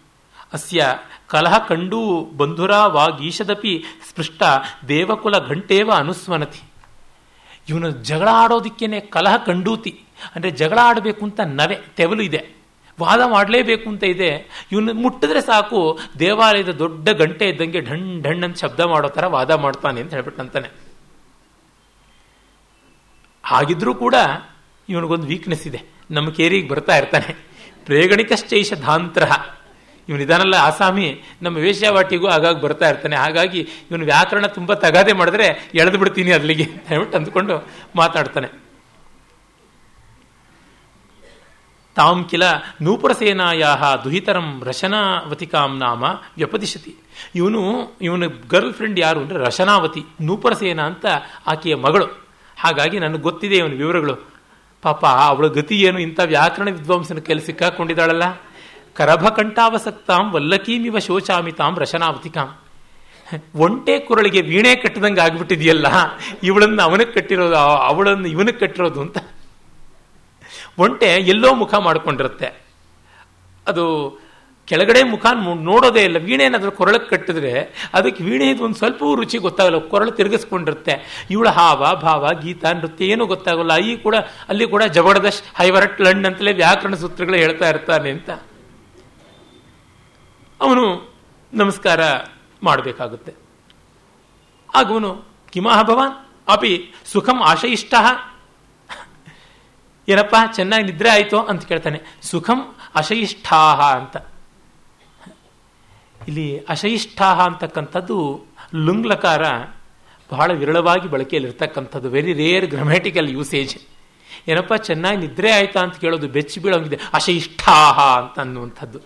ಅಸ್ಯ ಕಲಹ ಕಂಡೂ ಬಂಧುರ ವಾಗೀಶದಪಿ ಸ್ಪೃಷ್ಟ ದೇವಕುಲ ಘಂಟೇವ ಅನುಸ್ಮನತಿ. ಇವನು ಜಗಳ ಆಡೋದಕ್ಕೇನೆ ಕಲಹ ಕಂಡೂತಿ. ಅಂದರೆ ಜಗಳ ಆಡಬೇಕು ಅಂತ ನವೆ, ತೆವಲು ಇದೆ. ವಾದ ಮಾಡಲೇಬೇಕು ಅಂತ ಇದೆ. ಇವನು ಮುಟ್ಟಿದ್ರೆ ಸಾಕು, ದೇವಾಲಯದ ದೊಡ್ಡ ಗಂಟೆ ಇದ್ದಂಗೆ ಢಣ್ ಢಣ್ ಅಂತ ಶಬ್ದ ಮಾಡೋ ಥರ ವಾದ ಮಾಡ್ತಾನೆ ಅಂತ ಹೇಳ್ಬಿಟ್ಟಂತಾನೆ ಹಾಗಿದ್ರೂ ಕೂಡ ಇವನಿಗೊಂದು ವೀಕ್ನೆಸ್ ಇದೆ. ನಮ್ಮ ಕೇರಿಗೆ ಬರ್ತಾ ಇರ್ತಾನೆ. ಪ್ರೇಗಣಿಕಶ್ಚೈಷ ಧಾಂತ್ರ. ಇವನಿದಾನಲ್ಲ ಆಸಾಮಿ, ನಮ್ಮ ವೇಶ್ಯಾವಾಟಿಗೂ ಆಗಾಗ ಬರ್ತಾ ಇರ್ತಾನೆ. ಹಾಗಾಗಿ ಇವನು ವ್ಯಾಕರಣ ತುಂಬ ತಗಾದೆ ಮಾಡಿದ್ರೆ ಎಳೆದು ಬಿಡ್ತೀನಿ ಅಲ್ಲಿಗೆ ಅಂತ ಹೇಳ್ಬಿಟ್ಟು ಅಂದ್ಕೊಂಡು ಮಾತಾಡ್ತಾನೆ. ತಾಂ ಕಿಲ ನೂಪುರಸೇನಾಯಾಹ ದುಹಿತರಂ ರಶನಾವತಿಕಾಂ ನಾಮ ವ್ಯಪದಿಶತಿ. ಇವನು, ಇವನ ಗರ್ಲ್ ಫ್ರೆಂಡ್ ಯಾರು ಅಂದರೆ ರಶನಾವತಿ, ನೂಪುರಸೇನ ಅಂತ ಆಕೆಯ ಮಗಳು. ಹಾಗಾಗಿ ನನಗೆ ಗೊತ್ತಿದೆ ಇವನ ವಿವರಗಳು. ಪಾಪ, ಅವಳ ಗತಿ ಏನು? ಇಂಥ ವ್ಯಾಕರಣ ವಿದ್ವಾಂಸನ ಕೆಲ ಸಿಕ್ಕಾಕೊಂಡಿದ್ದಾಳಲ್ಲ? ಕರಭಕಂಠಾವಸಕ್ತಾಂ ವಲ್ಲಕೀಮಿವ ಶೋಚಾಮಿ ತಾಂ ರಶನಾವತಿಕಾಂ. ಒಂಟೆ ಕುರಳಿಗೆ ವೀಣೆ ಕಟ್ಟದಂಗೆ ಆಗ್ಬಿಟ್ಟಿದೆಯಲ್ಲ? ಇವಳನ್ನು ಅವನಿಗೆ ಕಟ್ಟಿರೋದು, ಅವಳನ್ನು ಇವನಿಗೆ ಕಟ್ಟಿರೋದು ಅಂತ. ಒಂಟೆ ಎಲ್ಲೋ ಮುಖ ಮಾಡಿಕೊಂಡಿರುತ್ತೆ. ಅದು ಕೆಳಗಡೆ ಮುಖ ನೋಡೋದೇ ಇಲ್ಲ. ವೀಣೆ ಏನಾದರೂ ಕೊರಳಕ್ಕೆ ಕಟ್ಟಿದ್ರೆ ಅದಕ್ಕೆ ವೀಣೆ ಇದು ಒಂದು ಸ್ವಲ್ಪ ರುಚಿ ಗೊತ್ತಾಗಲ್ಲ. ಕೊರಳು ತಿರುಗಿಸ್ಕೊಂಡಿರುತ್ತೆ. ಇವಳ ಹಾವ, ಭಾವ, ಗೀತ, ನೃತ್ಯ ಏನೂ ಗೊತ್ತಾಗಲ್ಲ. ಈ ಕೂಡ, ಅಲ್ಲಿ ಕೂಡ ಜಬರ್ದಶ್ ಹೈವರಟ್ ಲಂಡ್ ಅಂತಲೇ ವ್ಯಾಕರಣ ಸೂತ್ರಗಳು ಹೇಳ್ತಾ ಇರ್ತಾನೆ ಅಂತ. ಅವನು ನಮಸ್ಕಾರ ಮಾಡಬೇಕಾಗುತ್ತೆ. ಆಗವನು ಕಿಮಾಹ ಭವಾನ್? ಅಪಿ ಸುಖಂ ಆಶಯಿಷ್ಟ? ಏನಪ್ಪ, ಚೆನ್ನಾಗಿ ನಿದ್ರೆ ಆಯಿತು ಅಂತ ಕೇಳ್ತಾನೆ. ಸುಖಂ ಅಶಯಿಷ್ಠಾಹ ಅಂತ. ಇಲ್ಲಿ ಅಶಯಿಷ್ಠಾಹ ಅಂತಕ್ಕಂಥದ್ದು ಲುಂಗ್ಲಕಾರ ಬಹಳ ವಿರಳವಾಗಿ ಬಳಕೆಯಲ್ಲಿರ್ತಕ್ಕಂಥದ್ದು. ವೆರಿ ರೇರ್ ಗ್ರಾಮ್ಯಾಟಿಕಲ್ ಯೂಸೇಜ್ ಏನಪ್ಪ, ಚೆನ್ನಾಗಿ ನಿದ್ರೆ ಆಯ್ತಾ ಅಂತ ಕೇಳೋದು ಬೆಚ್ಚಿ ಬೀಳೋಂಗಿದೆ. ಅಶಯಿಷ್ಠಾಹ ಅಂತ ಅನ್ನುವಂಥದ್ದು.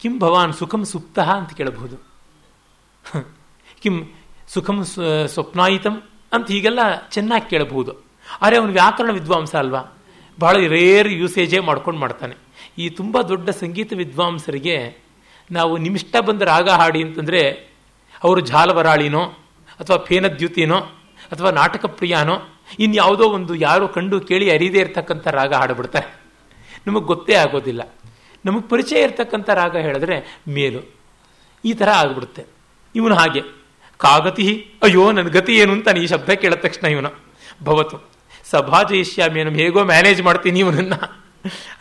ಕಿಂ ಭವಾನ್ ಸುಖಂ ಸುಪ್ತಃ ಅಂತ ಕೇಳಬಹುದು. ಕಿಂ ಸುಖಂ ಸ್ವಪ್ನಾಯಿತಂ ಅಂತ ಹೀಗೆಲ್ಲ ಚೆನ್ನಾಗಿ ಕೇಳಬಹುದು. ಆದರೆ ಅವನು ವ್ಯಾಕರಣ ವಿದ್ವಾಂಸ ಅಲ್ವಾ? ಬಹಳ ರೇರ್ ಯೂಸೇಜೇ ಮಾಡ್ಕೊಂಡು ಮಾಡ್ತಾನೆ. ಈ ತುಂಬ ದೊಡ್ಡ ಸಂಗೀತ ವಿದ್ವಾಂಸರಿಗೆ ನಾವು ನಿಮಿಷ್ಟ ಬಂದ ರಾಗ ಹಾಡಿ ಅಂತಂದರೆ ಅವರು ಜಾಲವರಾಳಿನೋ ಅಥವಾ ಫೇನದ್ಯುತಿನೋ ಅಥವಾ ನಾಟಕ ಪ್ರಿಯಾನೋ ಇನ್ಯಾವುದೋ ಒಂದು ಯಾರು ಕಂಡು ಕೇಳಿ ಅರಿದೇ ಇರತಕ್ಕಂಥ ರಾಗ ಹಾಡಿಬಿಡ್ತಾರೆ. ನಮಗೆ ಗೊತ್ತೇ ಆಗೋದಿಲ್ಲ. ನಮಗೆ ಪರಿಚಯ ಇರತಕ್ಕಂಥ ರಾಗ ಹೇಳಿದ್ರೆ ಮೇಲು. ಈ ಥರ ಆಗ್ಬಿಡುತ್ತೆ. ಇವನು ಹಾಗೆ, ಕಾಗತಿ ಅಯ್ಯೋ ನನ್ನ ಗತಿ ಏನು ಅಂತ ಈ ಶಬ್ದ ಕೇಳಿದ ತಕ್ಷಣ ಇವನು. ಭವತು. ಸಭಾ ಜಯಿಷ್ಯಾಮಿಯನ್ನು ಹೇಗೋ ಮ್ಯಾನೇಜ್ ಮಾಡ್ತೀನಿ ಇವನನ್ನ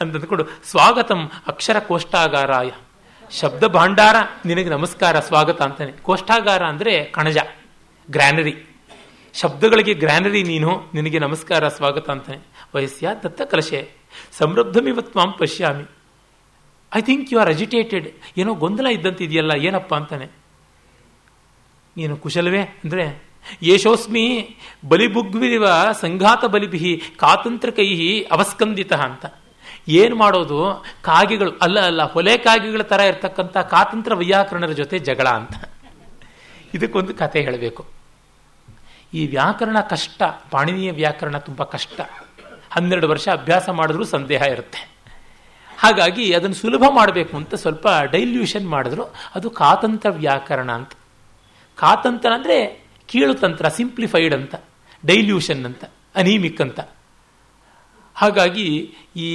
ಅಂತಂದ್ಕೊಂಡು ಸ್ವಾಗತಂ ಅಕ್ಷರ ಕೋಷ್ಟಾಗಾರಾಯ ಶಬ್ದ ಭಾಂಡಾರ, ನಿನಗೆ ನಮಸ್ಕಾರ, ಸ್ವಾಗತ ಅಂತಾನೆ. ಕೋಷ್ಟಾಗಾರ ಅಂದರೆ ಕಣಜ, ಗ್ರ್ಯಾನರಿ. ಶಬ್ದಗಳಿಗೆ ಗ್ರ್ಯಾನರಿ ನೀನು, ನಿನಗೆ ನಮಸ್ಕಾರ, ಸ್ವಾಗತ ಅಂತಾನೆ. ವಯಸ್ಸ್ಯ ದತ್ತ ಕಲಶೆ ಸಮೃದ್ಧಮಿವತ್ವಾಂ ಪಶ್ಯಾಮಿ. I think you are agitated ಏನೋ ಗೊಂದಲ ಇದ್ದಂತಿದೆಯಲ್ಲ, ಏನಪ್ಪ ಅಂತಾನೆ. ಏನು ಕುಶಲವೇ ಅಂದರೆ ಯೇಷೋಸ್ಮಿ ಬಲಿಬುಗ್ವಿವ ಸಂಘಾತ ಬಲಿಭಿ ಕಾತಂತ್ರಕೈ ಅವಸ್ಕಂದಿತ ಅಂತ. ಏನು ಮಾಡೋದು? ಕಾಗೆಗಳು, ಅಲ್ಲ ಅಲ್ಲ, ಹೊಲೆ ಕಾಗೆಗಳ ಥರ ಇರ್ತಕ್ಕಂಥ ಕಾತಂತ್ರ ವೈಯಾಕರಣರ ಜೊತೆ ಜಗಳ ಅಂತ. ಇದಕ್ಕೊಂದು ಕತೆ ಹೇಳಬೇಕು. ಈ ವ್ಯಾಕರಣ ಕಷ್ಟ, ಪಾಣಿನೀಯ ವ್ಯಾಕರಣ ತುಂಬ ಕಷ್ಟ. ಹನ್ನೆರಡು ವರ್ಷ ಅಭ್ಯಾಸ ಮಾಡಿದ್ರೂ ಸಂದೇಹ ಇರುತ್ತೆ. ಹಾಗಾಗಿ ಅದನ್ನು ಸುಲಭ ಮಾಡಬೇಕು ಅಂತ ಸ್ವಲ್ಪ ಡೈಲ್ಯೂಷನ್ ಮಾಡಿದ್ರು. ಅದು ಕಾತಂತ್ರ ವ್ಯಾಕರಣ ಅಂತ. ಕಾತಂತ್ರ ಅಂದರೆ ಕೀಳುತಂತ್ರ ಸಿಂಪ್ಲಿಫೈಡ್ ಅಂತ ಡೈಲ್ಯೂಷನ್ ಅಂತ ಅನೀಮಿಕ್ ಅಂತ. ಹಾಗಾಗಿ ಈ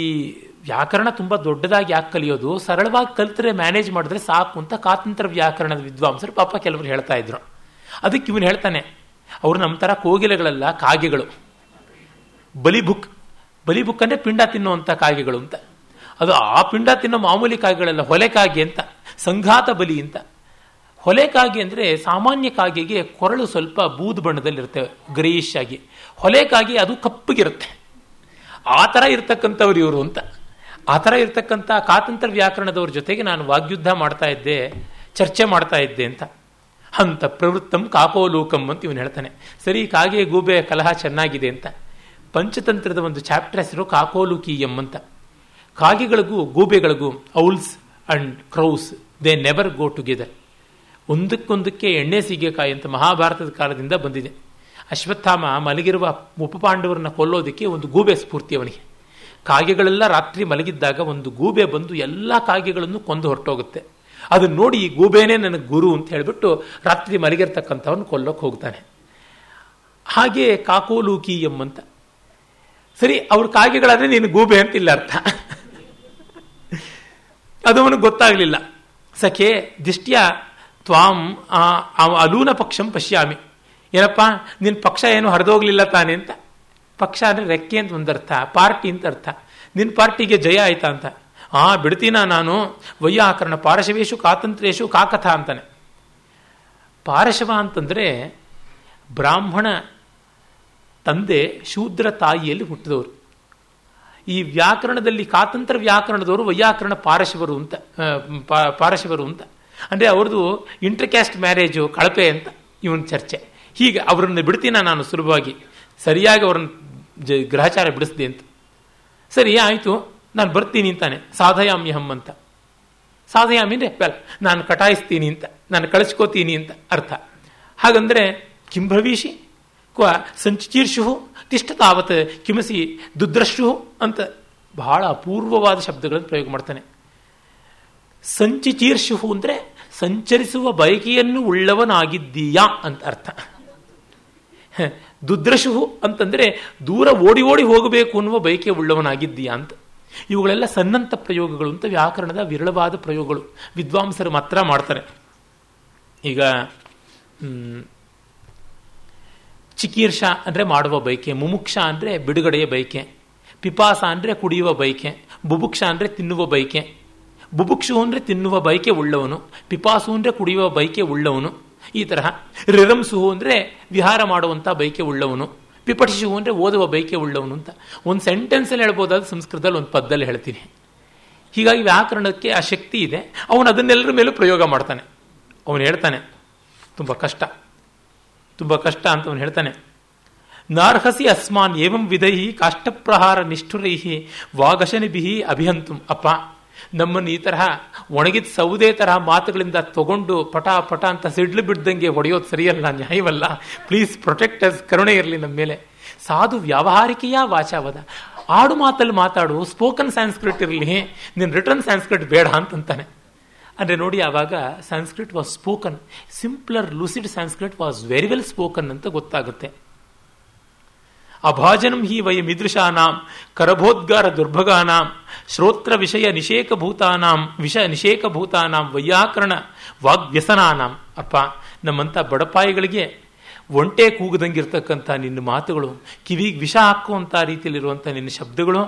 ವ್ಯಾಕರಣ ತುಂಬ ದೊಡ್ಡದಾಗಿ ಯಾಕೆ ಕಲಿಯೋದು? ಸರಳವಾಗಿ ಕಲಿತರೆ ಮ್ಯಾನೇಜ್ ಮಾಡಿದ್ರೆ ಸಾಕು ಅಂತ ಕಾತಂತ್ರ ವ್ಯಾಕರಣದ ವಿದ್ವಾಂಸರು ಪಾಪ ಕೆಲವರು ಹೇಳ್ತಾ ಇದ್ರು. ಅದಕ್ಕೆ ಇವನು ಹೇಳ್ತಾನೆ, ಅವರು ನಮ್ಮ ಥರ ಕೋಗಿಲೆಗಳಲ್ಲ, ಕಾಗೆಗಳು. ಬಲಿಬುಕ್ ಬಲಿಬುಕ್ ಅಂದರೆ ಪಿಂಡ ತಿನ್ನುವಂಥ ಕಾಗೆಗಳು ಅಂತ. ಅದು ಆ ಪಿಂಡ ತಿನ್ನೋ ಮಾಮೂಲಿ ಕಾಗೆಗಳಲ್ಲ, ಹೊಲೆ ಕಾಗೆ ಅಂತ, ಸಂಘಾತ ಬಲಿ ಅಂತ. ಹೊಲೆಕಾಗೆ ಅಂದರೆ ಸಾಮಾನ್ಯ ಕಾಗೆಗೆ ಕೊರಳು ಸ್ವಲ್ಪ ಬೂದು ಬಣ್ಣದಲ್ಲಿರುತ್ತೆ ಗ್ರೇಯಿಶ್ ಆಗಿ. ಹೊಲೆಕಾಗೆ ಅದು ಕಪ್ಪಗಿರುತ್ತೆ. ಆ ಥರ ಇರ್ತಕ್ಕಂಥವ್ರು ಇವರು ಅಂತ. ಆ ಥರ ಇರ್ತಕ್ಕಂಥ ಕಾತಂತ್ರ ವ್ಯಾಕರಣದವ್ರ ಜೊತೆಗೆ ನಾನು ವಾಗ್ಯುದ್ಧ ಮಾಡ್ತಾ ಇದ್ದೆ, ಚರ್ಚೆ ಮಾಡ್ತಾ ಇದ್ದೆ ಅಂತ. ಅಂತ ಪ್ರವೃತ್ತಂ ಕಾಪೋಲೋಕಂ ಅಂತ ಇವನು ಹೇಳ್ತಾನೆ. ಸರಿ ಕಾಗೆ ಗೂಬೆ ಕಲಹ ಚೆನ್ನಾಗಿದೆ ಅಂತ. ಪಂಚತಂತ್ರದ ಒಂದು ಚಾಪ್ಟರ್ ಹೆಸರು ಕಾಕೋಲುಕೀಯಂ ಅಂತ. ಕಾಗೆಗಳಿಗೂ ಗೂಬೆಗಳಿಗೂ owls and crows, they never go together. ಒಂದಕ್ಕೊಂದಕ್ಕೆ ಎಣ್ಣೆ ಸೀಗೆಕಾಯಿ ಅಂತ ಮಹಾಭಾರತದ ಕಾಲದಿಂದ ಬಂದಿದೆ. ಅಶ್ವತ್ಥಾಮ ಮಲಗಿರುವ ಉಪಪಾಂಡವರನ್ನ ಕೊಲ್ಲೋದಕ್ಕೆ ಒಂದು ಗೂಬೆ ಸ್ಫೂರ್ತಿ ಅವನಿಗೆ. ಕಾಗೆಗಳೆಲ್ಲ ರಾತ್ರಿ ಮಲಗಿದ್ದಾಗ ಒಂದು ಗೂಬೆ ಬಂದು ಎಲ್ಲ ಕಾಗೆಗಳನ್ನು ಕೊಂದು ಹೊರಟೋಗುತ್ತೆ. ಅದನ್ನ ನೋಡಿ ಈ ಗೂಬೆನೇ ನನಗೆ ಗುರು ಅಂತ ಹೇಳಿಬಿಟ್ಟು ರಾತ್ರಿ ಮಲಗಿರ್ತಕ್ಕಂಥವನ್ನ ಕೊಲ್ಲೋಕೆ ಹೋಗ್ತಾನೆ. ಹಾಗೆ ಕಾಕೋಲೂಕಿ ಅಂತ ಸರಿ, ಅವ್ರ ಕಾಗೆಗಳಾದ್ರೆ ನೀನು ಗೂಬೆ ಅಂತ ಇಲ್ಲ ಅರ್ಥ. ಅದು ಅವನಿಗೆ ಗೊತ್ತಾಗಲಿಲ್ಲ. ಸಖೆ, ದಿಷ್ಟ್ಯ ತ್ವಾಂ ಅಲೂನ ಪಕ್ಷಂ ಪಶ್ಯಾಮಿ. ಏನಪ್ಪ? ನಿನ್ನ ಪಕ್ಷ ಏನು ಹರಿದೋಗ್ಲಿಲ್ಲ ತಾನೆ ಅಂತ? ಪಕ್ಷ ಅಂದರೆ ರೆಕ್ಕೆ ಅಂತ ಒಂದರ್ಥ, ಪಾರ್ಟಿ ಅಂತ ಅರ್ಥ. ನಿನ್ನ ಪಾರ್ಟಿಗೆ ಜಯ ಆಯ್ತಾ ಅಂತ? ಆ, ಬಿಡ್ತೀನ ನಾನು? ವೈಯಾಕರಣ ಪಾರಶವೇಶು ಕಾತಂತ್ರೇಶು ಕಾಕಥ ಅಂತಾನೆ. ಪಾರಶವ ಅಂತಂದರೆ ಬ್ರಾಹ್ಮಣ ತಂದೆ ಶೂದ್ರ ತಾಯಿಯಲ್ಲಿ ಹುಟ್ಟಿದವರು. ಈ ವ್ಯಾಕರಣದಲ್ಲಿ ಕಾತಂತ್ರ ವ್ಯಾಕರಣದವರು ವೈಯಾಕರಣ ಪಾರಶಿವರು ಅಂತ ಪಾರಶಿವರು ಅಂತ. ಅಂದರೆ ಅವ್ರದ್ದು ಇಂಟರ್ಕ್ಯಾಸ್ಟ್ ಮ್ಯಾರೇಜು ಕಳಪೆ ಅಂತ ಇವನ ಚರ್ಚೆ. ಹೀಗೆ ಅವರನ್ನು ಬಿಡ್ತೀನ ನಾನು ಸುಲಭವಾಗಿ. ಸರಿಯಾಗಿ ಅವ್ರನ್ನ ಜ, ಗ್ರಹಚಾರ ಬಿಡಿಸ್ದೆ ಅಂತ. ಸರಿ, ಆಯಿತು, ನಾನು ಬರ್ತೀನಿ ಅಂತಾನೆ. ಸಾಧಯಾಮಿ ಹಮ್ ಅಂತ. ಸಾಧಯಾಮಿ ಅಂದರೆ ವೆಲ್ ನಾನು ಕಟಾಯಿಸ್ತೀನಿ ಅಂತ, ನಾನು ಕಳಿಸ್ಕೋತೀನಿ ಅಂತ ಅರ್ಥ. ಹಾಗಂದರೆ ಕಿಂಭವೀಷಿ ಕ್ವ ಸಂಚೀರ್ಷು ತಿಷ್ಟ ತಾವತ್ ಕಿಮಸಿ ದುದ್ರಶು ಅಂತ ಬಹಳ ಅಪೂರ್ವವಾದ ಶಬ್ದಗಳನ್ನು ಪ್ರಯೋಗ ಮಾಡ್ತಾನೆ. ಸಂಚಿಚೀರ್ಷು ಅಂದರೆ ಸಂಚರಿಸುವ ಬಯಕೆಯನ್ನು ಉಳ್ಳವನಾಗಿದ್ದೀಯಾ ಅಂತ ಅರ್ಥ. ದುದ್ರಶು ಅಂತಂದರೆ ದೂರ ಓಡಿ ಓಡಿ ಹೋಗಬೇಕು ಅನ್ನುವ ಬಯಕೆ ಉಳ್ಳವನಾಗಿದ್ದೀಯಾ ಅಂತ. ಇವುಗಳೆಲ್ಲ ಸನ್ನಂತ ಪ್ರಯೋಗಗಳು ಅಂತ ವ್ಯಾಕರಣದ ವಿರಳವಾದ ಪ್ರಯೋಗಗಳು. ವಿದ್ವಾಂಸರು ಮಾತ್ರ ಮಾಡ್ತಾರೆ. ಈಗ ಚಿಕೀರ್ಷ ಅಂದರೆ ಮಾಡುವ ಬಯಕೆ, ಮುಮುಕ್ಷ ಅಂದರೆ ಬಿಡುಗಡೆಯ ಬಯಕೆ, ಪಿಪಾಸ ಅಂದರೆ ಕುಡಿಯುವ ಬಯಕೆ ಬುಭುಕ್ಷ ಅಂದರೆ ತಿನ್ನುವ ಬಯಕೆ. ಬುಭುಕ್ಷು ಅಂದರೆ ತಿನ್ನುವ ಬಯಕೆ ಉಳ್ಳವನು, ಪಿಪಾಸು ಅಂದರೆ ಕುಡಿಯುವ ಬಯಕೆ ಉಳ್ಳವನು, ಈ ತರಹ ರಿರಂಸು ಅಂದರೆ ವಿಹಾರ ಮಾಡುವಂಥ ಬಯಕೆ ಉಳ್ಳವನು ಪಿಪಟಿಸು ಅಂದರೆ ಓದುವ ಬಯಕೆ ಉಳ್ಳವನು ಅಂತ ಒಂದು ಸೆಂಟೆನ್ಸಲ್ಲಿ ಹೇಳ್ಬೋದಾದ ಸಂಸ್ಕೃತದಲ್ಲಿ ಒಂದು ಪದ್ದಲ್ಲಿ ಹೇಳ್ತೀನಿ. ಹೀಗಾಗಿ ವ್ಯಾಕರಣಕ್ಕೆ ಆ ಶಕ್ತಿ ಇದೆ, ಅವನು ಅದನ್ನೆಲ್ಲರ ಮೇಲೂ ಪ್ರಯೋಗ ಮಾಡ್ತಾನೆ. ಅವನು ಹೇಳ್ತಾನೆ, ತುಂಬ ಕಷ್ಟ ತುಂಬ ಕಷ್ಟ ಅಂತ ಅವನು ಹೇಳ್ತಾನೆ. ನಾರ್ಹಸಿ ಅಸ್ಮಾನ್ ಏವಂ ವಿಧೈ ಕಾಷ್ಟಪ್ರಹಾರ ನಿಷ್ಠುರೈಹಿ ವಾಗಶನಿಭಿ ಅಭಿಹಂತು. ಅಪ್ಪ ನಮ್ಮನ್ನು ಈ ತರಹ ಒಣಗಿದ ಸೌದೆ ತರಹ ಮಾತುಗಳಿಂದ ತಗೊಂಡು ಪಟ ಪಟ ಅಂತ ಸಿಡ್ಲು ಬಿಡ್ದಂಗೆ ಹೊಡೆಯೋದು ಸರಿಯಲ್ಲ, ನ್ಯಾಯವಲ್ಲ. ಪ್ಲೀಸ್ ಪ್ರೊಟೆಕ್ಟ್ ಅಸ್ ಕರುಣೆ ಇರಲಿ ನಮ್ಮ ಮೇಲೆ. ಸಾಧು ವ್ಯಾವಹಾರಿಕೆಯ ವಾಚಾವದ? ಆಡು ಮಾತಲ್ಲಿ ಮಾತಾಡು ಸ್ಪೋಕನ್ ಸಂಸ್ಕೃತ್ ಇರಲಿ ನಿನ್ನ ರಿಟರ್ನ್ ಸಂಸ್ಕೃತ್ ಬೇಡ ಅಂತಂತಾನೆ. ಅಂದರೆ ನೋಡಿ, ಆವಾಗ Sanskrit was spoken simpler lucid Sanskrit was very well spoken ಅಂತ ಗೊತ್ತಾಗುತ್ತೆ. ಅಭಾಜನಂ ಹಿ ವಯ ಇದೃಶಾನಾಂ ಕರಭೋದ್ಗಾರ ದುರ್ಭಗಾನಾಂ, ಶ್ರೋತ್ರ ವಿಷಯ ನಿಷೇಕಭೂತಾನಾಂ, ವಿಷ ನಿಷೇಕಭೂತಾನಾಂ, ವೈಯಾಕರಣ ವಾಗ್ವ್ಯಸನಾನಾಂ. ಅಪ್ಪ, ನಮ್ಮಂಥ ಬಡಪಾಯಿಗಳಿಗೆ ಒಂಟೆ ಕೂಗದಂಗಿರ್ತಕ್ಕಂಥ ನಿನ್ನ ಮಾತುಗಳು ಕಿವಿಗೆ ವಿಷ ಹಾಕುವಂಥ ರೀತಿಯಲ್ಲಿರುವಂಥ ನಿನ್ನ ಶಬ್ದಗಳು,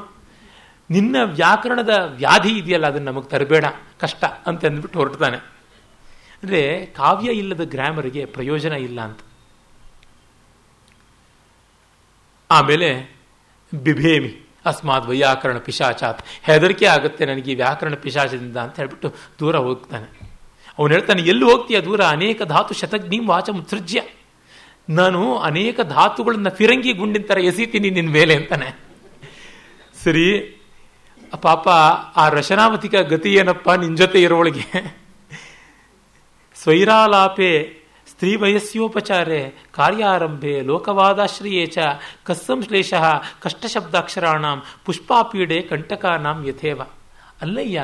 ನಿನ್ನ ವ್ಯಾಕರಣದ ವ್ಯಾಧಿ ಇದೆಯಲ್ಲ, ಅದನ್ನು ನಮಗೆ ತರಬೇಡ, ಕಷ್ಟ ಅಂತ ಅಂದ್ಬಿಟ್ಟು ಹೊರಡ್ತಾನೆ. ಅಂದರೆ ಕಾವ್ಯ ಇಲ್ಲದ ಗ್ರಾಮರಿಗೆ ಪ್ರಯೋಜನ ಇಲ್ಲ ಅಂತ. ಆಮೇಲೆ ಬಿಭೇಮಿ, ಅಸ್ಮಾತ್ ವೈಯಾಕರಣ ಪಿಶಾಚಾತ್. ಹೆದರಿಕೆ ಆಗುತ್ತೆ ನನಗೆ ವ್ಯಾಕರಣ ಪಿಶಾಚದಿಂದ ಅಂತ ಹೇಳ್ಬಿಟ್ಟು ದೂರ ಹೋಗ್ತಾನೆ. ಅವನು ಹೇಳ್ತಾನೆ, ಎಲ್ಲಿ ಹೋಗ್ತೀಯ ದೂರ? ಅನೇಕ ಧಾತು ಶತಜ್ಞೀಂ ವಾಚ ಮುತ್ಸೃಜ್ಯ ನಾನು ಅನೇಕ ಧಾತುಗಳನ್ನ ಫಿರಂಗಿ ಗುಂಡಿನ ಥರ ಎಸಿತೀನಿ ನಿನ್ನ ಮೇಲೆ ಅಂತಾನೆ. ಸರಿ, ಪಾಪ ಆ ರಶನಾವತಿಕ ಗತಿ ಏನಪ್ಪ ನಿನ್ನ ಜೊತೆ ಇರೋಳಿಗೆ ಸ್ವೈರಾಲಾಪೆ ಸ್ತ್ರೀ ವಯಸ್ಯೋಪಚಾರೆ ಕಾರ್ಯಾರಂಭೆ ಲೋಕವಾದಾಶ್ರಯೇ ಚ. ಕಸ್ಸಂಶ್ಲೇಷ ಕಷ್ಟಶಬ್ದಾಕ್ಷರಾಣಾಂ ಪುಷ್ಪಾಪೀಡೆ ಕಂಟಕಾನಾಂ ಯಥೇವ. ಅಲ್ಲಯ್ಯ,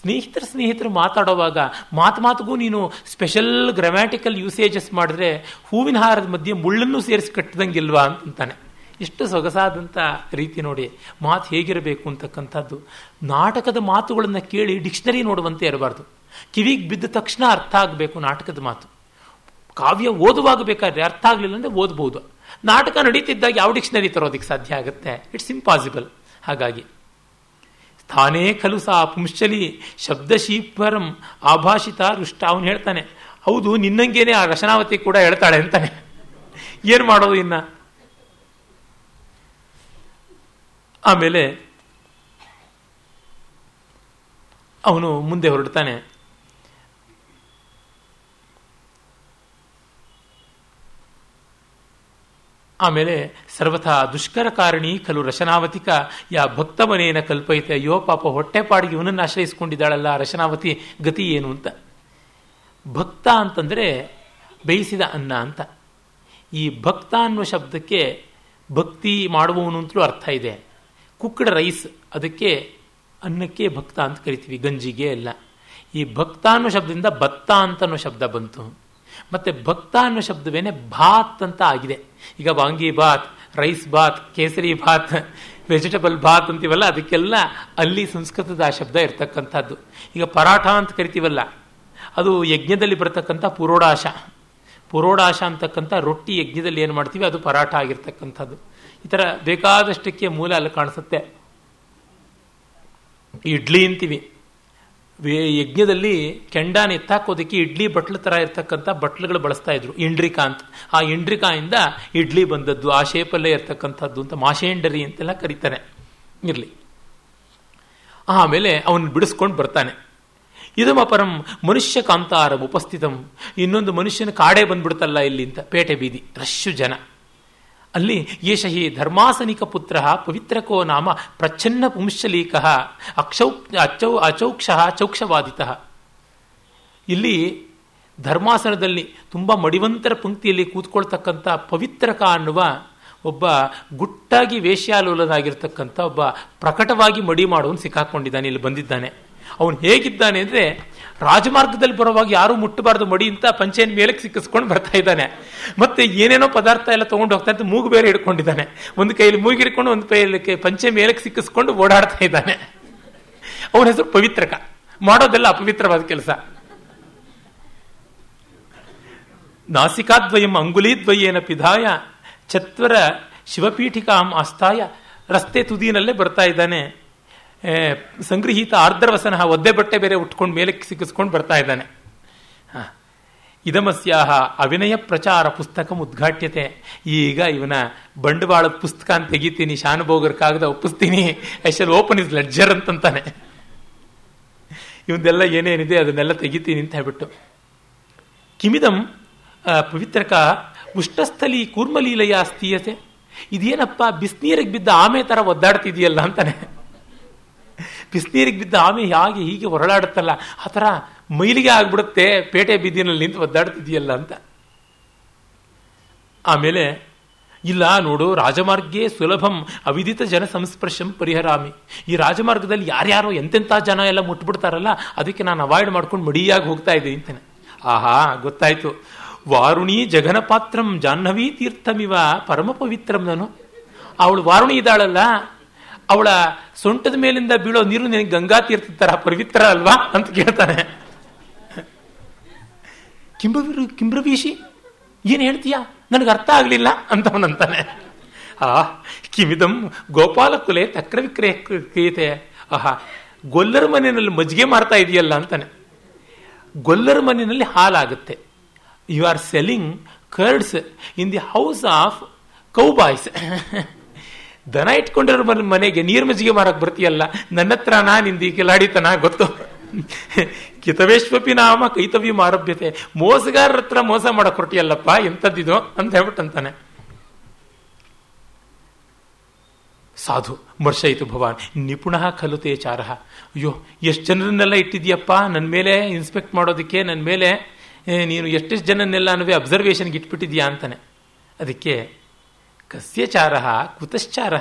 ಸ್ನೇಹಿತರ ಸ್ನೇಹಿತರು ಮಾತಾಡುವಾಗ ಮಾತು ಮಾತುಗೂ ನೀನು ಸ್ಪೆಷಲ್ ಗ್ರಾಮ್ಯಾಟಿಕಲ್ ಯೂಸೇಜಸ್ ಮಾಡಿದ್ರೆ ಹೂವಿನ ಹಾರದ ಮಧ್ಯೆ ಮುಳ್ಳನ್ನು ಸೇರಿಸಿ ಕಟ್ಟದಂಗಿಲ್ವಾ ಅಂತಾನೆ. ಎಷ್ಟು ಸೊಗಸಾದಂಥ ರೀತಿ ನೋಡಿ, ಮಾತು ಹೇಗಿರಬೇಕು ಅಂತಕ್ಕಂಥದ್ದು. ನಾಟಕದ ಮಾತುಗಳನ್ನು ಕೇಳಿ ಡಿಕ್ಷನರಿ ನೋಡುವಂತೆ ಇರಬಾರ್ದು. ಕಿವಿಗೆ ಬಿದ್ದ ತಕ್ಷಣ ಅರ್ಥ ಆಗಬೇಕು ನಾಟಕದ ಮಾತು. ಕಾವ್ಯ ಓದುವಾಗ ಬೇಕಾದ್ರೆ ಅರ್ಥ ಆಗಲಿಲ್ಲ ಅಂದರೆ ಓದ್ಬೋದು. ನಾಟಕ ನಡೀತಿದ್ದಾಗ ಯಾವ ಡಿಕ್ಷನರಿ ತರೋದಕ್ಕೆ ಸಾಧ್ಯ ಆಗುತ್ತೆ? ಇಟ್ಸ್ ಇಂಪಾಸಿಬಲ್ ಹಾಗಾಗಿ ತಾನೇ ಖಲು ಪುಂಶಲಿ ಪುಂಶ್ಚಲಿ ಶಬ್ದಶೀಪರಂ ಆಭಾಷಿತ ರುಷ್ಟ ಅವನು ಹೇಳ್ತಾನೆ. ಹೌದು, ನಿನ್ನಂಗೇನೆ ಆ ರಶನಾವತಿ ಕೂಡ ಹೇಳ್ತಾಳೆ ಅಂತಾನೆ. ಏನು ಮಾಡೋದು ಇನ್ನ? ಆಮೇಲೆ, ಅವನು ಮುಂದೆ ಹೊರಡ್ತಾನೆ. ಆಮೇಲೆ ಸರ್ವಥ ದುಷ್ಕರ ಕಾರಣಿ ಖಲು ರಶನಾವತಿಕ, ಯಾ ಭಕ್ತಮನೇನ ಕಲ್ಪೈತೆ ಅಯ್ಯೋ ಪಾಪ ಹೊಟ್ಟೆಪಾಡಿಗೆ ಇವನನ್ನು ಆಶ್ರಯಿಸಿಕೊಂಡಿದ್ದಾಳಲ್ಲ, ರಶನಾವತಿ ಗತಿ ಏನು ಅಂತ. ಭಕ್ತ ಅಂತಂದರೆ ಬೇಯಿಸಿದ ಅನ್ನ ಅಂತ. ಈ ಭಕ್ತ ಅನ್ನುವ ಶಬ್ದಕ್ಕೆ ಭಕ್ತಿ ಮಾಡುವವನು ಅಂತಲೂ ಅರ್ಥ ಇದೆ. ಕುಕ್ಕಡ ರೈಸ್, ಅದಕ್ಕೆ ಅನ್ನಕ್ಕೆ ಭಕ್ತ ಅಂತ ಕರಿತೀವಿ, ಗಂಜಿಗೆ ಎಲ್ಲ ಈ ಭಕ್ತ ಅನ್ನೋ ಶಬ್ದದಿಂದ ಭತ್ತ ಅಂತ ಅನ್ನೋ ಶಬ್ದ ಬಂತು. ಮತ್ತೆ ಭಕ್ತ ಅನ್ನೋ ಶಬ್ದವೇನೆ ಭಾತ್ ಅಂತ ಆಗಿದೆ. ಈಗ ವಾಂಗಿ ಭಾತ್, ರೈಸ್ ಭಾತ್, ಕೇಸರಿ ಭಾತ್, ವೆಜಿಟಬಲ್ ಭಾತ್ ಅಂತೀವಲ್ಲ, ಅದಕ್ಕೆಲ್ಲ ಅಲ್ಲಿ ಸಂಸ್ಕೃತದ ಆ ಶಬ್ದ ಇರ್ತಕ್ಕಂಥದ್ದು. ಈಗ ಪರಾಠ ಅಂತ ಕರಿತೀವಲ್ಲ, ಅದು ಯಜ್ಞದಲ್ಲಿ ಬರ್ತಕ್ಕಂಥ ಪುರೋಡಾಶ. ಪುರೋಡಾಶ ಅಂತಕ್ಕಂಥ ರೊಟ್ಟಿ ಯಜ್ಞದಲ್ಲಿ ಏನು ಮಾಡ್ತೀವಿ, ಅದು ಪರಾಠ ಆಗಿರ್ತಕ್ಕಂಥದ್ದು. ಈ ಥರ ಬೇಕಾದಷ್ಟಕ್ಕೆ ಮೂಲ ಅಲ್ಲಿ ಕಾಣಿಸುತ್ತೆ. ಇಡ್ಲಿ ಅಂತೀವಿ. ಯಜ್ಞದಲ್ಲಿ ಕೆಂಡಾನ ಎತ್ತಾಕೋದಕ್ಕೆ ಇಡ್ಲಿ ಬಟ್ಲ ಥರ ಇರ್ತಕ್ಕಂಥ ಬಟ್ಲುಗಳು ಬಳಸ್ತಾ ಇದ್ರು. ಇಂಡ್ರಿಕಾ ಅಂತ. ಆ ಇಂಡ್ರಿಕಾಯಿಂದ ಇಡ್ಲಿ ಬಂದದ್ದು, ಆ ಶೇಪಲ್ಲೇ ಇರ್ತಕ್ಕಂಥದ್ದು ಅಂತ ಮಾಷೇಂಡರಿ ಅಂತೆಲ್ಲ ಕರೀತಾನೆ ಇರಲಿ. ಆಮೇಲೆ ಅವನು ಬಿಡಿಸ್ಕೊಂಡು ಬರ್ತಾನೆ. ಇದಮಪರಂ ಮನುಷ್ಯ ಕಾಂತಾರ ಉಪಸ್ಥಿತಂ. ಇನ್ನೊಂದು ಮನುಷ್ಯನ ಕಾಡೆ ಬಂದ್ಬಿಡ್ತಲ್ಲ ಇಲ್ಲಿ ಅಂತ, ಪೇಟೆ ಬೀದಿ, ರಶ್ಶು ಜನ. ಅಲ್ಲಿ ಯೇಷ ಹಿ ಧರ್ಮಾಸನಿಕ ಪುತ್ರ ಪವಿತ್ರಕೋ ನಾಮ ಪ್ರಚ್ಛನ್ನ ಪುಂಶಲೀಕ ಅಕ್ಷೌ ಅಚೌ ಅಚೌಕ್ಷ ಚೌಕ್ಷವಾದಿತ. ಇಲ್ಲಿ ಧರ್ಮಾಸನದಲ್ಲಿ ತುಂಬ ಮಡಿವಂತರ ಪಂಕ್ತಿಯಲ್ಲಿ ಕೂತ್ಕೊಳ್ತಕ್ಕಂಥ ಪವಿತ್ರಕ ಅನ್ನುವ ಒಬ್ಬ ಗುಟ್ಟಾಗಿ ವೇಶ್ಯಾಲೋಲನಾಗಿರ್ತಕ್ಕಂಥ ಒಬ್ಬ ಪ್ರಕಟವಾಗಿ ಮಡಿ ಮಾಡುವನು ಸಿಕ್ಕಾಕೊಂಡಿದ್ದಾನೆ, ಇಲ್ಲಿ ಬಂದಿದ್ದಾನೆ. ಅವನು ಹೇಗಿದ್ದಾನೆ ಅಂದರೆ ರಾಜಮಾರ್ಗದಲ್ಲಿ ಬರುವಾಗ ಯಾರು ಮುಟ್ಟಬಾರ್ದು, ಮಡಿ ಅಂತ ಪಂಚೆಯ ಮೇಲಕ್ಕೆ ಸಿಕ್ಕಿಸ್ಕೊಂಡು ಬರ್ತಾ ಇದ್ದಾನೆ. ಮತ್ತೆ ಏನೇನೋ ಪದಾರ್ಥ ಎಲ್ಲ ತಗೊಂಡು ಹೋಗ್ತಾ ಅಂತ ಮೂಗು ಬೇರೆ ಹಿಡ್ಕೊಂಡಿದ್ದಾನೆ. ಒಂದು ಕೈಯಲ್ಲಿ ಮೂಗಿರ್ಕೊಂಡು, ಒಂದು ಕೈಯಲ್ಲಿ ಪಂಚೆ ಮೇಲಕ್ಕೆ ಸಿಕ್ಕಿಸ್ಕೊಂಡು ಓಡಾಡ್ತಾ ಇದ್ದಾನೆ. ಅವನ ಹೆಸರು ಪವಿತ್ರಕ. ಮಾಡೋದೆಲ್ಲ ಅಪವಿತ್ರವಾದ ಕೆಲಸ. ನಾಸಿಕಾದ್ವಯಂ ಅಂಗುಲಿದ್ವಯೇನ ಪಿಧಾಯ ಚತ್ವರ ಶಿವಪೀಠಿಕಾಂ ಆಸ್ಥಾಯ ರಸ್ತೆ ತುದಿನಲ್ಲೇ ಬರ್ತಾ ಇದ್ದಾನೆ. ಸಂಗೃಹೀತ ಆರ್ದ್ರವಸನ ಒದ್ದೆ ಬಟ್ಟೆ ಬೇರೆ ಉಟ್ಕೊಂಡು ಮೇಲೆ ಸಿಕ್ಕಿಸ್ಕೊಂಡು ಬರ್ತಾ ಇದ್ದಾನೆ. ಇದಮಸ್ಯಾಹ ಅವಿನಯ ಪ್ರಚಾರ ಪುಸ್ತಕ ಉದ್ಘಾಟ್ಯತೆ. ಈಗ ಇವನ ಬಂಡವಾಳದ ಪುಸ್ತಕ ಅಂತ ತೆಗಿತೀನಿ ಶಾನುಭೋಗರ ಕಾಗದ ಒಪ್ಪಿಸ್ತೀನಿ ಐ ಓಪನ್ ಇಸ್ ಲೆಡ್ಜರ್ ಅಂತಂತಾನೆ. ಇವನ್ನೆಲ್ಲ ಏನೇನಿದೆ ಅದನ್ನೆಲ್ಲ ತೆಗಿತೀನಿ ಅಂತ ಹೇಳ್ಬಿಟ್ಟು. ಕಿಮಿದಂ ಪವಿತ್ರಕ ಉಷ್ಣಸ್ಥಲಿ ಕೂರ್ಮಲೀಲಯ ಸ್ಥೀಯತೆ ಇದೇನಪ್ಪ, ಬಿಸಿನೀರಿಗೆ ಬಿದ್ದ ಆಮೆ ಥರ ಒದ್ದಾಡ್ತಿದೆಯಲ್ಲ ಅಂತಾನೆ. ಬಿಸಿನೀರಿಗೆ ಬಿದ್ದ ಆಮೆ ಹಾಗೆ ಹೀಗೆ ಹೊರಳಾಡುತ್ತಲ್ಲ, ಆ ಥರ ಮೈಲಿಗೆ ಆಗ್ಬಿಡುತ್ತೆ, ಪೇಟೆ ಬೀದಿನಲ್ಲಿ ನಿಂತು ಒದ್ದಾಡ್ತಿದೆಯಲ್ಲ ಅಂತ. ಆಮೇಲೆ, ಇಲ್ಲ ನೋಡು, ರಾಜಮಾರ್ಗೇ ಸುಲಭಂ, ಅವಿದಿತ ಜನ ಸಂಸ್ಪರ್ಶಂ ಪರಿಹರಾಮಿ. ಈ ರಾಜಮಾರ್ಗದಲ್ಲಿ ಯಾರ್ಯಾರೋ ಎಂತೆಂಥ ಜನ ಎಲ್ಲ ಮುಟ್ಬಿಡ್ತಾರಲ್ಲ, ಅದಕ್ಕೆ ನಾನು ಅವಾಯ್ಡ್ ಮಾಡ್ಕೊಂಡು ಮಡಿಯಾಗಿ ಹೋಗ್ತಾ ಇದ್ದೆ ಅಂತಾನೆ ಆಹಾ, ಗೊತ್ತಾಯ್ತು. ವಾರುಣಿ ಜಗನ ಪಾತ್ರಂ ಜಾಹ್ನವಿ ತೀರ್ಥಮಿವ ಪರಮ ಪವಿತ್ರಂ ನಾನು. ಅವಳು ವಾರುಣಿ ಇದ್ದಾಳಲ್ಲ ಅವಳ ಸೊಂಟದ ಮೇಲಿಂದ ಬೀಳೋ ನೀರು ನಿನಗೆ ಗಂಗಾ ತೀರ್ಥ ತರ ಪವಿತ್ರ ಅಲ್ವಾ ಅಂತ ಕೇಳ್ತಾನೆ. ಕಿಂಬವಿರು, ಕಿಂಬ್ರವೀಶಿ, ಏನು ಹೇಳ್ತೀಯಾ? ನನಗೆ ಅರ್ಥ ಆಗಲಿಲ್ಲ ಅಂತವನಂತಾನೆ ಆ ಕಿಮಿದಂ ಗೋಪಾಲ ಕುಲೆ ತಕ್ರ ವಿಕ್ರಯ ಕ್ರಿಯತೆ ಆಹಾ, ಗೊಲ್ಲರ ಮನೆಯಲ್ಲಿ ಮಜ್ಜಿಗೆ ಮಾರ್ತಾ ಇದೆಯಲ್ಲ ಅಂತಾನೆ. ಗೊಲ್ಲರ ಮನೆಯಲ್ಲಿ ಹಾಲಾಗುತ್ತೆ. You are selling curds in the house of cowboys ದನ ಇಟ್ಕೊಂಡಿರೋ ಮನೆ, ಮನೆಗೆ ನೀರು ಮಜ್ಜಿಗೆ ಮಾರಕ್ ಬರ್ತೀಯಲ್ಲ? ನನ್ನ ಹತ್ರನಾ ನಿಂದ ಈ ಕಿಲಾಡಿತನ, ಗೊತ್ತು? ಕಿತವೇಶ್ವಪಿ ನಾಮ ಕೈತವ್ಯ ಆರಭ್ಯತೆ. ಮೋಸಗಾರರ ಹತ್ರ ಮೋಸ ಮಾಡಕ್ ಹೊರಟಿಯಲ್ಲಪ್ಪ, ಎಂಥದ್ದಿದು? ಅಂತ ಹೇಳ್ಬಿಟ್ಟು ಅಂತಾನೆ ಸಾಧು, ಮರ್ಷಯಿತು ಭವಾನ್. ನಿಪುಣ ಖಲುತೆ ಚಾರ. ಅಯ್ಯೋ, ಎಷ್ಟು ಜನರನ್ನೆಲ್ಲ ಇಟ್ಟಿದ್ಯಪ್ಪ ನನ್ನ ಮೇಲೆ ಇನ್ಸ್ಪೆಕ್ಟ್ ಮಾಡೋದಕ್ಕೆ ನನ್ನ ಮೇಲೆ ನೀನು ಎಷ್ಟೆಷ್ಟು ಜನನ್ನೆಲ್ಲ, ಅನ್ವೇ ಅಬ್ಸರ್ವೇಷನ್ಗೆ ಇಟ್ಬಿಟ್ಟಿದ್ಯಾ ಅಂತಾನೆ. ಅದಕ್ಕೆ ಕಸ್ಯಚಾರ, ಕುತಶ್ಚಾರ,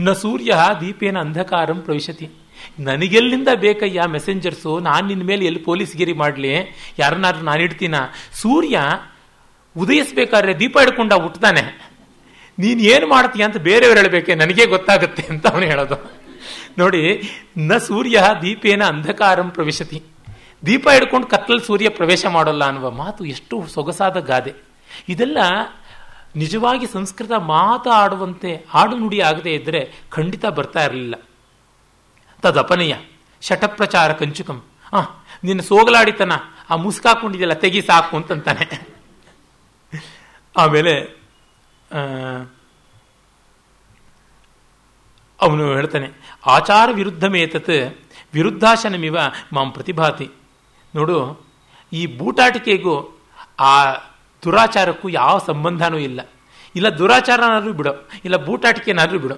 ನ ಸೂರ್ಯ ದೀಪೇನ ಅಂಧಕಾರಂ ಪ್ರವಿಶತಿ. ನನಗೆಲ್ಲಿಂದ ಬೇಕಯ್ಯ ಮೆಸೆಂಜರ್ಸು? ನಾನು ನಿನ್ನ ಮೇಲೆ ಎಲ್ಲಿ ಪೊಲೀಸ್ಗಿರಿ ಮಾಡಲಿ? ಯಾರನ್ನಾದ್ರೂ ನಾನು ಇಡ್ತೀನ? ಸೂರ್ಯ ಉದಯಿಸ್ಬೇಕಾದ್ರೆ ದೀಪ ಹಿಡ್ಕೊಂಡ ಹುಟ್ಟತಾನೆ ನೀನು ಏನು ಮಾಡ್ತೀಯ ಅಂತ ಬೇರೆಯವ್ರು ಹೇಳಬೇಕೆ? ನನಗೆ ಗೊತ್ತಾಗುತ್ತೆ ಅಂತ ಅವನು ಹೇಳೋದು. ನೋಡಿ, ನ ಸೂರ್ಯ ದೀಪೇನ ಅಂಧಕಾರಂ ಪ್ರವೇಶತಿ. ದೀಪ ಹಿಡ್ಕೊಂಡು ಕತ್ತಲಲ್ಲಿ ಸೂರ್ಯ ಪ್ರವೇಶ ಮಾಡೋಲ್ಲ ಅನ್ನುವ ಮಾತು ಎಷ್ಟು ಸೊಗಸಾದ ಗಾದೆ. ಇದೆಲ್ಲ ನಿಜವಾಗಿ ಸಂಸ್ಕೃತ ಮಾತಾಡುವಂತೆ ಹಾಡು ನುಡಿ ಆಗದೆ ಇದ್ದರೆ ಖಂಡಿತ ಬರ್ತಾ ಇರಲಿಲ್ಲ. ತದಪನಯ, ಶಟಪ್ರಚಾರ ಕಂಚುಕಂ. ಆ, ನಿನ್ನ ಸೋಗಲಾಡಿತನ, ಆ ಮುಸ್ಕಾಕೊಂಡಿದೆಯಲ್ಲ, ತೆಗಿ ಸಾಕು ಅಂತಂತಾನೆ. ಆಮೇಲೆ ಅವನು ಹೇಳ್ತಾನೆ, ಆಚಾರ ವಿರುದ್ಧಮೇತತ್ ವಿರುದ್ಧಾಶನಮಿವ ಮಾಂ ಪ್ರತಿಭಾತಿ. ನೋಡು, ಈ ಬೂಟಾಟಿಕೆಗೂ ಆ ದುರಾಚಾರಕ್ಕೂ ಯಾವ ಸಂಬಂಧನೂ ಇಲ್ಲ. ಇಲ್ಲ ದುರಾಚಾರನಾದ್ರೂ ಬಿಡೋ, ಇಲ್ಲ ಬೂಟಾಟಿಕೆನಾದ್ರೂ ಬಿಡೋ.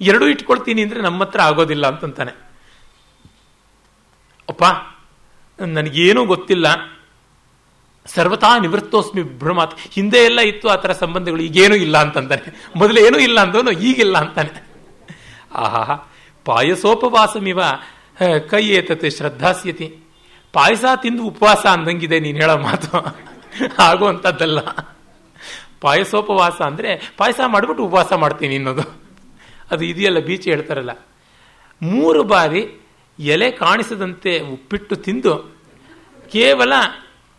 ಎರಡೂ ಇಟ್ಕೊಳ್ತೀನಿ ಅಂದರೆ ನಮ್ಮ ಹತ್ರ ಆಗೋದಿಲ್ಲ ಅಂತಂತಾನೆ. ಅಪ್ಪ, ನನಗೇನೂ ಗೊತ್ತಿಲ್ಲ. ಸರ್ವತಾ ನಿವೃತ್ತೋಸ್ಮಿ ಭ್ರಮಾತ್ ಹಿಂದೆ ಎಲ್ಲ ಇತ್ತು ಆ ಥರ ಸಂಬಂಧಗಳು, ಈಗೇನೂ ಇಲ್ಲ ಅಂತಂತಾನೆ. ಮೊದಲು ಏನೂ ಇಲ್ಲ ಅಂದವನು ಈಗಿಲ್ಲ ಅಂತಾನೆ. ಆಹಾ ಪಾಯಸೋಪವಾಸಮಿವ, ಕೈ ಏತತೆ ಶ್ರದ್ಧಾಸ್ಯತಿ. ಪಾಯಸ ತಿಂದು ಉಪವಾಸ ಅಂದಂಗಿದೆ ನೀನು ಹೇಳೋ ಮಾತು. ಆಗುವಂಥದ್ದಲ್ಲ ಪಾಯಸೋಪವಾಸ ಅಂದರೆ ಪಾಯಸ ಮಾಡಿಬಿಟ್ಟು ಉಪವಾಸ ಮಾಡ್ತೀನಿ ಅನ್ನೋದು. ಅದು ಇದೆಯಲ್ಲ ಬೀಚ್ ಹೇಳ್ತಾರಲ್ಲ. ಮೂರು ಬಾರಿ ಎಲೆ ಕಾಣಿಸದಂತೆ ಉಪ್ಪಿಟ್ಟು ತಿಂದು ಕೇವಲ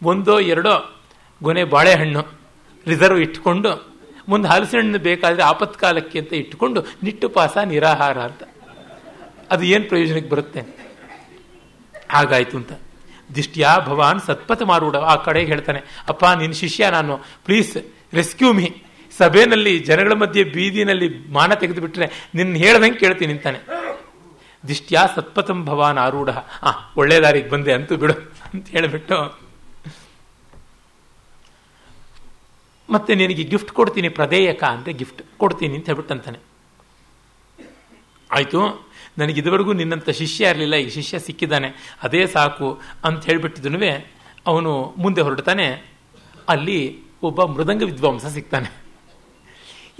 ಒಂದೋ ಎರಡೋ ಗೊನೆ ಬಾಳೆಹಣ್ಣು ರಿಸರ್ವ್ ಇಟ್ಕೊಂಡು ಮುಂದೆ ಹಲಸಿನ ಹಣ್ಣು ಬೇಕಾದರೆ ಆಪತ್ಕಾಲಕ್ಕೆ ಅಂತ ಇಟ್ಟುಕೊಂಡು ನಿಟ್ಟುಪಾಸ ನಿರಾಹಾರ ಅಂತ. ಅದು ಏನು ಪ್ರಯೋಜನಕ್ಕೆ ಬರುತ್ತೆ? ಹಾಗಾಯಿತು ಅಂತ. ದಿಷ್ಟ್ಯಾ ಭವಾನ್ ಸತ್ಪಥ ಮಾರೂಢ ಆ ಕಡೆ ಹೇಳ್ತಾನೆ, ಅಪ್ಪ ನಿನ್ನ ಶಿಷ್ಯ ನಾನು. Please, rescue me. ಸಭೆಯಲ್ಲಿ ಜನಗಳ ಮಧ್ಯೆ ಬೀದಿನಲ್ಲಿ ಮಾನ ತೆಗೆದುಬಿಟ್ರೆ ನಿನ್ನ ಹೇಳ್ದಂಗೆ ಕೇಳ್ತೀನಿ ನಿಂತಾನೆ ದಿಷ್ಟ್ಯಾ ಸತ್ಪಥಂ ಭವಾನ್ ಆರೂಢ. ಆ, ಒಳ್ಳೆ ದಾರಿಗೆ ಬಂದೆ ಅಂತೂ ಬಿಡು, ಅಂತ ಹೇಳಿಬಿಟ್ಟು. ಮತ್ತೆ ನಿನಗೆ ಗಿಫ್ಟ್ ಕೊಡ್ತೀನಿ, ಪ್ರದೇಯಕ ಅಂತ ಗಿಫ್ಟ್ ಕೊಡ್ತೀನಿ ಅಂತ ಹೇಳ್ಬಿಟ್ಟಂತಾನೆ ಆಯಿತು. ನನಗೆ ಇದುವರೆಗೂ ನಿನ್ನಂಥ ಶಿಷ್ಯ ಇರಲಿಲ್ಲ, ಈ ಶಿಷ್ಯ ಸಿಕ್ಕಿದ್ದಾನೆ, ಅದೇ ಸಾಕು ಅಂತ ಹೇಳಿಬಿಟ್ಟಿದ್ದನು ಅವನು ಮುಂದೆ ಹೊರಡ್ತಾನೆ, ಅಲ್ಲಿ ಒಬ್ಬ ಮೃದಂಗ ವಿದ್ವಾಂಸ ಸಿಗ್ತಾನೆ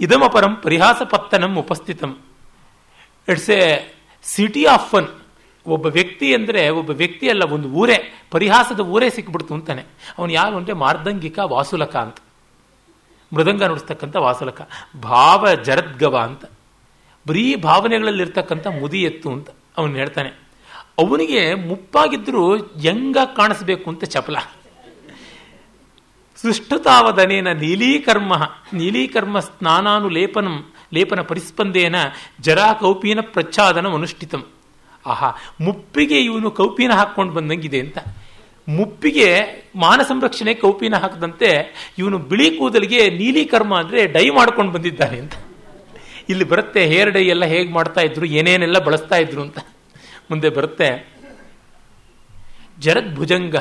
ಇದಮಪರಂ ಪರಿಹಾಸ ಪತ್ತನಂ ಉಪಸ್ಥಿತಂ. It's a city of fun ಒಬ್ಬ ವ್ಯಕ್ತಿ ಅಂದರೆ ಒಬ್ಬ ವ್ಯಕ್ತಿ ಅಲ್ಲ, ಒಂದು ಊರೇ, ಪರಿಹಾಸದ ಊರೇ ಸಿಕ್ಬಿಡ್ತು ಅಂತಾನೆ. ಅವನು ಯಾರು ಅಂದರೆ ಮಾರ್ದಂಗಿಕ ವಾಸುಲಕ ಅಂತ. ಮೃದಂಗ ನುಡಿಸ್ತಕ್ಕಂಥ ವಾಸುಲಕ. ಭಾವ ಜರದ್ಗವ ಅಂತ. ಬರೀ ಭಾವನೆಗಳಲ್ಲಿರ್ತಕ್ಕಂಥ ಮುದಿ ಎತ್ತು ಅಂತ ಅವನು ಹೇಳ್ತಾನೆ. ಅವನಿಗೆ ಮುಪ್ಪಾಗಿದ್ದರೂ ಯಂಗ ಕಾಣಿಸ್ಬೇಕು ಅಂತ ಚಪಲ. ಸೃಷ್ಟುತಾವದನೇನ ನೀಲೀಕರ್ಮ ನೀಲೀಕರ್ಮ ಸ್ನಾನಾನು ಲೇಪನಂ ಲೇಪನ ಪರಿಸ್ಪಂದೇನ ಜರಾ ಕೌಪೀನ ಪ್ರಚ್ಛಾದನ ಅನುಷ್ಠಿತಂ. ಆಹಾ, ಮುಪ್ಪಿಗೆ ಇವನು ಕೌಪೀನ ಹಾಕ್ಕೊಂಡು ಬಂದಂಗಿದೆ ಅಂತ. ಮುಪ್ಪಿಗೆ ಮಾನ ಸಂರಕ್ಷಣೆ ಕೌಪಿನ ಹಾಕದಂತೆ ಇವನು ಬಿಳಿ ಕೂದಲಿಗೆ ನೀಲಿ ಕರ್ಮ ಅಂದರೆ ಡೈ ಮಾಡ್ಕೊಂಡು ಬಂದಿದ್ದಾನೆ ಅಂತ. ಇಲ್ಲಿ ಬರುತ್ತೆ ಹೇರ್ ಡೈ ಎಲ್ಲ ಹೇಗೆ ಮಾಡ್ತಾ ಇದ್ರು, ಏನೇನೆಲ್ಲ ಬಳಸ್ತಾ ಇದ್ರು ಅಂತ. ಮುಂದೆ ಬರುತ್ತೆ ಜರದ್ ಭುಜಂಗ.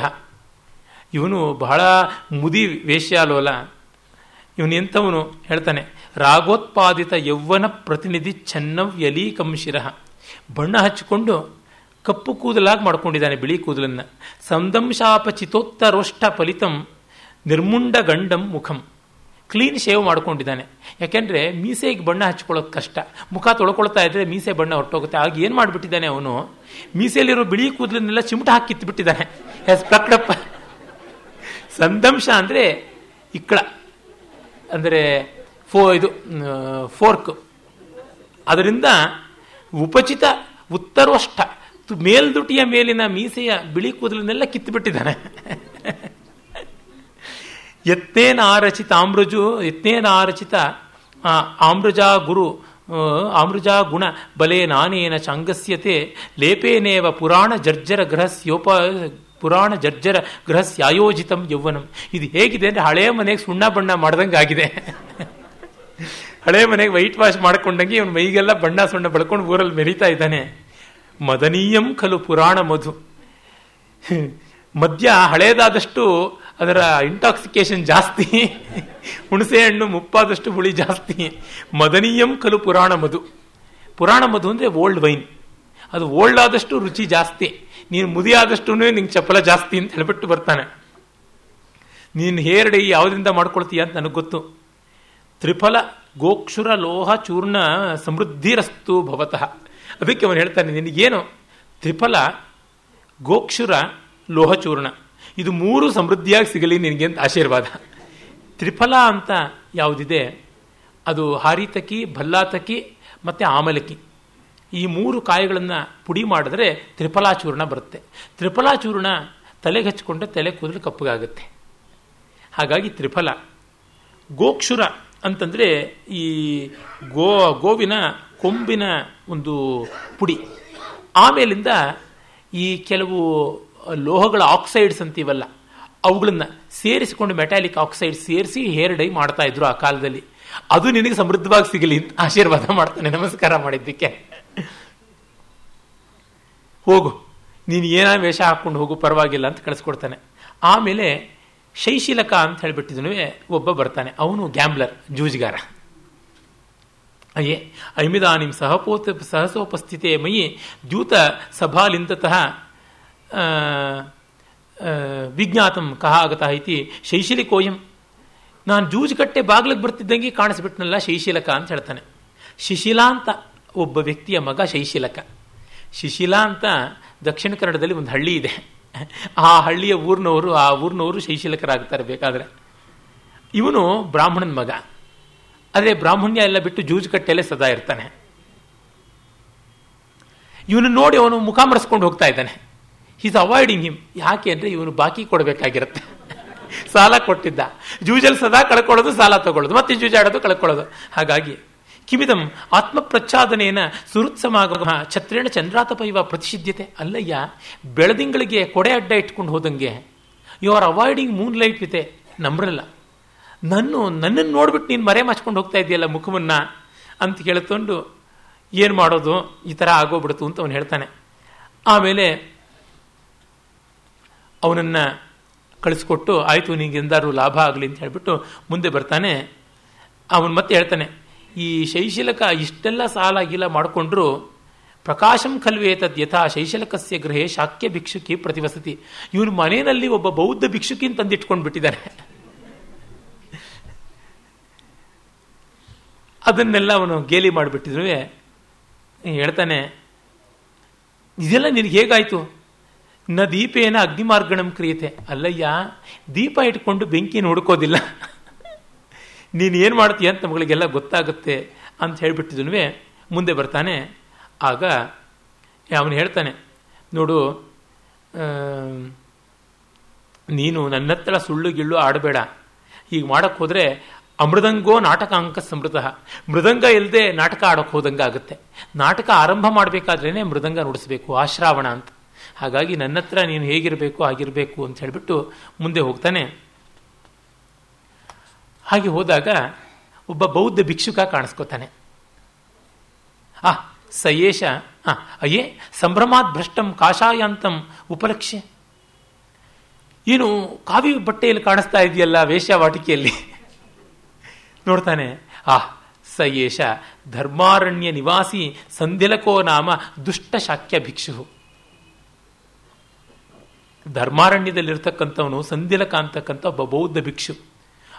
ಇವನು ಬಹಳ ಮುದಿ ವೇಶ್ಯಾಲೋಲ. ಇವನು ಎಂಥವನು? ಹೇಳ್ತಾನೆ, ರಾಗೋತ್ಪಾದಿತ ಯೌವನ ಪ್ರತಿನಿಧಿ ಛನ್ನವ್ಯಲೀಕಂ ಕಂಶಿರ. ಬಣ್ಣ ಹಚ್ಚಿಕೊಂಡು ಕಪ್ಪು ಕೂದಲಾಗಿ ಮಾಡ್ಕೊಂಡಿದ್ದಾನೆ ಬಿಳಿ ಕೂದಲನ್ನು. ಸಂದಂಶಾಪಚಿತೋತ್ತರೋಷ್ಟ ಫಲಿತಂ ನಿರ್ಮುಂಡ ಗಂಡಂ ಮುಖಂ. ಕ್ಲೀನ್ ಶೇವ್ ಮಾಡ್ಕೊಂಡಿದ್ದಾನೆ. ಯಾಕೆಂದ್ರೆ ಮೀಸೆಗೆ ಬಣ್ಣ ಹಚ್ಕೊಳ್ಳೋದು ಕಷ್ಟ. ಮುಖ ತೊಳ್ಕೊಳ್ತಾ ಇದ್ರೆ ಮೀಸೆ ಬಣ್ಣ ಹೊರಟೋಗುತ್ತೆ. ಆಗ ಏನು ಮಾಡಿಬಿಟ್ಟಿದ್ದಾನೆ ಅವನು? ಮೀಸೆಯಲ್ಲಿರೋ ಬಿಳಿ ಕೂದಲನ್ನೆಲ್ಲ ಚಿಮಟ ಹಾಕಿ ಕಿತ್ಬಿಟ್ಟಿದ್ದಾನೆ ಎಸ್ ಪ್ಲಕ್ಡಪ್ಪ ಸಂದಂಶ ಅಂದರೆ ಇಕ್ಕಳ. ಅಂದರೆ ಫೋ, ಇದು ಫೋರ್ಕ್. ಅದರಿಂದ ಉಪಚಿತ ಉತ್ತರೋಷ್ಟ ಮೇಲ್ದುಟಿಯ ಮೇಲಿನ ಮೀಸೆಯ ಬಿಳಿ ಕೂದಲನ್ನೆಲ್ಲ ಕಿತ್ತುಬಿಟ್ಟಿದ್ದಾನೆ ಯತ್ನೇನ ಆರಚಿತ ಆಮ್ರಜು ಯತ್ನೇನ ಆರಚಿತ ಆಮ್ರಜಾ ಗುರು ಆಮೃಜಾ ಗುಣ, ಬಲೆ ನಾನೇನ ಚಾಂಗಸ್ಯತೆ, ಲೇಪೇನೇವ ಪುರಾಣ ಜರ್ಜರ ಗೃಹಸ್ಯೋಪ, ಪುರಾಣ ಜರ್ಜರ ಗೃಹಸ್ಯಾಯೋಜಿತಂ ಯೌವನಂ. ಇದು ಹೇಗಿದೆ ಅಂದರೆ ಹಳೆಯ ಮನೆಗೆ ಸುಣ್ಣ ಬಣ್ಣ ಮಾಡ್ದಂಗೆ ಆಗಿದೆ. ಹಳೆ ಮನೆಗೆ ವೈಟ್ ವಾಶ್ ಮಾಡ್ಕೊಂಡಂಗೆ ಇವನು ಮೈಗೆಲ್ಲ ಬಣ್ಣ ಸುಣ್ಣ ಬಳ್ಕೊಂಡು ಊರಲ್ಲಿ ಮೆರಿತಾ ಇದ್ದಾನೆ. ಮದನೀಯಂ ಖಲು ಪುರಾಣ ಮಧು. ಮದ್ಯ ಹಳೇದಾದಷ್ಟು ಅದರ ಇಂಟಾಕ್ಸಿಕೇಶನ್ ಜಾಸ್ತಿ. ಹುಣಸೆ ಹಣ್ಣು ಮುಪ್ಪಾದಷ್ಟು ಹುಳಿ ಜಾಸ್ತಿ. ಮದನೀಯಂ ಕಲು ಪುರಾಣ ಮಧು. ಪುರಾಣ ಮಧು ಅಂದರೆ ಓಲ್ಡ್ ವೈನ್. ಅದು ಓಲ್ಡ್ ಆದಷ್ಟು ರುಚಿ ಜಾಸ್ತಿ. ನೀನು ಮುದಿಯಾದಷ್ಟು ನಿಂಗೆ ಚಪಲ ಜಾಸ್ತಿ ಅಂತ ಹೇಳ್ಬಿಟ್ಟು ಬರ್ತಾನೆ. ನೀನು ಹೇರ್ ಡೈ ಯಾವುದರಿಂದ ಮಾಡ್ಕೊಳ್ತೀಯ ಅಂತ ನನಗೆ ಗೊತ್ತು. ತ್ರಿಫಲ ಗೋಕ್ಷುರ ಲೋಹ ಚೂರ್ಣ ಸಮೃದ್ಧಿರಸ್ತು ಭವತಃ. ಅದಕ್ಕೆ ಅವನು ಹೇಳ್ತಾನೆ, ನಿನಗೇನು? ತ್ರಿಫಲ ಗೋಕ್ಷುರ ಲೋಹಚೂರ್ಣ ಇದು ಮೂರು ಸಮೃದ್ಧಿಯಾಗಿ ಸಿಗಲಿ ನಿನಗೆ ಅಂತ ಆಶೀರ್ವಾದ. ತ್ರಿಫಲ ಅಂತ ಯಾವುದಿದೆ? ಅದು ಹಾರಿತಕಿ, ಭಲ್ಲಾತಕಿ ಮತ್ತು ಆಮಲಕಿ. ಈ ಮೂರು ಕಾಯಿಗಳನ್ನು ಪುಡಿ ಮಾಡಿದ್ರೆ ತ್ರಿಫಲಾಚೂರ್ಣ ಬರುತ್ತೆ. ತ್ರಿಫಲಾಚೂರ್ಣ ತಲೆಗೆ ಹಚ್ಕೊಂಡ್ರೆ ತಲೆ ಕೂದಲು ಕಪ್ಪಗಾಗುತ್ತೆ. ಹಾಗಾಗಿ ತ್ರಿಫಲ. ಗೋಕ್ಷುರ ಅಂತಂದರೆ ಈ ಗೋ, ಗೋವಿನ ಕೊಂಬಿನ ಒಂದು ಪುಡಿ. ಆಮೇಲಿಂದ ಈ ಕೆಲವು ಲೋಹಗಳ ಆಕ್ಸೈಡ್ಸ್ ಅಂತೀವಲ್ಲ, ಅವುಗಳನ್ನ ಸೇರಿಸಿಕೊಂಡು ಮೆಟಾಲಿಕ್ ಆಕ್ಸೈಡ್ ಸೇರಿಸಿ ಹೇರ್ ಡೈ ಮಾಡ್ತಾ ಇದ್ರು ಆ ಕಾಲದಲ್ಲಿ. ಅದು ನಿನಗೆ ಸಮೃದ್ಧವಾಗಿ ಸಿಗಲಿ ಅಂತ ಆಶೀರ್ವಾದ ಮಾಡ್ತಾನೆ. ನಮಸ್ಕಾರ ಮಾಡಿದ್ದಕ್ಕೆ. ಹೋಗು, ನೀನು ಏನ ವೇಷ ಹಾಕ್ಕೊಂಡು ಹೋಗು, ಪರವಾಗಿಲ್ಲ ಅಂತ ಕಳಿಸ್ಕೊಡ್ತಾನೆ. ಆಮೇಲೆ ಶೈಶಿಲಕ ಅಂತ ಹೇಳಿಬಿಟ್ಟಿದ್ನು ಒಬ್ಬ ಬರ್ತಾನೆ. ಅವನು ಗ್ಯಾಂಬ್ಲರ್, ಜೂಜ್ಗಾರ. ಅಯ್ಯೇ ಐಮಿದಾನಿಂ ಸಹಪೋತ ಸಹಸೋಪಸ್ಥಿತಿಯ ಮಯಿ ದ್ಯೂತ ಸಭಾಲಿಂತತಃ ವಿಜ್ಞಾತಂ ಕಹ ಆಗತಃ ಇತಿ ಶೈಶಿಲಿಕೋಯಂ ನಾನು ಜೂಜುಕಟ್ಟೆ ಬಾಗ್ಲಿಗೆ ಬರ್ತಿದ್ದಂಗೆ ಕಾಣಿಸ್ಬಿಟ್ನಲ್ಲ ಶೈಶಿಲಕ ಅಂತ ಹೇಳ್ತಾನೆ. ಶಿಶಿಲಾ ಅಂತ ಒಬ್ಬ ವ್ಯಕ್ತಿಯ ಮಗ ಶೈಶಿಲಕ. ಶಿಶಿಲಾ ಅಂತ ದಕ್ಷಿಣ ಕನ್ನಡದಲ್ಲಿ ಒಂದು ಹಳ್ಳಿ ಇದೆ. ಆ ಹಳ್ಳಿಯ ಊರಿನವರು, ಆ ಊರಿನವರು ಶೈಶಿಲಕರಾಗ್ತಾರೆ ಬೇಕಾದ್ರೆ. ಇವನು ಬ್ರಾಹ್ಮಣನ ಮಗ. ಆದರೆ ಬ್ರಾಹ್ಮಣ್ಯ ಎಲ್ಲ ಬಿಟ್ಟು ಜೂಜುಕಟ್ಟೆಯಲ್ಲೇ ಸದಾ ಇರ್ತಾನೆ. ಇವನು ನೋಡಿ ಅವನು ಮುಖ ಮರೆಸ್ಕೊಂಡು ಹೋಗ್ತಾ ಇದ್ದಾನೆ. ಈಸ್ ಅವಾಯ್ಡಿಂಗ್ ಹಿಮ್ ಯಾಕೆ ಅಂದರೆ ಇವನು ಬಾಕಿ ಕೊಡಬೇಕಾಗಿರುತ್ತೆ. ಸಾಲ ಕೊಟ್ಟಿದ್ದ. ಜೂಜಲ್ ಸದಾ ಕಳ್ಕೊಳ್ಳೋದು, ಸಾಲ ತಗೊಳ್ಳೋದು. ಮತ್ತೆ ಜೂಜಾಡೋದು, ಕಳ್ಕೊಳ್ಳೋದು. ಹಾಗಾಗಿ, ಕಿಮಿದಂ ಆತ್ಮ ಪ್ರಚ್ಛಾದನೇನ ಸುರುತ್ಸಮಾಗಮ ಛತ್ರೇಣ ಚಂದ್ರಾತಪೈವ ಪ್ರತಿಷಿದ್ಯತೆ ಅಲ್ಲಯ್ಯ, ಬೆಳದಿಂಗಳಿಗೆ ಕೊಡೆ ಅಡ್ಡ ಇಟ್ಕೊಂಡು ಹೋದಂಗೆ you are avoiding moonlight ವಿತೆ ನಂಬ್ರಲ್ಲ ನನ್ನ ನನ್ನನ್ನು ನೋಡ್ಬಿಟ್ಟು ನೀನು ಮರೆ ಮಚ್ಕೊಂಡು ಹೋಗ್ತಾ ಇದೆಯಲ್ಲ ಮುಖವನ್ನ ಅಂತ ಕೇಳ್ಕೊಂಡು ಏನು ಮಾಡೋದು? ಈ ಥರ ಆಗೋಗ್ಬಿಡ್ತು ಅಂತ ಅವನು ಹೇಳ್ತಾನೆ. ಆಮೇಲೆ ಅವನನ್ನು ಕಳಿಸ್ಕೊಟ್ಟು, ಆಯಿತು ನಿಂಗೆ ಎಂದಾರು ಲಾಭ ಆಗಲಿ ಅಂತ ಹೇಳ್ಬಿಟ್ಟು ಮುಂದೆ ಬರ್ತಾನೆ. ಅವನು ಮತ್ತೆ ಹೇಳ್ತಾನೆ, ಈ ಶೈಶಿಲಕ ಇಷ್ಟೆಲ್ಲ ಸಾಲ ಗೀಲ ಮಾಡಿಕೊಂಡ್ರು ಪ್ರಕಾಶಂ ಖಲ್ವೇತದ್ ಯಥಾ ಶೈಶಲಕಸ್ಯ ಗೃಹೇ ಶಾಕ್ಯ ಭಿಕ್ಷುಕಿ ಪ್ರತಿವಸತಿ. ಇವನು ಮನೆಯಲ್ಲಿ ಒಬ್ಬ ಬೌದ್ಧ ಭಿಕ್ಷುಕಿನ ತಂದಿಟ್ಕೊಂಡು ಬಿಟ್ಟಿದ್ದಾನೆ ಅದನ್ನೆಲ್ಲ ಅವನು ಗೇಲಿ ಮಾಡಿಬಿಟ್ಟಿದ್ರು ಹೇಳ್ತಾನೆ, ಇದೆಲ್ಲ ನಿನಗೆ ಹೇಗಾಯ್ತು? ನ ದೀಪೇನ ಅಗ್ನಿಮಾರ್ಗಣಂ ಕ್ರಿಯತೆ. ಅಲ್ಲಯ್ಯ, ದೀಪ ಇಟ್ಕೊಂಡು ಬೆಂಕಿ ನೋಡ್ಕೋದಿಲ್ಲ ನೀನು ಏನು ಮಾಡ್ತೀಯ ಅಂತ ನಮಗಳಿಗೆಲ್ಲ ಗೊತ್ತಾಗುತ್ತೆ ಅಂತ ಹೇಳಿಬಿಟ್ಟಿದ್ನು ಮುಂದೆ ಬರ್ತಾನೆ. ಆಗ ಅವನು ಹೇಳ್ತಾನೆ, ನೋಡು ನೀನು ನನ್ನ ಸುಳ್ಳು ಗಿಳ್ಳು ಆಡಬೇಡ. ಹೀಗೆ ಮಾಡಕ್ಕೆ ಹೋದರೆ ಅಮೃದಂಗೋ ನಾಟಕ ಅಂಕ ಮೃದಂಗ ಇಲ್ಲದೆ ನಾಟಕ ಆಡೋಕೆ ಹೋದಂಗೆ ಆಗುತ್ತೆ ನಾಟಕ ಆರಂಭ ಮಾಡಬೇಕಾದ್ರೇ ಮೃದಂಗ ನುಡಿಸ್ಬೇಕು ಆಶ್ರಾವಣ ಅಂತ. ಹಾಗಾಗಿ ನನ್ನ ಹತ್ರ ನೀನು ಹೇಗಿರಬೇಕು, ಆಗಿರಬೇಕು ಅಂತ ಹೇಳಿಬಿಟ್ಟು ಮುಂದೆ ಹೋಗ್ತಾನೆ. ಹಾಗೆ ಹೋದಾಗ ಒಬ್ಬ ಬೌದ್ಧ ಭಿಕ್ಷುಕ ಕಾಣಿಸ್ಕೋತಾನೆ. ಆ, ಸಯೇಶ, ಆ, ಅಯ್ಯೇ, ಸಂಭ್ರಮಾತ್ ಭ್ರಷ್ಟಂ ಕಾಷಾಯಾಂತಂ ಉಪಲಕ್ಷ್ಯ. ಏನು ಕಾವಿ ಬಟ್ಟೆಯಲ್ಲಿ ಕಾಣಿಸ್ತಾ ಇದೆಯಲ್ಲ ವೇಷವಾಟಿಕೆಯಲ್ಲಿ ನೋಡ್ತಾನೆ, ಆ, ಸಯೇಶ ಧರ್ಮಾರಣ್ಯ ನಿವಾಸಿ ಸಂಧಿಲಕೋ ನಾಮ ದುಷ್ಟ ಶಾಕ್ಯ ಭಿಕ್ಷು ಧರ್ಮಾರಣ್ಯದಲ್ಲಿರ್ತಕ್ಕಂಥವನು ಸಂಧಿಲಕ ಅಂತಕ್ಕಂಥ ಒಬ್ಬ ಬೌದ್ಧ ಭಿಕ್ಷು.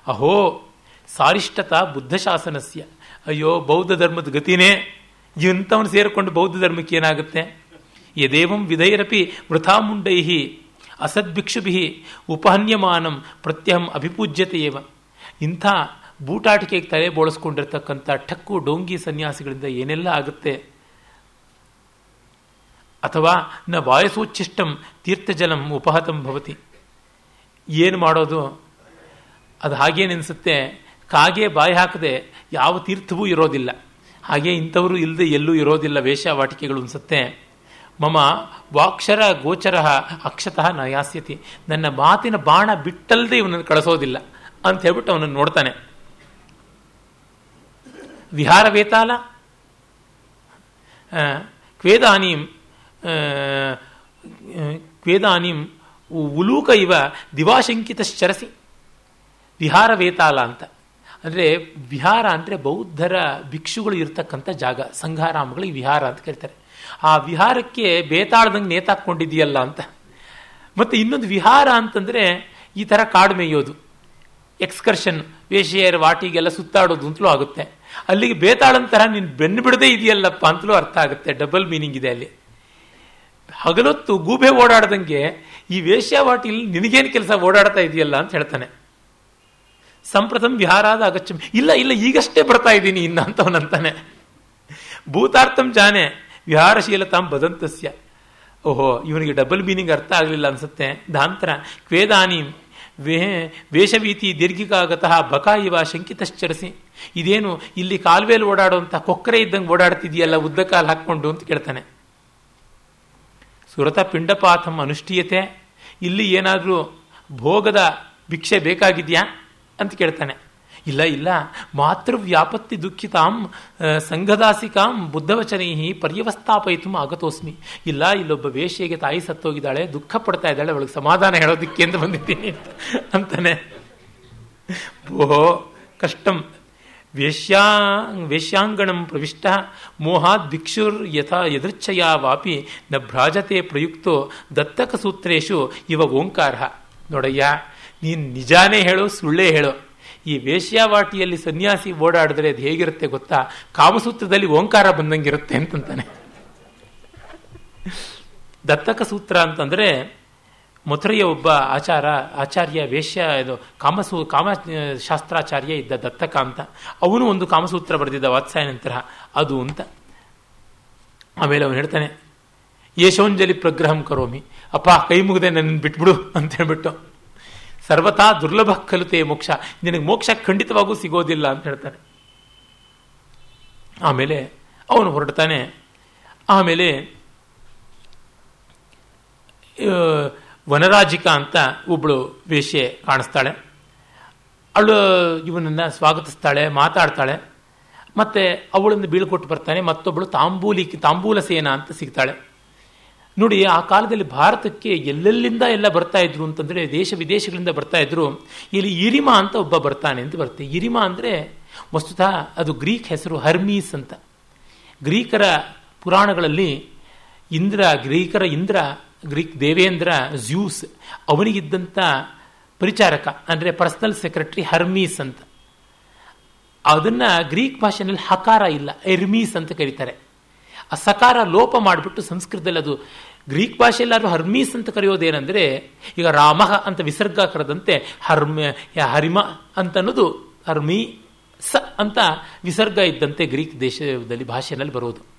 ಅಹೋ, ಸಾರಿಷ್ಟತ ಬುದ್ಧ ಶಾಸನಸ್ಯ ಅಯ್ಯೋ, ಬೌದ್ಧ ಧರ್ಮದ ಗತಿನೇ. ಇಂಥವನು ಸೇರಿಕೊಂಡು ಬೌದ್ಧ ಧರ್ಮಕ್ಕೆ ಏನಾಗುತ್ತೆ? ಯದೇವಂ ವಿಧೈರಪಿ ವೃಥಾಮುಂಡೈಹಿ ಅಸದ್ಭಿಕ್ಷುಭಿ ಉಪಹನ್ಯಮಾನಂ ಪ್ರತ್ಯಹಂ ಅಭಿಪೂಜ್ಯತೆ ಏವ. ಇಂಥ ಬೂಟಾಟಿಕೆಗೆ ತಲೆ ಬೋಳಿಸ್ಕೊಂಡಿರ್ತಕ್ಕಂಥ ಠಕ್ಕು ಡೋಂಗಿ ಸನ್ಯಾಸಿಗಳಿಂದ ಏನೆಲ್ಲ ಆಗುತ್ತೆ? ಅಥವಾ ನ ವಾಯಸೋಚ್ಚಿಷ್ಟಂ ತೀರ್ಥಜಲಂ ಉಪಹತಂ ಭವತಿ. ಏನು ಮಾಡೋದು? ಅದು ಹಾಗೇನಿಸುತ್ತೆ ಕಾಗೆ ಬಾಯಿ ಹಾಕದೆ ಯಾವ ತೀರ್ಥವೂ ಇರೋದಿಲ್ಲ. ಹಾಗೆ ಇಂಥವರು ಇಲ್ಲದೆ ಎಲ್ಲೂ ಇರೋದಿಲ್ಲ ವೇಷವಾಟಿಕೆಗಳು ಅನಿಸುತ್ತೆ. ಮಮ ವಾಕ್ಷರ ಗೋಚರ ಅಕ್ಷತಃ ನ ಯಾಸ್ಯತಿ ನನ್ನ ಮಾತಿನ ಬಾಣ ಬಿಟ್ಟಲ್ಲದೆ ಇವನನ್ನು ಕಳಿಸೋದಿಲ್ಲ ಅಂತ ಹೇಳ್ಬಿಟ್ಟು ಅವನನ್ನು ನೋಡ್ತಾನೆ. ವಿಹಾರ ವೇತಾಲ ಕ್ವೇದಾನೀಂ ಕ್ವೇದಾನೀಂ ಉಲೂಕ ಇವ ದಿವಾಶಂಕಿತಶ್ಚರಸಿ ವಿಹಾರ ವೇತಾಲ ಅಂತ. ಅಂದರೆ ವಿಹಾರ ಅಂದರೆ ಬೌದ್ಧರ ಭಿಕ್ಷುಗಳು ಇರತಕ್ಕಂಥ ಜಾಗ ಸಂಘಾರಾಮಗಳಿಗೆ ವಿಹಾರ ಅಂತ ಕರೀತಾರೆ. ಆ ವಿಹಾರಕ್ಕೆ ಬೇತಾಳದಂಗೆ ನೇತಾಕೊಂಡಿದೆಯಲ್ಲ ಅಂತ. ಮತ್ತು ಇನ್ನೊಂದು ವಿಹಾರ ಅಂತಂದರೆ ಈ ಥರ ಕಾಡು ಮೇಯೋದು. ಎಕ್ಸ್ಕರ್ಷನ್ ವೇಷಿಯರ್ ವಾಟಿಗೆಲ್ಲ ಸುತ್ತಾಡೋದು ಅಂತಲೂ ಆಗುತ್ತೆ. ಅಲ್ಲಿಗೆ ಬೇತಾಳಂತರ ನೀನು ಬೆನ್ನು ಬಿಡದೇ ಇದೆಯಲ್ಲಪ್ಪ ಅಂತಲೂ ಅರ್ಥ ಆಗುತ್ತೆ. ಡಬಲ್ ಮೀನಿಂಗ್ ಇದೆ ಅಲ್ಲಿ. ಹಗಲೊತ್ತು ಗೂಬೆ ಓಡಾಡ್ದಂಗೆ ಈ ವೇಶ್ಯಾವಾಟಿಲಿ ನಿನಗೇನು ಕೆಲಸ ಓಡಾಡ್ತಾ ಇದೆಯಲ್ಲ ಅಂತ ಹೇಳ್ತಾನೆ. ಸಂಪ್ರಥಮ್ ವಿಹಾರಾದ ಅಗಚ್ಚಂ. ಇಲ್ಲ ಇಲ್ಲ, ಈಗಷ್ಟೇ ಬರ್ತಾ ಇದ್ದೀನಿ ಇನ್ನ ಅಂತವನಂತಾನೆ ಭೂತಾರ್ಥಂ ಜಾನೆ, ವಿಹಾರಶೀಲತಾಂ ಬದಂತಸ್ಯ ಓಹೋ, ಇವನಿಗೆ ಡಬಲ್ ಮೀನಿಂಗ್ ಅರ್ಥ ಆಗಲಿಲ್ಲ ಅನ್ಸುತ್ತೆ. ದಾಂತರ ಕ್ವೇದಾನಿ, ವೇ, ವೇಷವೀತಿ ದೀರ್ಘಿಕಾಗತಃ ಬಕ ಇವ ಶಂಕಿತಶ್ಚರಿಸಿ. ಇದೇನು, ಇಲ್ಲಿ ಕಾಲುವೆಯಲ್ಲಿ ಓಡಾಡುವಂಥ ಕೊಕ್ಕರೆ ಇದ್ದಂಗೆ ಓಡಾಡ್ತಿದೆಯಲ್ಲ ಉದ್ದ ಕಾಲು ಹಾಕ್ಕೊಂಡು ಅಂತ ಕೇಳ್ತಾನೆ. ಸುರತ ಪಿಂಡಪಾಥಂ ಅನುಷ್ಠೀಯತೆ. ಇಲ್ಲಿ ಏನಾದರೂ ಭೋಗದ ಭಿಕ್ಷೆ ಬೇಕಾಗಿದೆಯಾ? ಅಂತ ಕೇಳ್ತಾನೆ. ಇಲ್ಲ ಇಲ್ಲ. ಮಾತೃ ವ್ಯಾಪತ್ತಿ ದುಃಖಿತಾಂ ಸಂಘದಾಸಿಕಾಂ ಬುದ್ಧವಚನೈಹಿ ಪರ್ಯವಸ್ಥಾಪಯಿತು ಆಗತೋಸ್ಮಿ. ಇಲ್ಲ, ಇಲ್ಲೊಬ್ಬ ವೇಷಿಗೆ ತಾಯಿ ಸತ್ತೋಗಿದ್ದಾಳೆ, ದುಃಖ ಪಡ್ತಾ ಇದ್ದಾಳೆ, ಅವಳಿಗೆ ಸಮಾಧಾನ ಹೇಳೋದಿಕ್ಕೆ ಅಂತ ಬಂದಿದ್ದೀನಿ ಅಂತಾನೆ. ಓಹೋ, ಕಷ್ಟಂ. ವೇಶ್ಯಾ ವೇಶ್ಯಾಂಗಣಂ ಪ್ರವಿಷ್ಟ ಮೋಹಾತ್ ಭಿಕ್ಷುರ್ ಯಥಾ ಯದೃಚ್ಛಯ ವಾಪಿ ನ ಭ್ರಾಜತೆ ಪ್ರಯುಕ್ತೋ ದತ್ತಕ ಸೂತ್ರೇಶು ಇವ ಓಂಕಾರ. ನೋಡಯ್ಯ, ನೀನು ನಿಜಾನೇ ಹೇಳು, ಸುಳ್ಳೇ ಹೇಳು. ಈ ವೇಶ್ಯಾವಾಟಿಯಲ್ಲಿ ಸನ್ಯಾಸಿ ಓಡಾಡಿದ್ರೆ ಅದು ಹೇಗಿರುತ್ತೆ ಗೊತ್ತಾ? ಕಾಮಸೂತ್ರದಲ್ಲಿ ಓಂಕಾರ ಬಂದಂಗಿರುತ್ತೆ ಅಂತಂತಾನೆ. ದತ್ತಕ ಸೂತ್ರ ಅಂತಂದ್ರೆ ಮಥುರೆಯ ಒಬ್ಬ ಆಚಾರ, ಆಚಾರ್ಯ ವೇಶ್ಯ ಇದು ಕಾಮಸೂ, ಕಾಮ ಶಾಸ್ತ್ರಾಚಾರ್ಯ ಇದ್ದ ದತ್ತಕಾಂತ. ಅವನು ಒಂದು ಕಾಮಸೂತ್ರ ಬರೆದಿದ್ದ ವಾತ್ಸಾಯನಂತರ ಅದು ಅಂತ. ಆಮೇಲೆ ಅವನು ಹೇಳ್ತಾನೆ, ಯಶೋಂಜಲಿ ಪ್ರಗ್ರಹಂ ಕರೋಮಿ. ಅಪ್ಪ, ಕೈ ಮುಗಿದೆ ನನ್ನ ಬಿಟ್ಬಿಡು ಅಂತ ಹೇಳ್ಬಿಟ್ಟು. ಸರ್ವತಾ ದುರ್ಲಭ ಕಲಿತೆ ಮೋಕ್ಷ. ನಿನಗೆ ಮೋಕ್ಷ ಖಂಡಿತವಾಗೂ ಸಿಗೋದಿಲ್ಲ ಅಂತ ಹೇಳ್ತಾನೆ. ಆಮೇಲೆ ಅವನು ಹೊರಡ್ತಾನೆ. ಆಮೇಲೆ ವನರಾಜಿಕಾ ಅಂತ ಒಬ್ಬಳು ವೇಶ್ಯೆ ಕಾಣಿಸ್ತಾಳೆ. ಅವಳು ಇವನನ್ನು ಸ್ವಾಗತಿಸ್ತಾಳೆ, ಮಾತಾಡ್ತಾಳೆ. ಮತ್ತೆ ಅವಳನ್ನು ಬೀಳ್ಕೊಟ್ಟು ಬರ್ತಾನೆ ಮತ್ತೊಬ್ಬಳು ತಾಂಬೂಲಿ, ತಾಂಬೂಲ ಸೇನಾ ಅಂತ ಸಿಗ್ತಾಳೆ. ನೋಡಿ, ಆ ಕಾಲದಲ್ಲಿ ಭಾರತಕ್ಕೆ ಎಲ್ಲೆಲ್ಲಿಂದ ಎಲ್ಲ ಬರ್ತಾ ಇದ್ರು ಅಂತಂದ್ರೆ, ದೇಶ ವಿದೇಶಗಳಿಂದ ಬರ್ತಾ ಇದ್ರು, ಇಲ್ಲಿ ಇರಿಮಾ ಅಂತ ಒಬ್ಬ ಬರ್ತಾನೆ ಅಂತ ಬರುತ್ತೆ. ಇರಿಮಾ ಅಂದರೆ ವಸ್ತುತಃ ಅದು ಗ್ರೀಕ್ ಹೆಸರು ಹರ್ಮೀಸ್ ಅಂತ. ಗ್ರೀಕರ ಪುರಾಣಗಳಲ್ಲಿ ಇಂದ್ರ, ಗ್ರೀಕರ ಇಂದ್ರ ಗ್ರೀಕ್ ದೇವೇಂದ್ರ ಜ್ಯೂಸ್ ಅವನಿಗಿದ್ದಂಥ ಪರಿಚಾರಕ, ಅಂದರೆ ಪರ್ಸನಲ್ ಸೆಕ್ರೆಟರಿ ಹರ್ಮೀಸ್ ಅಂತ. ಅದನ್ನು ಗ್ರೀಕ್ ಭಾಷೆನಲ್ಲಿ ಹಕಾರ ಇಲ್ಲ, ಎರ್ಮೀಸ್ ಅಂತ ಕರೀತಾರೆ. ಆ ಸಕಾರ ಲೋಪ ಮಾಡಿಬಿಟ್ಟು ಸಂಸ್ಕೃತದಲ್ಲಿ ಅದು ಗ್ರೀಕ್ ಭಾಷೆಯಲ್ಲಾದ್ರೂ ಹರ್ಮೀಸ್ ಅಂತ ಕರೆಯೋದೇನೆಂದರೆ, ಈಗ ರಾಮ ಅಂತ ವಿಸರ್ಗ ಕರೆದಂತೆ ಹರ್ಮ, ಹರಿಮ ಅಂತ ಅನ್ನೋದು ಹರ್ಮಿ ಸ ಅಂತ ವಿಸರ್ಗ ಇದ್ದಂತೆ ಗ್ರೀಕ್ ದೇಶದಲ್ಲಿ ಭಾಷೆಯಲ್ಲಿ ಬರೋದು.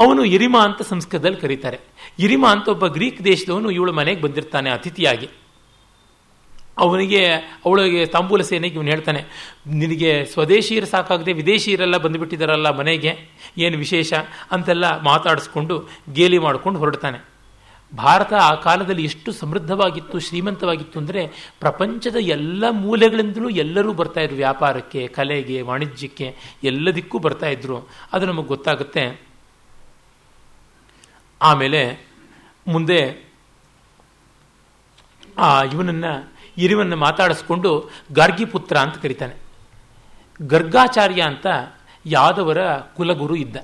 ಅವನು ಇರಿಮಾ ಅಂತ ಸಂಸ್ಕೃತದಲ್ಲಿ ಕರೀತಾರೆ. ಇರಿಮಾ ಅಂತ ಒಬ್ಬ ಗ್ರೀಕ್ ದೇಶದವನು ಇವಳು ಮನೆಗೆ ಬಂದಿರ್ತಾನೆ ಅತಿಥಿಯಾಗಿ. ಅವನಿಗೆ, ಅವಳಿಗೆ ತಾಂಬೂಲ ಸೇನೆಗೆ ಇವನು ಹೇಳ್ತಾನೆ, ನಿನಗೆ ಸ್ವದೇಶಿಯರು ಸಾಕಾಗದೆ ವಿದೇಶಿಯರೆಲ್ಲ ಬಂದುಬಿಟ್ಟಿದ್ದಾರಲ್ಲ ಮನೆಗೆ, ಏನು ವಿಶೇಷ? ಅಂತೆಲ್ಲ ಮಾತಾಡಿಸ್ಕೊಂಡು ಗೇಲಿ ಮಾಡಿಕೊಂಡು ಹೊರಡ್ತಾನೆ. ಭಾರತ ಆ ಕಾಲದಲ್ಲಿ ಎಷ್ಟು ಸಮೃದ್ಧವಾಗಿತ್ತು, ಶ್ರೀಮಂತವಾಗಿತ್ತು ಅಂದರೆ ಪ್ರಪಂಚದ ಎಲ್ಲ ಮೂಲೆಗಳಿಂದಲೂ ಎಲ್ಲರೂ ಬರ್ತಾಯಿದ್ರು ವ್ಯಾಪಾರಕ್ಕೆ, ಕಲೆಗೆ, ವಾಣಿಜ್ಯಕ್ಕೆ ಎಲ್ಲದಕ್ಕೂ ಬರ್ತಾ ಇದ್ರು. ಅದು ನಮಗೆ ಗೊತ್ತಾಗುತ್ತೆ. ಆಮೇಲೆ ಮುಂದೆ ಆ ಇವನನ್ನ, ಇರಿವನ್ನು ಮಾತಾಡಿಸ್ಕೊಂಡು ಗಾರ್ಗಿಪುತ್ರ ಅಂತ ಕರೀತಾನೆ. ಗರ್ಗಾಚಾರ್ಯ ಅಂತ ಯಾದವರ ಕುಲಗುರು ಇದ್ದ.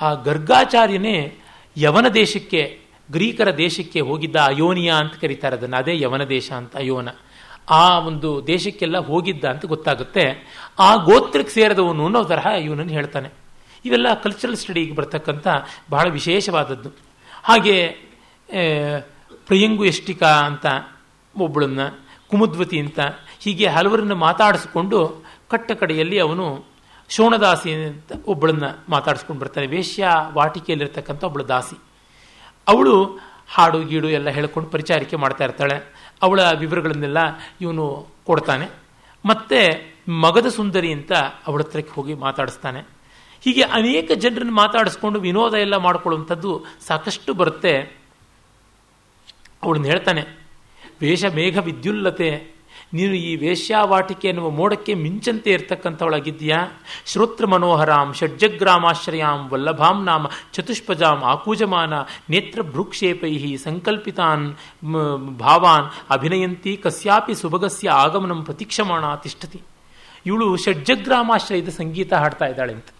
ಆ ಗರ್ಗಾಚಾರ್ಯನೇ ಯವನ ದೇಶಕ್ಕೆ, ಗ್ರೀಕರ ದೇಶಕ್ಕೆ ಹೋಗಿದ್ದ ಅಯೋನಿಯಾ ಅಂತ ಕರೀತಾರೆ ಅದನ್ನು. ಅದೇ ಯವನ ದೇಶ ಅಂತ, ಅಯೋನ. ಆ ಒಂದು ದೇಶಕ್ಕೆಲ್ಲ ಹೋಗಿದ್ದ ಅಂತ ಗೊತ್ತಾಗುತ್ತೆ. ಆ ಗೋತ್ರಕ್ಕೆ ಸೇರಿದವನು ಅನ್ನೋ ತರಹ ಇವನನ್ನು ಹೇಳ್ತಾನೆ. ಇವೆಲ್ಲ ಕಲ್ಚರಲ್ ಸ್ಟಡಿಗೆ ಬರ್ತಕ್ಕಂಥ ಬಹಳ ವಿಶೇಷವಾದದ್ದು. ಹಾಗೆ ಪ್ರಿಯಂಗು ಎಷ್ಟಿಕಾ ಅಂತ ಒಬ್ಬಳನ್ನ, ಕುಮುದ್ವತಿ ಅಂತ ಹೀಗೆ ಹಲವರನ್ನು ಮಾತಾಡಿಸ್ಕೊಂಡು ಕಟ್ಟ ಕಡೆಯಲ್ಲಿ ಅವನು ಶೋಣದಾಸಿ ಅಂತ ಒಬ್ಬಳನ್ನ ಮಾತಾಡಿಸ್ಕೊಂಡು ಬರ್ತಾನೆ. ವೇಶ್ಯ ವಾಟಿಕೆಯಲ್ಲಿರ್ತಕ್ಕಂಥ ಒಬ್ಬಳ ದಾಸಿ. ಅವಳು ಹಾಡು, ಗೀಡು ಎಲ್ಲ ಹೇಳ್ಕೊಂಡು ಪರಿಚಾರಿಕೆ ಮಾಡ್ತಾ ಇರ್ತಾಳೆ. ಅವಳ ವಿವರಗಳನ್ನೆಲ್ಲ ಇವನು ಕೊಡ್ತಾನೆ. ಮತ್ತೆ ಮಗದ ಸುಂದರಿ ಅಂತ ಅವಳ ಹತ್ರಕ್ಕೆ ಹೋಗಿ ಮಾತಾಡಿಸ್ತಾನೆ. ಹೀಗೆ ಅನೇಕ ಜನರನ್ನು ಮಾತಾಡಿಸ್ಕೊಂಡು ವಿನೋದ ಎಲ್ಲ ಮಾಡಿಕೊಳ್ಳುವಂಥದ್ದು ಸಾಕಷ್ಟು ಬರುತ್ತೆ. ಅವಳನ್ನ ಹೇಳ್ತಾನೆ, ವೇಷ ಮೇಘ ವಿದ್ಯುಲ್ಲತೆ, ನೀನು ಈ ವೇಶ್ಯಾವಾಟಿಕೆ ಎನ್ನುವ ಮೋಡಕ್ಕೆ ಮಿಂಚಂತೆ ಇರ್ತಕ್ಕಂಥವಳಾಗಿದ್ದೀಯಾ? ಶ್ರೋತ್ರ ಮನೋಹರಾಂ, ಷಡ್ಜಗ್ರಾಮಾಶ್ರಯಾಂ, ವಲ್ಲಭಾಂ ನಾಮ, ಚತುಷ್ಪಜಾಂ, ಆಕೂಜಮಾನ, ನೇತ್ರ ಭ್ರೂಕ್ಷೇಪೈ ಸಂಕಲ್ಪಿತಾನ್ ಭಾವಾನ್, ಅಭಿನಯಂತಿ, ಕಸ್ಯಾಪಿ ಸುಭಗಸ್ಯ ಆಗಮನಂ ಪ್ರತೀಕ್ಷಮಾಣ ತಿಷ್ಠತಿ ಇವಳು ಷಡ್ಜಗ್ರಾಮಾಶ್ರಯದ ಸಂಗೀತ ಹಾಡ್ತಾ ಇದ್ದಾಳೆ ಅಂತ.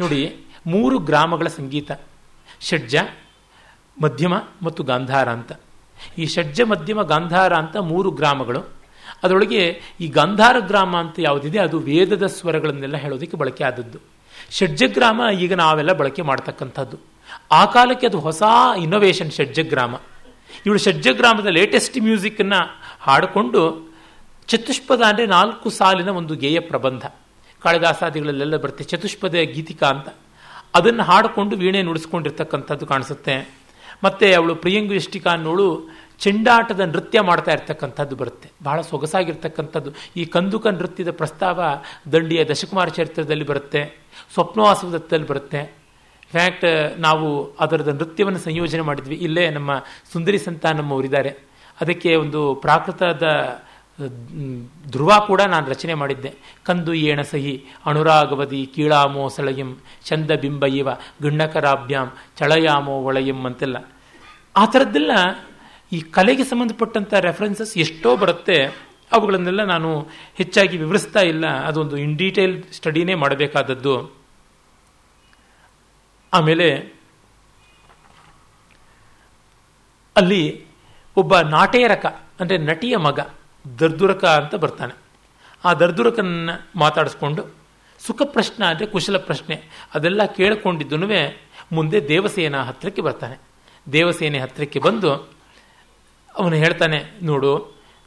ನೋಡಿ, ಮೂರು ಗ್ರಾಮಗಳ ಸಂಗೀತ. ಷಡ್ಜ, ಮಧ್ಯಮ ಮತ್ತು ಗಾಂಧಾರ ಅಂತ. ಈ ಷಡ್ಜ, ಮಧ್ಯಮ, ಗಾಂಧಾರ ಅಂತ ಮೂರು ಗ್ರಾಮಗಳು. ಅದರೊಳಗೆ ಈ ಗಾಂಧಾರ ಗ್ರಾಮ ಅಂತ ಯಾವುದಿದೆ, ಅದು ವೇದದ ಸ್ವರಗಳನ್ನೆಲ್ಲ ಹೇಳೋದಕ್ಕೆ ಬಳಕೆ ಆದದ್ದು. ಷಡ್ಜಗ್ರಾಮ ಈಗ ನಾವೆಲ್ಲ ಬಳಕೆ ಮಾಡ್ತಕ್ಕಂಥದ್ದು. ಆ ಕಾಲಕ್ಕೆ ಅದು ಹೊಸ ಇನ್ನೋವೇಷನ್ ಷಡ್ಜಗ್ರಾಮ ಇವಳು ಷಡ್ಜಗ್ರಾಮದ ಲೇಟೆಸ್ಟ್ ಮ್ಯೂಸಿಕ್ನ ಹಾಡಿಕೊಂಡು, ಚತುಷ್ಪದ ಅಂದರೆ ನಾಲ್ಕು ಸಾಲಿನ ಒಂದು ಗೇಯ ಪ್ರಬಂಧ. ಕಾಳಿದಾಸಾದಿಗಳಲ್ಲೆಲ್ಲ ಬರುತ್ತೆ. ಚತುಷ್ಪದ ಗೀತಿಕಾ ಅಂತ. ಅದನ್ನು ಹಾಡಿಕೊಂಡು ವೀಣೆ ನುಡಿಸ್ಕೊಂಡಿರ್ತಕ್ಕಂಥದ್ದು ಕಾಣಿಸುತ್ತೆ. ಮತ್ತೆ ಅವಳು ಪ್ರಿಯಂಗು ಇಷ್ಟಿಕಾ ಅನ್ನೋಳು ಚೆಂಡಾಟದ ನೃತ್ಯ ಮಾಡ್ತಾ ಇರ್ತಕ್ಕಂಥದ್ದು ಬರುತ್ತೆ. ಬಹಳ ಸೊಗಸಾಗಿರ್ತಕ್ಕಂಥದ್ದು. ಈ ಕಂದುಕ ನೃತ್ಯದ ಪ್ರಸ್ತಾವ ದಂಡಿಯ ದಶಕುಮಾರ ಚರಿತ್ರದಲ್ಲಿ ಬರುತ್ತೆ. ಸ್ವಪ್ನವಾಸವದತ್ತಲ್ಲಿ ಬರುತ್ತೆ. ಫ್ಯಾಕ್ಟ್ ನಾವು ಅದರದ ನೃತ್ಯವನ್ನು ಸಂಯೋಜನೆ ಮಾಡಿದ್ವಿ. ಇಲ್ಲೇ ನಮ್ಮ ಸುಂದರಿ ಸಂತಾನಮ್ಮವರಿದ್ದಾರೆ. ಅದಕ್ಕೆ ಒಂದು ಪ್ರಾಕೃತದ ಧ್ರುವ ಕೂಡ ನಾನು ರಚನೆ ಮಾಡಿದ್ದೆ. ಕಂದು ಏಣ ಸಹಿ, ಅನುರಾಗವದಿ, ಕೀಳಾಮೋ ಸಳಯಂ ಚಂದ ಬಿಂಬ ಇವ, ಗಣ್ಣಕರಾಭ್ಯಾಂ, ಚಳಯಾಮೋ ಒಳಯಂ ಅಂತೆಲ್ಲ. ಆ ಥರದ್ದೆಲ್ಲ ಈ ಕಲೆಗೆ ಸಂಬಂಧಪಟ್ಟಂಥ ರೆಫರೆನ್ಸಸ್ ಎಷ್ಟೋ ಬರುತ್ತೆ. ಅವುಗಳನ್ನೆಲ್ಲ ನಾನು ಹೆಚ್ಚಾಗಿ ವಿವರಿಸ್ತಾ ಇಲ್ಲ. ಅದೊಂದು ಇನ್ ಡೀಟೇಲ್ ಸ್ಟಡಿನೇ ಮಾಡಬೇಕಾದದ್ದು. ಆಮೇಲೆ ಅಲ್ಲಿ ಒಬ್ಬ ನಾಟೇರಕ ಅಂದರೆ ನಟಿಯ ಮಗ ದರ್ದುರಕ ಅಂತ ಬರ್ತಾನೆ. ಆ ದರ್ದುರಕನ್ನ ಮಾತಾಡಿಸ್ಕೊಂಡು ಸುಖ ಪ್ರಶ್ನೆ ಅಂದರೆ ಕುಶಲ ಪ್ರಶ್ನೆ ಅದೆಲ್ಲ ಕೇಳಿಕೊಂಡಿದ್ದನು ಮುಂದೆ ದೇವಸೇನ ಹತ್ತಿರಕ್ಕೆ ಬರ್ತಾನೆ. ದೇವಸೇನೆ ಹತ್ತಿರಕ್ಕೆ ಬಂದು ಅವನು ಹೇಳ್ತಾನೆ, ನೋಡು,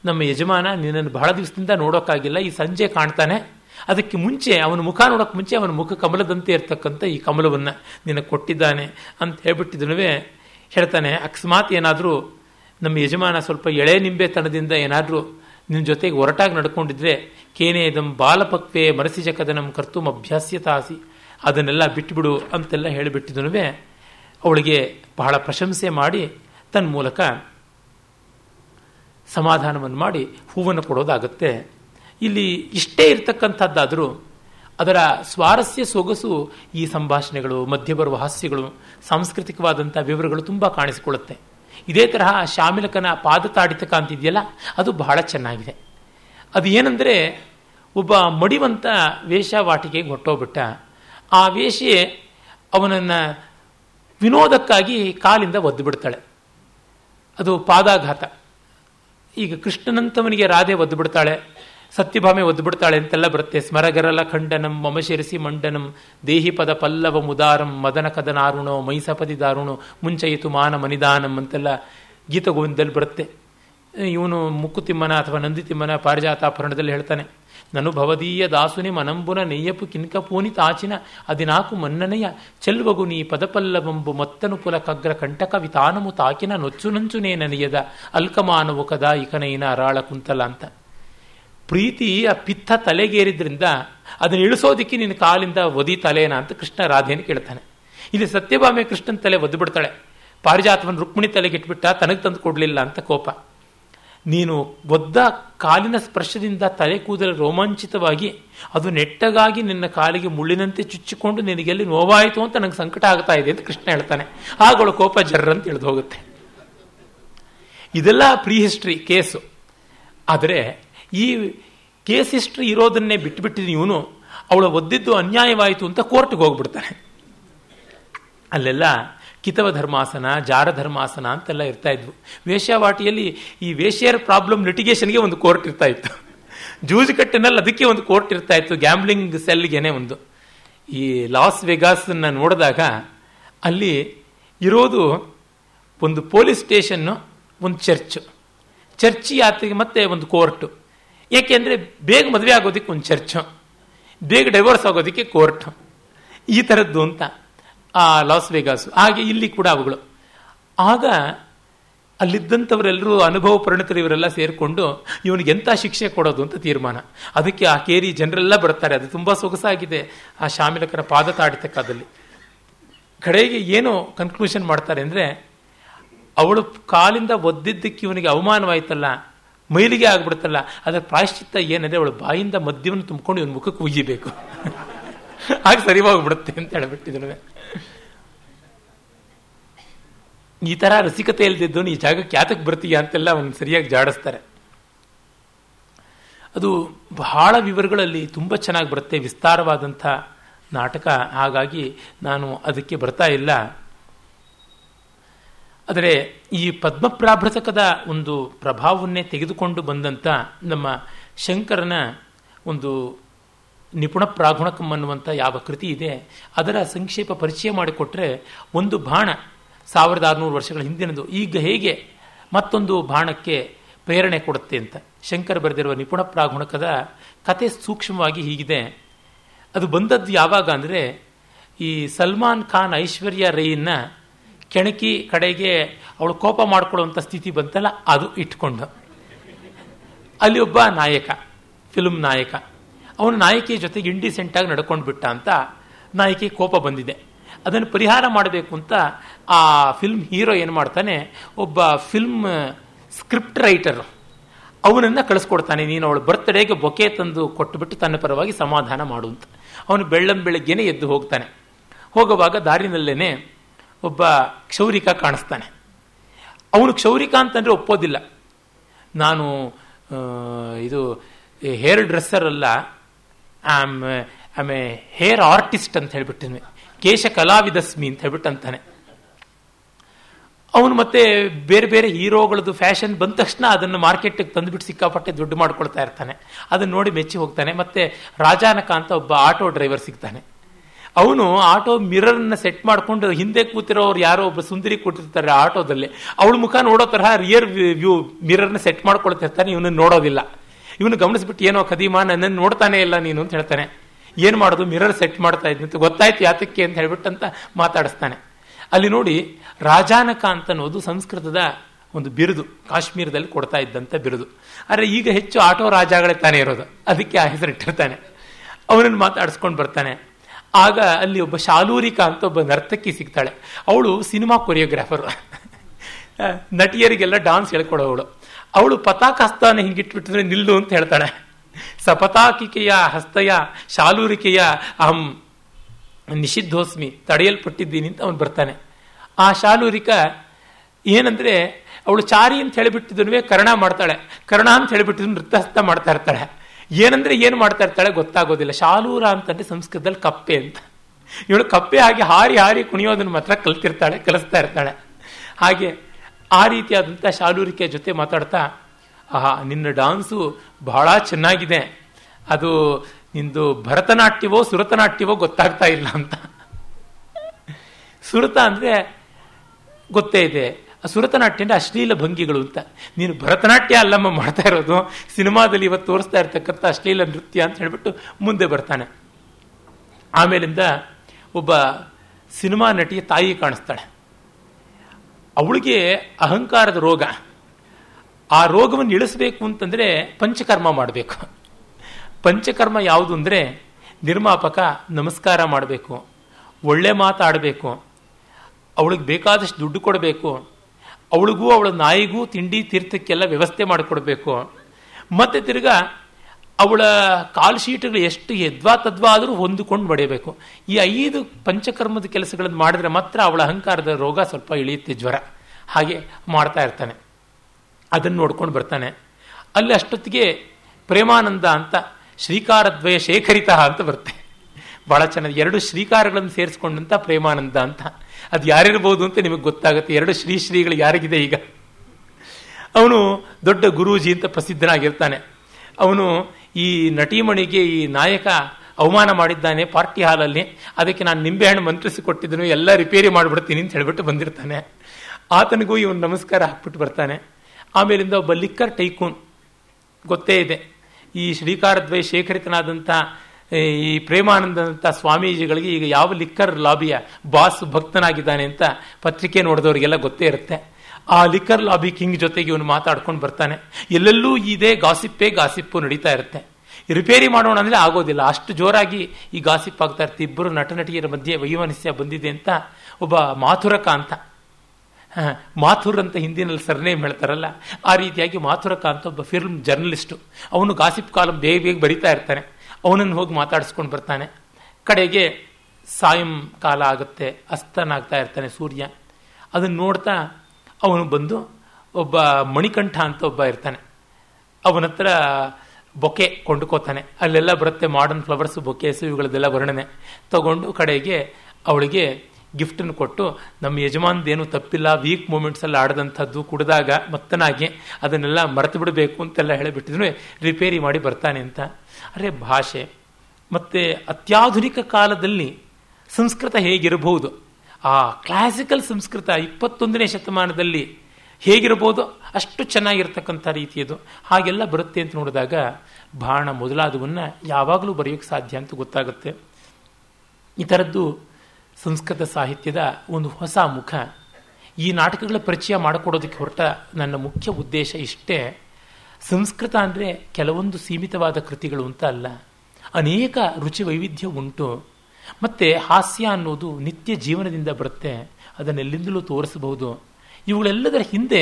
ನಮ್ಮ ಯಜಮಾನ ನಿನ್ನನ್ನು ಬಹಳ ದಿವಸದಿಂದ ನೋಡೋಕ್ಕಾಗಿಲ್ಲ ಈ ಸಂಜೆ ಕಾಣ್ತಾನೆ. ಅದಕ್ಕೆ ಮುಂಚೆ ಅವನ ಮುಖ ನೋಡೋಕೆ ಮುಂಚೆ ಅವನ ಮುಖ ಕಮಲದಂತೆ ಇರ್ತಕ್ಕಂಥ ಈ ಕಮಲವನ್ನು ನಿನಗೆ ಕೊಟ್ಟಿದ್ದಾನೆ ಅಂತ ಹೇಳ್ಬಿಟ್ಟಿದ್ದನು ಹೇಳ್ತಾನೆ, ಅಕಸ್ಮಾತ್ ಏನಾದರೂ ನಮ್ಮ ಯಜಮಾನ ಸ್ವಲ್ಪ ಎಳೆ ನಿಂಬೆ ತನದಿಂದ ಏನಾದರೂ ನಿನ್ನ ಜೊತೆಗೆ ಒರಟಾಗಿ ನಡ್ಕೊಂಡಿದ್ರೆ, ಕೇನೆ ಇದಂ ಬಾಲಪಕ್ವೆ ಮನಸಿಜ ಕದನಂ ಕರ್ತುಮ್ ಅಭ್ಯಾಸ್ಯತಾಸಿ. ಅದನ್ನೆಲ್ಲ ಬಿಟ್ಟುಬಿಡು ಅಂತೆಲ್ಲ ಹೇಳಿಬಿಟ್ಟಿದ್ದನು ಅವಳಿಗೆ ಬಹಳ ಪ್ರಶಂಸೆ ಮಾಡಿ ತನ್ನ ಮೂಲಕ ಸಮಾಧಾನವನ್ನು ಮಾಡಿ ಹೂವನ್ನು ಕೊಡೋದಾಗುತ್ತೆ. ಇಲ್ಲಿ ಇಷ್ಟೇ ಇರತಕ್ಕಂಥದ್ದಾದರೂ, ಅದರ ಸ್ವಾರಸ್ಯ ಸೊಗಸು ಈ ಸಂಭಾಷಣೆಗಳು, ಮಧ್ಯ ಬರುವ ಹಾಸ್ಯಗಳು, ಸಾಂಸ್ಕೃತಿಕವಾದಂಥ ವಿವರಗಳು ತುಂಬ ಕಾಣಿಸಿಕೊಳ್ಳುತ್ತೆ. ಇದೇ ತರಹ ಶಾಮಿಲಕನ ಪಾದ ತಾಡಿತಕ ಅಂತಿದೆಯಲ್ಲ, ಅದು ಬಹಳ ಚೆನ್ನಾಗಿದೆ. ಅದು ಏನಂದರೆ, ಒಬ್ಬ ಮಡಿವಂತ ವೇಷವಾಟಿಕೆಗೆ ಹೊಟ್ಟೋಗ್ಬಿಟ್ಟ ಆ ವೇಷೆ ಅವನನ್ನು ವಿನೋದಕ್ಕಾಗಿ ಕಾಲಿಂದ ಒದ್ದು ಬಿಡ್ತಾಳೆ ಅದು ಪಾದಾಘಾತ. ಈಗ ಕೃಷ್ಣನಂತವನಿಗೆ ರಾಧೆ ಒದ್ದು ಬಿಡ್ತಾಳೆ ಸತ್ಯಭಾಮೆ ಒದ್ಬಿಡ್ತಾಳೆ ಅಂತೆಲ್ಲ ಬರುತ್ತೆ. ಸ್ಮರಗರಲ ಖಂಡನಂ, ಮಮಶಿರಸಿ ಮಂಡನಂ, ದೇಹಿ ಪದ ಪಲ್ಲವ ಮುದಾರಂ, ಮದನ ಕದನಾರುಣೋ ಮೈಸಪದಿ ದಾರುಣೋ, ಮುಂಚಯಿತು ಮಾನ ಮನಿದಾನಂ ಅಂತೆಲ್ಲ ಗೀತಗೋವಿಂದದಲ್ಲಿ ಬರುತ್ತೆ. ಇವನು ಮುಕ್ಕುತಿಮ್ಮನ ಅಥವಾ ನಂದಿತಿಮ್ಮನ ಪಾರಿಜಾತಾಪರಣದಲ್ಲಿ ಹೇಳ್ತಾನೆ, ನನು ಭವದೀಯ ದಾಸುನಿ ಮನಂಬುನ ನೆಯ್ಯಪು ಕಿನ್ಕ ಪೂನಿ ತಾಚಿನ ಅದಿನಾಕು ಮನ್ನನೆಯ ಚೆಲ್ವಗು ನೀ ಪದಪಲ್ಲವಂಬು ಮತ್ತನು ಪುಲ ಕಗ್ರ ಕಂಟಕ ವಿತಾನಮು ತಾಕಿನ ನೊಚ್ಚು ನಂಚುನೇ ನನಿಯದ ಅಲ್ಕಮಾನವು ಕದಾ ಇಕನೈನ ಅರಾಳ ಕುಂತಲ ಅಂತ. ಪ್ರೀತಿ ಆ ಪಿತ್ತ ತಲೆಗೇರಿದ್ರಿಂದ ಅದನ್ನ ಇಳಿಸೋದಿಕ್ಕೆ ನಿನ್ನ ಕಾಲಿಂದ ಒದಿ ತಲೆನಾ ಅಂತ ಕೃಷ್ಣ ರಾಧೆಯನ್ನು ಕೇಳ್ತಾನೆ. ಇಲ್ಲಿ ಸತ್ಯಭಾಮೆ ಕೃಷ್ಣನ ತಲೆ ಒದ್ದು ಬಿಡ್ತಾಳೆ ಪಾರಿಜಾತವನ್ನು ರುಕ್ಮಿಣಿ ತಲೆಗೆ ಇಟ್ಬಿಟ್ಟ, ತನಗೆ ತಂದು ಕೊಡಲಿಲ್ಲ ಅಂತ ಕೋಪ. ನೀನು ಒದ್ದ ಕಾಲಿನ ಸ್ಪರ್ಶದಿಂದ ತಲೆ ಕೂದಲು ರೋಮಾಂಚಿತವಾಗಿ ಅದು ನೆಟ್ಟಗಾಗಿ ನಿನ್ನ ಕಾಲಿಗೆ ಮುಳ್ಳಿನಂತೆ ಚುಚ್ಚಿಕೊಂಡು ನಿನಗೆಲ್ಲಿ ನೋವಾಯಿತು ಅಂತ ನನಗೆ ಸಂಕಟ ಆಗ್ತಾ ಇದೆ ಅಂತ ಕೃಷ್ಣ ಹೇಳ್ತಾನೆ. ಆಗಳು ಕೋಪ ಜರ್ರ ಅಂತ ಹೋಗುತ್ತೆ. ಇದೆಲ್ಲ ಪ್ರೀ ಹಿಸ್ಟ್ರಿ ಕೇಸು ಆದರೆ ಈ ಕೇಸ್ ಹಿಸ್ಟ್ರಿ ಇರೋದನ್ನೇ ಬಿಟ್ಟುಬಿಟ್ಟಿದ್ದೀನಿ ಇವನು. ಅವಳು ಒದ್ದಿದ್ದು ಅನ್ಯಾಯವಾಯಿತು ಅಂತ ಕೋರ್ಟ್ಗೆ ಹೋಗ್ಬಿಡ್ತಾನೆ. ಅಲ್ಲೆಲ್ಲ ಕಿತವ ಧರ್ಮಾಸನ, ಜಾರ ಧರ್ಮಾಸನ ಅಂತೆಲ್ಲ ಇರ್ತಾ ಇದ್ವು. ವೇಶ್ಯಾವಾಟಿಯಲ್ಲಿ ಈ ವೇಶ್ಯರ ಪ್ರಾಬ್ಲಮ್ ಲಿಟಿಗೇಷನ್ಗೆ ಒಂದು ಕೋರ್ಟ್ ಇರ್ತಾ ಇತ್ತು. ಜೂಜುಕಟ್ಟಿನಲ್ಲಿ ಅದಕ್ಕೆ ಒಂದು ಕೋರ್ಟ್ ಇರ್ತಾ ಇತ್ತು ಗ್ಯಾಮ್ಲಿಂಗ್ ಸೆಲ್ಗೆನೆ ಒಂದು. ಈ ಲಾಸ್ ವೆಗಾಸನ್ನ ನೋಡಿದಾಗ ಅಲ್ಲಿ ಇರೋದು ಒಂದು ಪೊಲೀಸ್ ಸ್ಟೇಷನ್ನು ಒಂದು ಚರ್ಚ್. ಚರ್ಚಿ ಆತಗೆ ಮತ್ತೆ ಒಂದು ಕೋರ್ಟು. ಯಾಕೆಂದರೆ ಬೇಗ ಮದುವೆ ಆಗೋದಕ್ಕೆ ಒಂದು ಚರ್ಚು, ಬೇಗ ಡೈವೋರ್ಸ್ ಆಗೋದಕ್ಕೆ ಕೋರ್ಟ್ ಈ ಥರದ್ದು ಅಂತ ಆ ಲಾಸ್ ವೇಗಾಸು ಹಾಗೆ ಇಲ್ಲಿ ಕೂಡ ಅವುಗಳು. ಆಗ ಅಲ್ಲಿದ್ದಂಥವರೆಲ್ಲರೂ, ಅನುಭವ ಪರಿಣಿತರು ಇವರೆಲ್ಲ ಸೇರಿಕೊಂಡು ಇವನಿಗೆ ಎಂಥ ಶಿಕ್ಷೆ ಕೊಡೋದು ಅಂತ ತೀರ್ಮಾನ. ಅದಕ್ಕೆ ಆ ಕೇರಿ ಜನರೆಲ್ಲ ಬರ್ತಾರೆ, ಅದು ತುಂಬ ಸೊಗಸಾಗಿದೆ ಆ ಶಾಮಿಲಕರ ಪಾದ ತಾಡಿತಕ್ಕದಲ್ಲಿ. ಕಡೆಗೆ ಏನು ಕನ್ಕ್ಲೂಷನ್ ಮಾಡ್ತಾರೆ ಅಂದರೆ, ಅವಳು ಕಾಲಿಂದ ಒದ್ದಿದ್ದಕ್ಕೆ ಇವನಿಗೆ ಅವಮಾನವಾಯ್ತಲ್ಲ ಮೈಲಿಗೆ ಆಗ್ಬಿಡುತ್ತಲ್ಲ ಅದರ ಪ್ರಾಯಶ್ಚಿತ್ತ ಏನಿದೆ, ಅವಳು ಬಾಯಿಂದ ಮದ್ಯವನ್ನು ತುಂಬಿಕೊಂಡು ಇವನ ಮುಖಕ್ಕೆ ಉಯ್ಯಬೇಕು ಆಗ ಸರಿವಾಗ್ಬಿಡುತ್ತೆ ಅಂತ ಹೇಳ್ಬಿಟ್ಟಿದ್ರು ಈ ತರ ರಸಿಕತೆ ಇಲ್ದಿದ್ದು ಈ ಜಾಗಕ್ಕೆ ಯಾತಕ್ಕೆ ಬರ್ತೀಯ ಅಂತೆಲ್ಲ ಅವನು ಸರಿಯಾಗಿ ಜಾಡಿಸ್ತಾರೆ. ಅದು ಬಹಳ ವಿವರಗಳಲ್ಲಿ ತುಂಬ ಚೆನ್ನಾಗಿ ಬರುತ್ತೆ, ವಿಸ್ತಾರವಾದಂಥ ನಾಟಕ. ಹಾಗಾಗಿ ನಾನು ಅದಕ್ಕೆ ಬರ್ತಾ ಇಲ್ಲ. ಆದರೆ ಈ ಪದ್ಮಪ್ರಾಭೃತಕದ ಒಂದು ಪ್ರಭಾವವನ್ನೇ ತೆಗೆದುಕೊಂಡು ಬಂದಂಥ ನಮ್ಮ ಶಂಕರನ ಒಂದು ನಿಪುಣ ಪ್ರಾಗುಣಕಂ ಅನ್ನುವಂಥ ಯಾವ ಕೃತಿ ಇದೆ, ಅದರ ಸಂಕ್ಷೇಪ ಪರಿಚಯ ಮಾಡಿಕೊಟ್ರೆ ಒಂದು ಬಾಣ ಸಾವಿರದ ಆರುನೂರು ವರ್ಷಗಳ ಹಿಂದಿನದು, ಈಗ ಹೇಗೆ ಮತ್ತೊಂದು ಬಾಣಕ್ಕೆ ಪ್ರೇರಣೆ ಕೊಡುತ್ತೆ ಅಂತ. ಶಂಕರ ಬರೆದಿರುವ ನಿಪುಣ ಪ್ರಾಗುಣಕದ ಕತೆ ಸೂಕ್ಷ್ಮವಾಗಿ ಹೀಗಿದೆ. ಅದು ಬಂದದ್ದು ಯಾವಾಗ ಅಂದರೆ ಈ ಸಲ್ಮಾನ್ ಖಾನ್ ಐಶ್ವರ್ಯ ರೈನ ಕೆಣಕಿ ಕಡೆಗೆ ಅವಳು ಕೋಪ ಮಾಡ್ಕೊಳ್ಳುವಂಥ ಸ್ಥಿತಿ ಬಂತಲ್ಲ, ಅದು ಇಟ್ಕೊಂಡು. ಅಲ್ಲಿ ಒಬ್ಬ ನಾಯಕ ಫಿಲ್ಮ್ ನಾಯಕ. ಅವನು ನಾಯಕಿಯ ಜೊತೆಗೆ ಇಂಡಿಸೆಂಟಾಗಿ ನಡ್ಕೊಂಡು ಬಿಟ್ಟ ಅಂತ ನಾಯಕಿ ಕೋಪ ಬಂದಿದೆ. ಅದನ್ನು ಪರಿಹಾರ ಮಾಡಬೇಕು ಅಂತ ಆ ಫಿಲ್ಮ್ ಹೀರೋ ಏನು ಮಾಡ್ತಾನೆ, ಒಬ್ಬ ಫಿಲ್ಮ್ ಸ್ಕ್ರಿಪ್ಟ್ ರೈಟರ್ ಅವನನ್ನು ಕಳಿಸ್ಕೊಡ್ತಾನೆ, ನೀನು ಅವಳು ಬರ್ತ್ಡೇಗೆ ಬೊಕೆ ತಂದು ಕೊಟ್ಟುಬಿಟ್ಟು ತನ್ನ ಪರವಾಗಿ ಸಮಾಧಾನ ಮಾಡು ಅಂತ. ಅವನು ಬೆಳ್ಳಂ ಬೆಳಗ್ಗೆನೆ ಎದ್ದು ಹೋಗ್ತಾನೆ. ಹೋಗುವಾಗ ದಾರಿನಲ್ಲೇನೆ ಒಬ್ಬ ಕ್ಷೌರಿಕ ಕಾಣಿಸ್ತಾನೆ. ಅವನು ಕ್ಷೌರಿಕ ಅಂತಂದರೆ ಒಪ್ಪೋದಿಲ್ಲ. ನಾನು ಇದು, ಹೇರ್ ಡ್ರೆಸ್ಸರ್ ಅಲ್ಲ. I'm, I'm a hair artist ಅಂತ ಹೇಳ್ಬಿಟ್ಟಿದ್ವಿ ಕೇಶ ಕಲಾವಿದಸ್ಮಿ ಅಂತ ಹೇಳ್ಬಿಟ್ಟು ಅಂತಾನೆ ಅವನು ಮತ್ತೆ ಬೇರೆ ಬೇರೆ ಹೀರೋಗಳದ್ದು ಫ್ಯಾಷನ್ ಬಂದ ತಕ್ಷಣ ಅದನ್ನು ಮಾರ್ಕೆಟ್ಗೆ ತಂದುಬಿಟ್ಟು ಸಿಕ್ಕಾಪಟ್ಟೆ ದುಡ್ಡು ಮಾಡ್ಕೊಳ್ತಾ ಇರ್ತಾನೆ. ಅದನ್ನು ನೋಡಿ ಮೆಚ್ಚಿ ಹೋಗ್ತಾನೆ. ಮತ್ತೆ ರಾಜಾನಕ ಅಂತ ಒಬ್ಬ ಆಟೋ ಡ್ರೈವರ್ ಸಿಗ್ತಾನೆ. ಅವನು ಆಟೋ ಮಿರರ್ನ ಸೆಟ್ ಮಾಡಿಕೊಂಡು ಹಿಂದೆ ಕೂತಿರೋರು ಯಾರೋ ಒಬ್ಬ ಸುಂದರಿ ಕೂತಿರ್ತಾರೆ ಆಟೋದಲ್ಲಿ. ಅವಳ ಮುಖ ನೋಡೋ ತರಹ ರಿಯರ್ ವ್ಯೂ ಮಿರರ್ನ ಸೆಟ್ ಮಾಡ್ಕೊಳ್ತಿರ್ತಾನೆ ಇವನನ್ನು ನೋಡೋದಿಲ್ಲ. ಇವನು ಗಮನಿಸ್ಬಿಟ್ಟು, ಏನೋ ಖದೀಮ, ನನ್ನನ್ನು ನೋಡ್ತಾನೆ ಇಲ್ಲ ನೀನು, ಅಂತ ಹೇಳ್ತಾನೆ. ಏನು ಮಾಡೋದು? ಮಿರರ್ ಸೆಟ್ ಮಾಡ್ತಾ ಇದ್ದಂತ ಅಂತ ಗೊತ್ತಾಯ್ತು ಯಾತಕ್ಕೆ ಅಂತ ಹೇಳ್ಬಿಟ್ಟಂತ ಮಾತಾಡಿಸ್ತಾನೆ. ಅಲ್ಲಿ ನೋಡಿ, ರಾಜಾನಕ ಅಂತ ಅನ್ನೋದು ಸಂಸ್ಕೃತದ ಒಂದು ಬಿರುದು, ಕಾಶ್ಮೀರದಲ್ಲಿ ಕೊಡ್ತಾ ಇದ್ದಂಥ ಬಿರುದು. ಆದರೆ ಈಗ ಹೆಚ್ಚು ಆಟೋ ರಾಜಾಗಳೇ ತಾನೇ ಇರೋದು. ಅದಕ್ಕೆ ಆ ಹೆಸರಿಟ್ಟಿರ್ತಾನೆ. ಅವನನ್ನು ಮಾತಾಡಿಸ್ಕೊಂಡು ಬರ್ತಾನೆ. ಆಗ ಅಲ್ಲಿ ಒಬ್ಬ ಶಾಲೂರಿಕ ಅಂತ ಒಬ್ಬ ನರ್ತಕಿ ಸಿಗ್ತಾಳೆ. ಅವಳು ಸಿನಿಮಾ ಕೊರಿಯೋಗ್ರಾಫರ್. ನಟಿಯರಿಗೆಲ್ಲ ಡಾನ್ಸ್ ಹೇಳ್ಕೊಡೋವಳು. ಅವಳು ಪತಾಕ ಹಸ್ತಾನ ಹಿಂಗಿಟ್ಬಿಟ್ಟಿದ್ರೆ ನಿಲ್ಲು ಅಂತ ಹೇಳ್ತಾಳೆ. ಸಪತಾಕಿಕೆಯ ಹಸ್ತಯ, ಶಾಲೂರಿಕೆಯ, ಅಹಂ, ನಿಷಿದ್ಧೋಸ್ಮಿ, ತಡೆಯಲ್ಪಟ್ಟಿದ್ದೀನಿ ಅಂತ ಅವನು ಬರ್ತಾನೆ. ಆ ಶಾಲೂರಿಕ ಏನಂದ್ರೆ, ಅವಳು ಚಾರಿ ಅಂತ ಹೇಳಿಬಿಟ್ಟಿದ್ರು ಕರ್ಣ ಮಾಡ್ತಾಳೆ. ಕರ್ಣ ಅಂತ ಹೇಳಿಬಿಟ್ಟಿದ್ರು ನೃತ್ಯಹಸ್ತ ಮಾಡ್ತಾ ಇರ್ತಾಳೆ. ಏನಂದ್ರೆ ಏನು ಮಾಡ್ತಾ ಇರ್ತಾಳೆ ಗೊತ್ತಾಗೋದಿಲ್ಲ. ಶಾಲೂರ ಅಂತಂದ್ರೆ ಸಂಸ್ಕೃತದಲ್ಲಿ ಕಪ್ಪೆ ಅಂತ. ಇವಳು ಕಪ್ಪೆ ಹಾಗೆ ಹಾರಿ ಹಾರಿ ಕುಣಿಯೋದನ್ನು ಮಾತ್ರ ಕಲ್ತಿರ್ತಾಳೆ, ಕಲಿಸ್ತಾ ಇರ್ತಾಳೆ. ಹಾಗೆ ಆ ರೀತಿಯಾದಂಥ ಶಾಲೂರಿಕೆ ಜೊತೆ ಮಾತಾಡ್ತಾ, ಆಹಾ, ನಿನ್ನ ಡಾನ್ಸು ಬಹಳ ಚೆನ್ನಾಗಿದೆ. ಅದು ನಿಂದು ಭರತನಾಟ್ಯವೋ ಸುರತನಾಟ್ಯವೋ ಗೊತ್ತಾಗ್ತಾ ಇಲ್ಲ ಅಂತ. ಸುರತ ಅಂದ್ರೆ ಗೊತ್ತೇ ಇದೆ. ಸುರತನಾಟ್ಯ ಅಂದರೆ ಅಶ್ಲೀಲ ಭಂಗಿಗಳು ಅಂತ. ನೀನು ಭರತನಾಟ್ಯ ಅಲ್ಲಮ್ಮ ಮಾಡ್ತಾ ಇರೋದು, ಸಿನಿಮಾದಲ್ಲಿ ಇವತ್ತು ತೋರಿಸ್ತಾ ಇರ್ತಕ್ಕಂಥ ಅಶ್ಲೀಲ ನೃತ್ಯ ಅಂತ ಹೇಳ್ಬಿಟ್ಟು ಮುಂದೆ ಬರ್ತಾನೆ. ಆಮೇಲಿಂದ ಒಬ್ಬ ಸಿನಿಮಾ ನಟಿಯ ತಾಯಿ ಕಾಣಿಸ್ತಾಳೆ. ಅವಳಿಗೆ ಅಹಂಕಾರದ ರೋಗ. ಆ ರೋಗವನ್ನು ಇಳಿಸಬೇಕು ಅಂತಂದ್ರೆ ಪಂಚಕರ್ಮ ಮಾಡಬೇಕು. ಪಂಚಕರ್ಮ ಯಾವುದು ಅಂದರೆ ನಿರ್ಮಾಪಕ ನಮಸ್ಕಾರ ಮಾಡಬೇಕು, ಒಳ್ಳೆ ಮಾತಾಡಬೇಕು, ಅವಳಿಗೆ ಬೇಕಾದಷ್ಟು ದುಡ್ಡು ಕೊಡಬೇಕು ಅವಳಿಗೂ, ಅವಳ ನಾಯಿಗೂ ತಿಂಡಿ ತೀರ್ಥಕ್ಕೆಲ್ಲ ವ್ಯವಸ್ಥೆ ಮಾಡಿಕೊಡ್ಬೇಕು. ಮತ್ತೆ ತಿರ್ಗಾ, ಅವಳ ಕಾಲ್ ಶೀಟ್ಗಳು ಎಷ್ಟು ಎದ್ವಾ ತದ್ವಾ ಆದರೂ ಹೊಂದಿಕೊಂಡು ಬಡಿಯಬೇಕು ಈ ಐದು ಪಂಚಕರ್ಮದ ಕೆಲಸಗಳನ್ನು ಮಾಡಿದ್ರೆ ಮಾತ್ರ ಅವಳ ಅಹಂಕಾರದ ರೋಗ ಸ್ವಲ್ಪ ಇಳಿಯುತ್ತೆ ಜ್ವರ. ಹಾಗೆ ಮಾಡ್ತಾ ಇರ್ತಾನೆ. ಅದನ್ನು ನೋಡ್ಕೊಂಡು ಬರ್ತಾನೆ. ಅಲ್ಲಿ ಅಷ್ಟೊತ್ತಿಗೆ ಪ್ರೇಮಾನಂದ ಅಂತ ಶ್ರೀಕಾರದ್ವಯ ಶೇಖರಿತ ಅಂತ ಬರುತ್ತೆ. ಬಹಳ ಚೆನ್ನಾಗಿ ಎರಡು ಶ್ರೀಕಾರಗಳನ್ನು ಸೇರಿಸ್ಕೊಂಡಂತ ಪ್ರೇಮಾನಂದ ಅಂತ. ಅದು ಯಾರಿರ್ಬೋದು ಅಂತ ನಿಮಗೆ ಗೊತ್ತಾಗುತ್ತೆ. ಎರಡು ಶ್ರೀ ಶ್ರೀಗಳು ಯಾರಿಗಿದೆ ಈಗ? ಅವನು ದೊಡ್ಡ ಗುರೂಜಿ ಅಂತ ಪ್ರಸಿದ್ಧನಾಗಿರ್ತಾನೆ. ಅವನು ಈ ನಟಿಮಣಿಗೆ ಈ ನಾಯಕ ಅವಮಾನ ಮಾಡಿದ್ದಾನೆ ಪಾರ್ಟಿ ಹಾಲಲ್ಲಿ. ಅದಕ್ಕೆ ನಾನು ನಿಂಬೆಹಣ್ಣು ಮಂತ್ರಿಸಿ ಕೊಟ್ಟಿದ್ದನು ಎಲ್ಲ ರಿಪೇರಿ ಮಾಡಿಬಿಡ್ತೀನಿ ಅಂತ ಹೇಳ್ಬಿಟ್ಟು ಬಂದಿರ್ತಾನೆ. ಆತನಿಗೂ ಇವನು ನಮಸ್ಕಾರ ಹಾಕ್ಬಿಟ್ಟು ಬರ್ತಾನೆ. ಆಮೇಲಿಂದ ಒಬ್ಬ ಲಿಕ್ಕರ್ ಟೈಕೂನ್. ಗೊತ್ತೇ ಇದೆ. ಈ ಶ್ರೀಕಾರದ್ವೈ ಶೇಖರಿತನಾದಂಥ ಈ ಪ್ರೇಮಾನಂದಂಥ ಸ್ವಾಮೀಜಿಗಳಿಗೆ ಈಗ ಯಾವ ಲಿಕ್ಕರ್ ಲಾಬಿಯ ಬಾಸ್ ಭಕ್ತನಾಗಿದ್ದಾನೆ ಅಂತ ಪತ್ರಿಕೆ ನೋಡಿದವರಿಗೆಲ್ಲ ಗೊತ್ತೇ ಇರುತ್ತೆ. ಆ ಲಿಕ್ಕರ್ ಲಾಬಿ ಕಿಂಗ್ ಜೊತೆಗೆ ಇವನು ಮಾತಾಡ್ಕೊಂಡು ಬರ್ತಾನೆ. ಎಲ್ಲೆಲ್ಲೂ ಇದೇ ಗಾಸಿಪ್ಪೇ ಗಾಸಿಪ್ಪು ನಡೀತಾ ಇರುತ್ತೆ. ರಿಪೇರಿ ಮಾಡೋಣ ಅಂದ್ರೆ ಆಗೋದಿಲ್ಲ. ಅಷ್ಟು ಜೋರಾಗಿ ಈ ಗಾಸಿಪ್ ಆಗ್ತಾ ಇರುತ್ತೆ. ಇಬ್ಬರು ನಟ ನಟಿಯರ ಮಧ್ಯೆ ವೈಮನಸ್ಯ ಬಂದಿದೆ ಅಂತ ಒಬ್ಬ ಮಾಥುರಕ ಅಂತ. ಮಾಥುರ್ ಅಂತ ಹಿಂದಿನಲ್ಲಿ ಸರ್ನೇಮ್ ಹೇಳ್ತಾರಲ್ಲ. ಆ ರೀತಿಯಾಗಿ ಮಾಥುರಕ ಅಂತ ಒಬ್ಬ ಫಿಲ್ಮ್ ಜರ್ನಲಿಸ್ಟು ಅವನು ಗಾಸಿಪ್ ಕಾಲಂ ಬೇಗ ಬೇಗ ಬರಿತಾ ಇರ್ತಾನೆ. ಅವನನ್ನು ಹೋಗಿ ಮಾತಾಡಿಸ್ಕೊಂಡು ಬರ್ತಾನೆ. ಕಡೆಗೆ ಸಾಯಂ ಕಾಲ ಆಗುತ್ತೆ, ಅಸ್ತನಾಗ್ತಾ ಇರ್ತಾನೆ ಸೂರ್ಯ. ಅದನ್ನು ನೋಡ್ತಾ ಅವನು ಬಂದು ಒಬ್ಬ ಮಣಿಕಂಠ ಅಂತ ಒಬ್ಬ ಇರ್ತಾನೆ. ಅವನ ಹತ್ರ ಬೊಕೆ ಕೊಂಡುಕೋತಾನೆ. ಅಲ್ಲೆಲ್ಲ ಬರುತ್ತೆ ಮಾಡರ್ನ್ ಫ್ಲವರ್ಸ್ ಬೊಕೆಸ್ ಇವುಗಳದೆಲ್ಲ ವರ್ಣನೆ. ತಗೊಂಡು ಕಡೆಗೆ ಅವಳಿಗೆ ಗಿಫ್ಟನ್ನು ಕೊಟ್ಟು ನಮ್ಮ ಯಜಮಾನ್ದೇನು ತಪ್ಪಿಲ್ಲ ವೀಕ್ ಮೂಮೆಂಟ್ಸಲ್ಲಿ ಆಡದಂಥದ್ದು ಕುಡಿದಾಗ ಮತ್ತನಾಗಿ ಅದನ್ನೆಲ್ಲ ಮರೆತು ಬಿಡಬೇಕು ಅಂತೆಲ್ಲ ಹೇಳಿಬಿಟ್ಟಿದ್ರು ರಿಪೇರಿ ಮಾಡಿ ಬರ್ತಾನೆ ಅಂತ. ಅರೆ ಭಾಷೆ. ಮತ್ತು ಅತ್ಯಾಧುನಿಕ ಕಾಲದಲ್ಲಿ ಸಂಸ್ಕೃತ ಹೇಗಿರಬಹುದು? ಆ ಕ್ಲಾಸಿಕಲ್ ಸಂಸ್ಕೃತ ಇಪ್ಪತ್ತೊಂದನೇ ಶತಮಾನದಲ್ಲಿ ಹೇಗಿರಬಹುದು? ಅಷ್ಟು ಚೆನ್ನಾಗಿರ್ತಕ್ಕಂಥ ರೀತಿಯದು. ಹಾಗೆಲ್ಲ ಬರುತ್ತೆ ಅಂತ ನೋಡಿದಾಗ ಬಾಣ ಮೊದಲಾದವನ್ನು ಯಾವಾಗಲೂ ಬರೆಯೋಕ್ಕೆ ಸಾಧ್ಯ ಅಂತ ಗೊತ್ತಾಗುತ್ತೆ. ಈ ಥರದ್ದು ಸಂಸ್ಕೃತ ಸಾಹಿತ್ಯದ ಒಂದು ಹೊಸ ಮುಖ. ಈ ನಾಟಕಗಳ ಪರಿಚಯ ಮಾಡಿಕೊಡೋದಕ್ಕೆ ಹೊರಟ ನನ್ನ ಮುಖ್ಯ ಉದ್ದೇಶ ಇಷ್ಟೇ, ಸಂಸ್ಕೃತ ಅಂದರೆ ಕೆಲವೊಂದು ಸೀಮಿತವಾದ ಕೃತಿಗಳು ಅಂತ ಅಲ್ಲ. ಅನೇಕ ರುಚಿ ವೈವಿಧ್ಯ ಉಂಟು. ಮತ್ತು ಹಾಸ್ಯ ಅನ್ನೋದು ನಿತ್ಯ ಜೀವನದಿಂದ ಬರುತ್ತೆ, ಅದನ್ನೆಲ್ಲಿಂದಲೂ ತೋರಿಸಬಹುದು. ಇವುಗಳೆಲ್ಲದರ ಹಿಂದೆ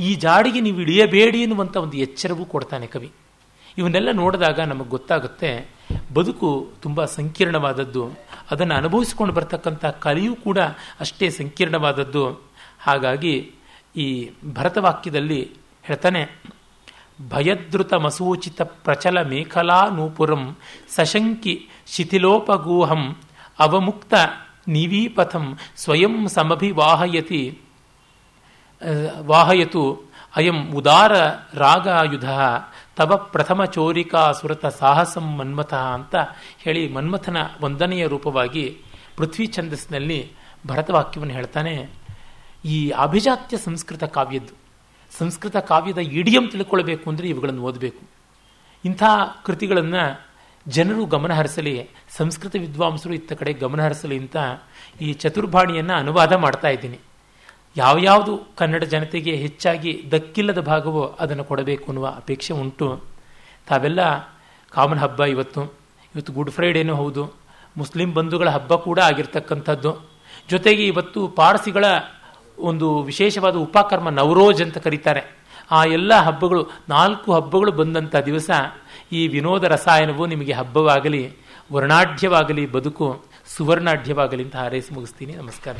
ಈ ಜಾಡಿಗೆ ನೀವು ಇಳಿಯಬೇಡಿ ಎನ್ನುವಂಥ ಒಂದು ಎಚ್ಚರವೂ ಕೊಡ್ತಾನೆ ಕವಿ. ಇವನ್ನೆಲ್ಲ ನೋಡಿದಾಗ ನಮಗೆ ಗೊತ್ತಾಗುತ್ತೆ, ಬದುಕು ತುಂಬ ಸಂಕೀರ್ಣವಾದದ್ದು. ಅದನ್ನು ಅನುಭವಿಸಿಕೊಂಡು ಬರ್ತಕ್ಕಂಥ ಕಲೆಯೂ ಕೂಡ ಅಷ್ಟೇ ಸಂಕೀರ್ಣವಾದದ್ದು. ಹಾಗಾಗಿ ಈ ಭರತವಾಕ್ಯದಲ್ಲಿ ಹೇಳ್ತಾನೆ ಭಯದೃತ ಮಸೂಚಿತ ಪ್ರಚಲ ಮೇಖಲಾ ನೂಪುರಂ ಸಶಂಕಿ ಶಿಥಿಲೋಪಗೂಹಂ ಅವಮುಕ್ತ ನಿವೀಪಥಂ ಸ್ವಯಂ ಸಮಭಿವಾಹಯತಿ, ವಾಹಯತು ಅಯಂ ಉದಾರ ರಾಗಾಯುಧ ತವ ಪ್ರಥಮ ಚೋರಿಕಾ ಸುರತ ಸಾಹಸಂ ಮನ್ಮಥ ಅಂತ ಹೇಳಿ ಮನ್ಮಥನ ವಂದನೆಯ ರೂಪವಾಗಿ ಪೃಥ್ವಿ ಛಂದಸ್ನಲ್ಲಿ ಭರತವಾಕ್ಯವನ್ನು ಹೇಳ್ತಾನೆ. ಈ ಅಭಿಜಾತ್ಯ ಸಂಸ್ಕೃತ ಕಾವ್ಯದ್ದು. ಸಂಸ್ಕೃತ ಕಾವ್ಯದ ಇಡಿಯಂ ತಿಳ್ಕೊಳ್ಬೇಕು ಅಂದರೆ ಇವುಗಳನ್ನು ಓದಬೇಕು. ಇಂಥ ಕೃತಿಗಳನ್ನು ಜನರು ಗಮನಹರಿಸಲಿ ಸಂಸ್ಕೃತ ವಿದ್ವಾಂಸರು ಇತ್ತ ಕಡೆ ಗಮನಹರಿಸಲಿ ಅಂತ ಈ ಚತುರ್ಭಾಣಿಯನ್ನು ಅನುವಾದ ಮಾಡ್ತಾ ಇದ್ದೀನಿ. ಯಾವ್ಯಾವುದು ಕನ್ನಡ ಜನತೆಗೆ ಹೆಚ್ಚಾಗಿ ದಕ್ಕಿಲ್ಲದ ಭಾಗವೋ ಅದನ್ನು ಕೊಡಬೇಕು ಅನ್ನುವ ಅಪೇಕ್ಷೆ ಉಂಟು. ತಾವೆಲ್ಲ ಕಾಮನ್ ಹಬ್ಬ ಇವತ್ತು. ಇವತ್ತು ಗುಡ್ ಫ್ರೈಡೇನೂ ಹೌದು. ಮುಸ್ಲಿಂ ಬಂಧುಗಳ ಹಬ್ಬ ಕೂಡ ಆಗಿರ್ತಕ್ಕಂಥದ್ದು. ಜೊತೆಗೆ ಇವತ್ತು ಪಾರ್ಸಿಗಳ ಒಂದು ವಿಶೇಷವಾದ ಉಪಕರ್ಮ ನವರೋಜ್ ಅಂತ ಕರೀತಾರೆ. ಆ ಎಲ್ಲ ಹಬ್ಬಗಳು, ನಾಲ್ಕು ಹಬ್ಬಗಳು ಬಂದಂಥ ದಿವಸ ಈ ವಿನೋದ ರಸಾಯನವು ನಿಮಗೆ ಹಬ್ಬವಾಗಲಿ, ವರ್ಣಾಢ್ಯವಾಗಲಿ, ಬದುಕು ಸುವರ್ಣಾಢ್ಯವಾಗಲಿ ಅಂತ ಹಾರೈಸಿ ಮುಗಿಸ್ತೀನಿ. ನಮಸ್ಕಾರ.